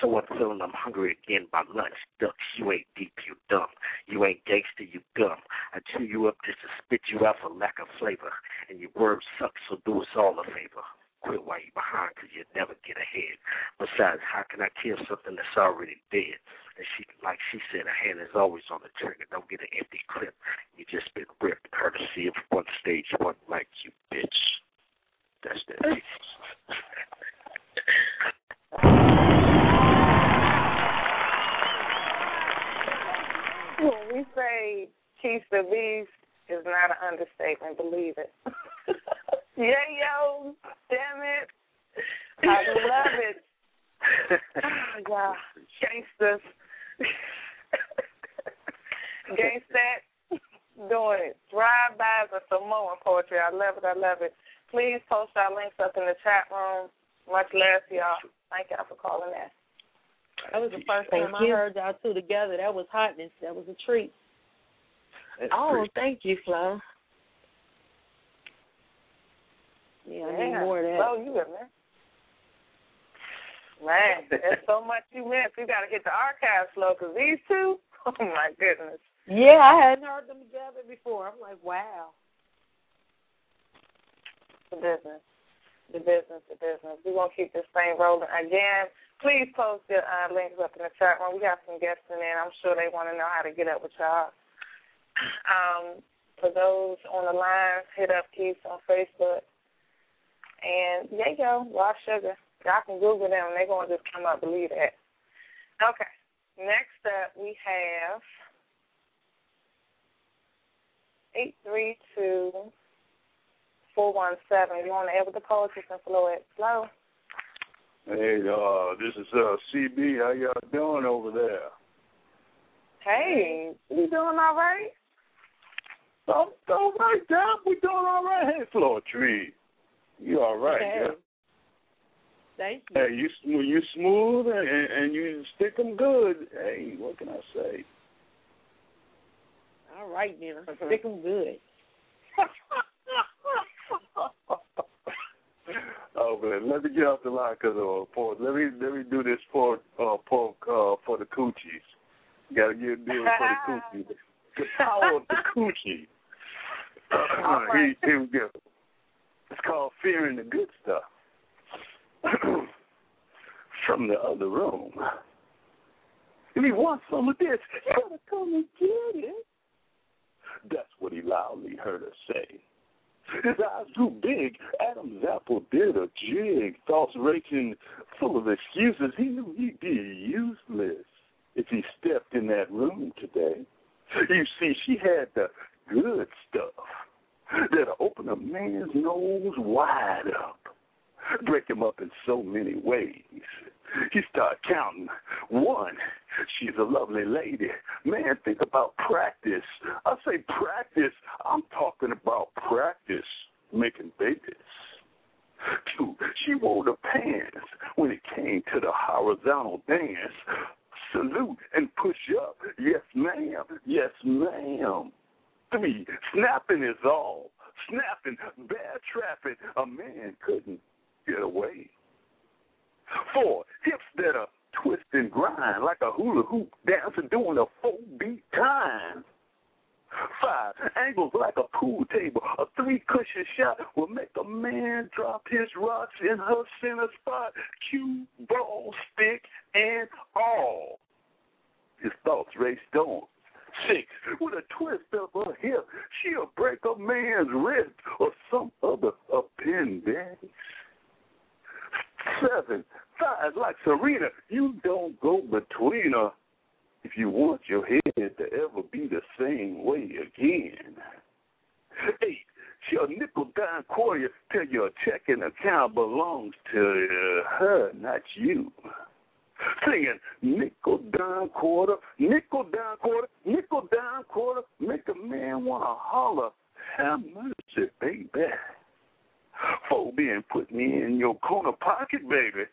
[SPEAKER 17] So I'm feeling I'm hungry again by lunch. Ducks, you ain't deep, you dumb. You ain't gangster, you dumb. I chew you up just to spit you out for lack of flavor. And your words suck, so do us all a favor. Quit while you're behind 'cause you'll never get ahead. Besides, how can I kill something that's already dead? And she, like she said, her hand is always on the trigger. Don't get an empty clip. You just been ripped, courtesy of one stage, one mic, you bitch. That's that.
[SPEAKER 5] When we say Keith the Beast is not an understatement, believe it. yeah, yo, damn it. I love it. Oh, yeah. Gangsters. Gangsta doing it. Drive-bys and Samoan poetry. I love it. I love it. Please post our links up in the chat room. Much love y'all. Thank y'all for calling in.
[SPEAKER 6] That was the first
[SPEAKER 5] Thank
[SPEAKER 6] time I heard y'all two together. That was hotness. That was a treat.
[SPEAKER 20] Oh, thank you, Flo.
[SPEAKER 6] Yeah, I need more of that.
[SPEAKER 5] Oh, you good, man. Man, there's so much you missed. You got to hit the archive slow because these two, oh my goodness.
[SPEAKER 6] Yeah, I hadn't heard them together before. I'm like, wow.
[SPEAKER 5] The business. The business, the business. We're going to keep this thing rolling. Again, please post your uh, links up in the chat room. We got some guests in there. I'm sure they want to know how to get up with y'all. Um, for those on the line, hit up Keith on Facebook. And there you go, Raw Sugar. Y'all can Google them. and They're going to just come up, believe that. Okay. Next up, we have 832 417. You want to air with the poetry and flow it slow?
[SPEAKER 21] Hey, uh, this is uh CB. How y'all doing over there?
[SPEAKER 5] Hey, you doing all right?
[SPEAKER 21] Oh, all right, Doc. We doing all right. Hey, Floor Tree. You all right,
[SPEAKER 6] Hey.
[SPEAKER 21] yeah?
[SPEAKER 6] Thank you.
[SPEAKER 21] Hey, you you smooth and, and you stick 'em good. Hey, what can I say?
[SPEAKER 6] All right, then. Stick 'em good.
[SPEAKER 21] Oh man, let me get off the line because uh, for let me let me do this for uh for uh for the coochies. Got to get do it for the coochies. The power of the coochie. Uh, here, here we go. It's called fearing the good stuff. From the other room. If he wants some of this, you gotta come and get it. That's what he loudly heard her say. His eyes grew big. Adam's apple did a jig. Thoughts racing, full of excuses. He knew he'd be useless if he stepped in that room today. You see, she had the good stuff that'll open a man's nose wide up, break him up in so many ways. He start counting. One, she's a lovely lady. Man, think about practice. I say practice. I'm talking about practice making babies. Two, she wore the pants when it came to the horizontal dance. Salute and push up. Yes, ma'am. Yes, ma'am. Three, snapping is all. Snapping, bad trapping. A man couldn't get away. Four, hips that are twist and grind like a hula hoop dancer doing a four beat time. Five, angles like a pool table. A three cushion shot will make a man drop his rocks in her center spot. Cue, ball, stick, and all. His thoughts raced on. Six, with a twist of her hip, she'll break a man's wrist or some other appendix. Seven, thighs like Serena, you don't go between her if you want your head to ever be the same way again. Eight, she'll nickel dime quarter till your checking account belongs to her, not you. Singing nickel dime quarter, nickel dime quarter, nickel dime quarter, make a man wanna holler. Have mercy, baby. For being put me in your corner pocket, baby.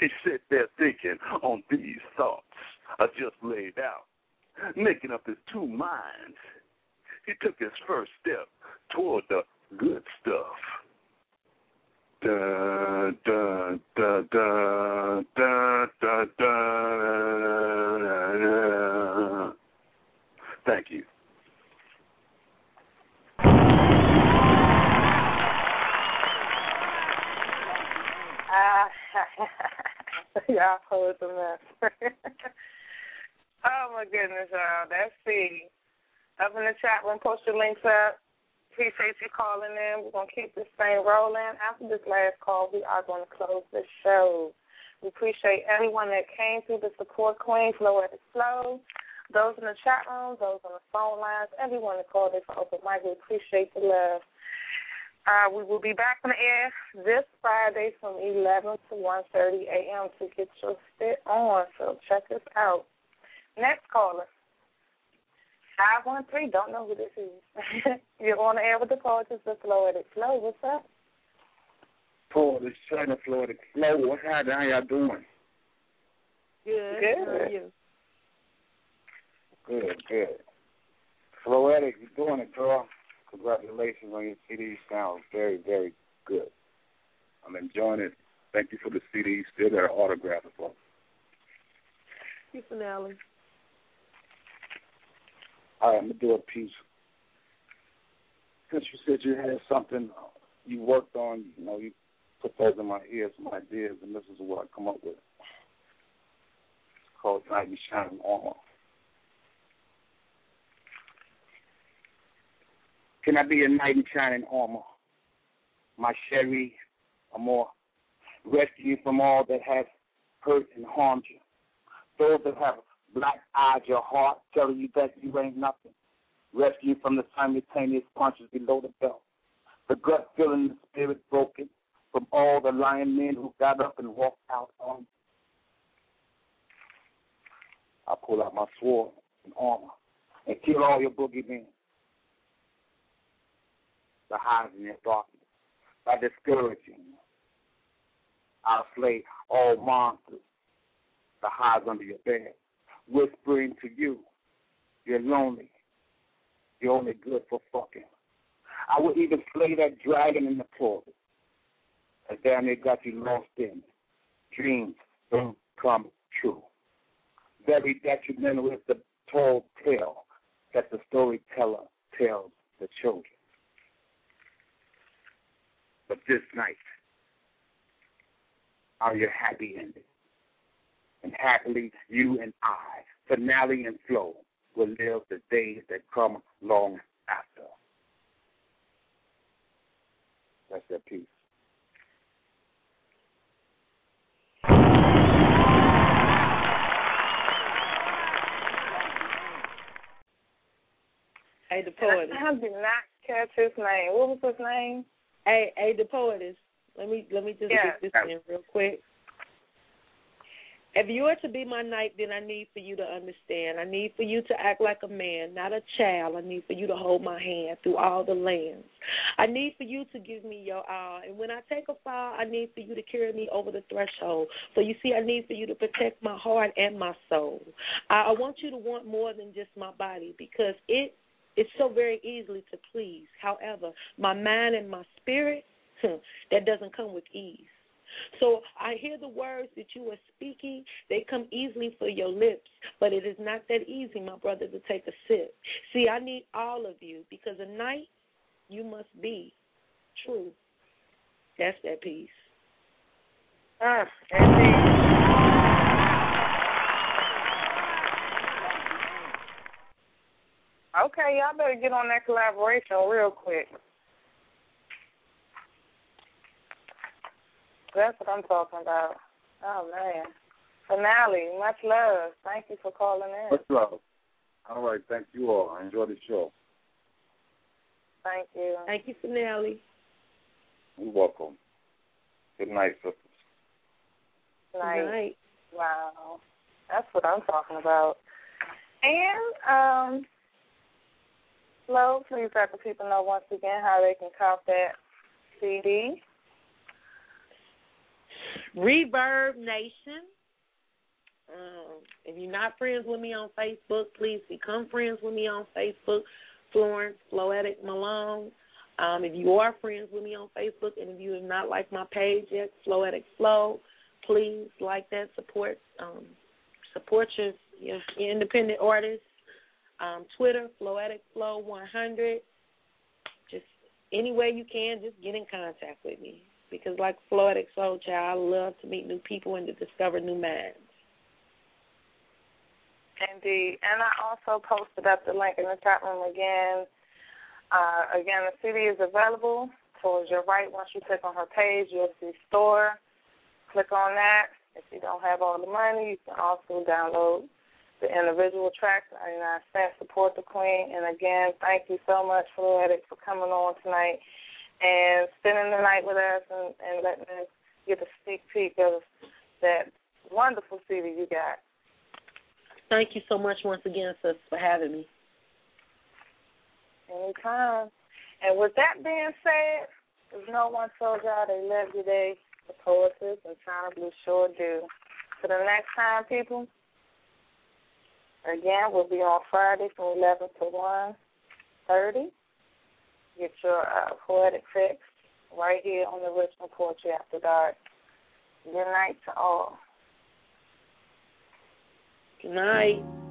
[SPEAKER 21] He sat there thinking on these thoughts I just laid out, making up his two minds. He took his first step toward the good stuff. Thank you.
[SPEAKER 5] Y'all poets a mess. oh my goodness, y'all. That's C. Up in the chat room, post your links up. Appreciate you calling in. We're gonna keep this thing rolling. After this last call, we are gonna close the show. We appreciate everyone that came through the support queen, Flow at the Flow. Those in the chat room, those on the phone lines, everyone that called in for open mic, we appreciate the love. Uh, we will be back on the air this Friday from 11 to 1.30 a.m. to get your fit on. So check us out. Next caller, Five one three. Don't know who this is. You're on the air with the poetess, the Floetic Flo. What's up?
[SPEAKER 22] Paul, this Chyna Florida Flo. What's happening? How y'all doing?
[SPEAKER 6] Good.
[SPEAKER 5] Good.
[SPEAKER 6] How are you?
[SPEAKER 22] Good, good. Floetic, you're doing it, girl. Congratulations on your CD. Sounds very, very good. I'm enjoying it. Thank you for the CD. Still got an autograph as well.
[SPEAKER 6] Thank You finale.
[SPEAKER 22] All right, I'm gonna do a piece. Since you said you had something you worked on, you know, you put those in my ears, some ideas, and this is what I come up with. It's called Knight in Shining Armor. Can I be a knight in shining armor? My Sherry, Amor, rescue you from all that has hurt and harmed you. Those that have black eyed your heart, telling you that you ain't nothing. Rescue you from the simultaneous punches below the belt. The gut feeling the spirit broken from all the lion men who got up and walked out on you. I pull out my sword and armor and kill all your boogeymen. The hides in your darkness by discouraging you. I'll slay all monsters, the hides under your bed, whispering to you, you're lonely. You're only good for fucking. I would even slay that dragon in the closet. And damn it got you lost in. Dreams don't come true. Very detrimental is the tall tale that the storyteller tells the children. But this night, are your happy ending? And happily, you and I, finale and flow, will live the days that come long after. That's their piece.
[SPEAKER 6] Hey, the poetess.
[SPEAKER 5] I did not catch his name. What was his name?
[SPEAKER 6] Hey, hey, the poetess. Let me let me just
[SPEAKER 5] Yeah.
[SPEAKER 6] get this in real quick. If you are to be my knight, then I need for you to understand. I need for you to act like a man, not a child. I need for you to hold my hand through all the lands. I need for you to give me your all. And when I take a fall, I need for you to carry me over the threshold. So you see, I need for you to protect my heart and my soul. I, I want you to want more than just my body because it it's so very easily to please. However, my mind and my spirit, hmm, that doesn't come with ease. So I hear the words that you are speaking. They come easily for your lips, but it is not that easy, my brother, to take a sip. See, I need all of you because a night you must be true. That's that piece.
[SPEAKER 5] Ah. Okay, y'all better get on that collaboration real quick. That's what I'm talking about. Oh man. Finale, much love. Thank you for calling in.
[SPEAKER 22] Much love. All right, thank you all. I enjoyed the show.
[SPEAKER 5] Thank you.
[SPEAKER 6] Thank you, Finale.
[SPEAKER 22] You're welcome. Good night, sisters.
[SPEAKER 5] Night.
[SPEAKER 6] Night.
[SPEAKER 5] Wow. That's what I'm talking about. And um Flo, please let the people know once again how they can cop that CD.
[SPEAKER 6] ReverbNation. Um, if you're not friends with me on Facebook, please become friends with me on Facebook. Florence Floetic Malone. Um, if you are friends with me on Facebook, and if you have not liked my page yet, Floetic Flo, please like that. Support um, support your, your independent artists. Um, Twitter Floetic Flo 100. Just any way you can, just get in contact with me because, like Floetic Soul Child, I love to meet new people and to discover new minds.
[SPEAKER 5] Indeed. And I also posted up the link in the chat room again. Uh, again, the CD is available towards your right. Once you click on her page, you'll see store. Click on that. If you don't have all the money, you can also download the individual tracks. 99 cents. Support the queen. And again, thank you so much, Floetic, for coming on tonight and spending the night with us and, and letting us get a sneak peek of that wonderful CD you got.
[SPEAKER 6] Thank you so much once again, sis, for having me.
[SPEAKER 5] Anytime. And with that being said, if no one told y'all they love you, they the poetess and Chyna Blue sure do. So the next time, people, again, we'll be on Friday from 11 to 1 30. Get your uh, poetic fix right here on the Richmond Poetry After Dark. Good night to all.
[SPEAKER 6] Good night.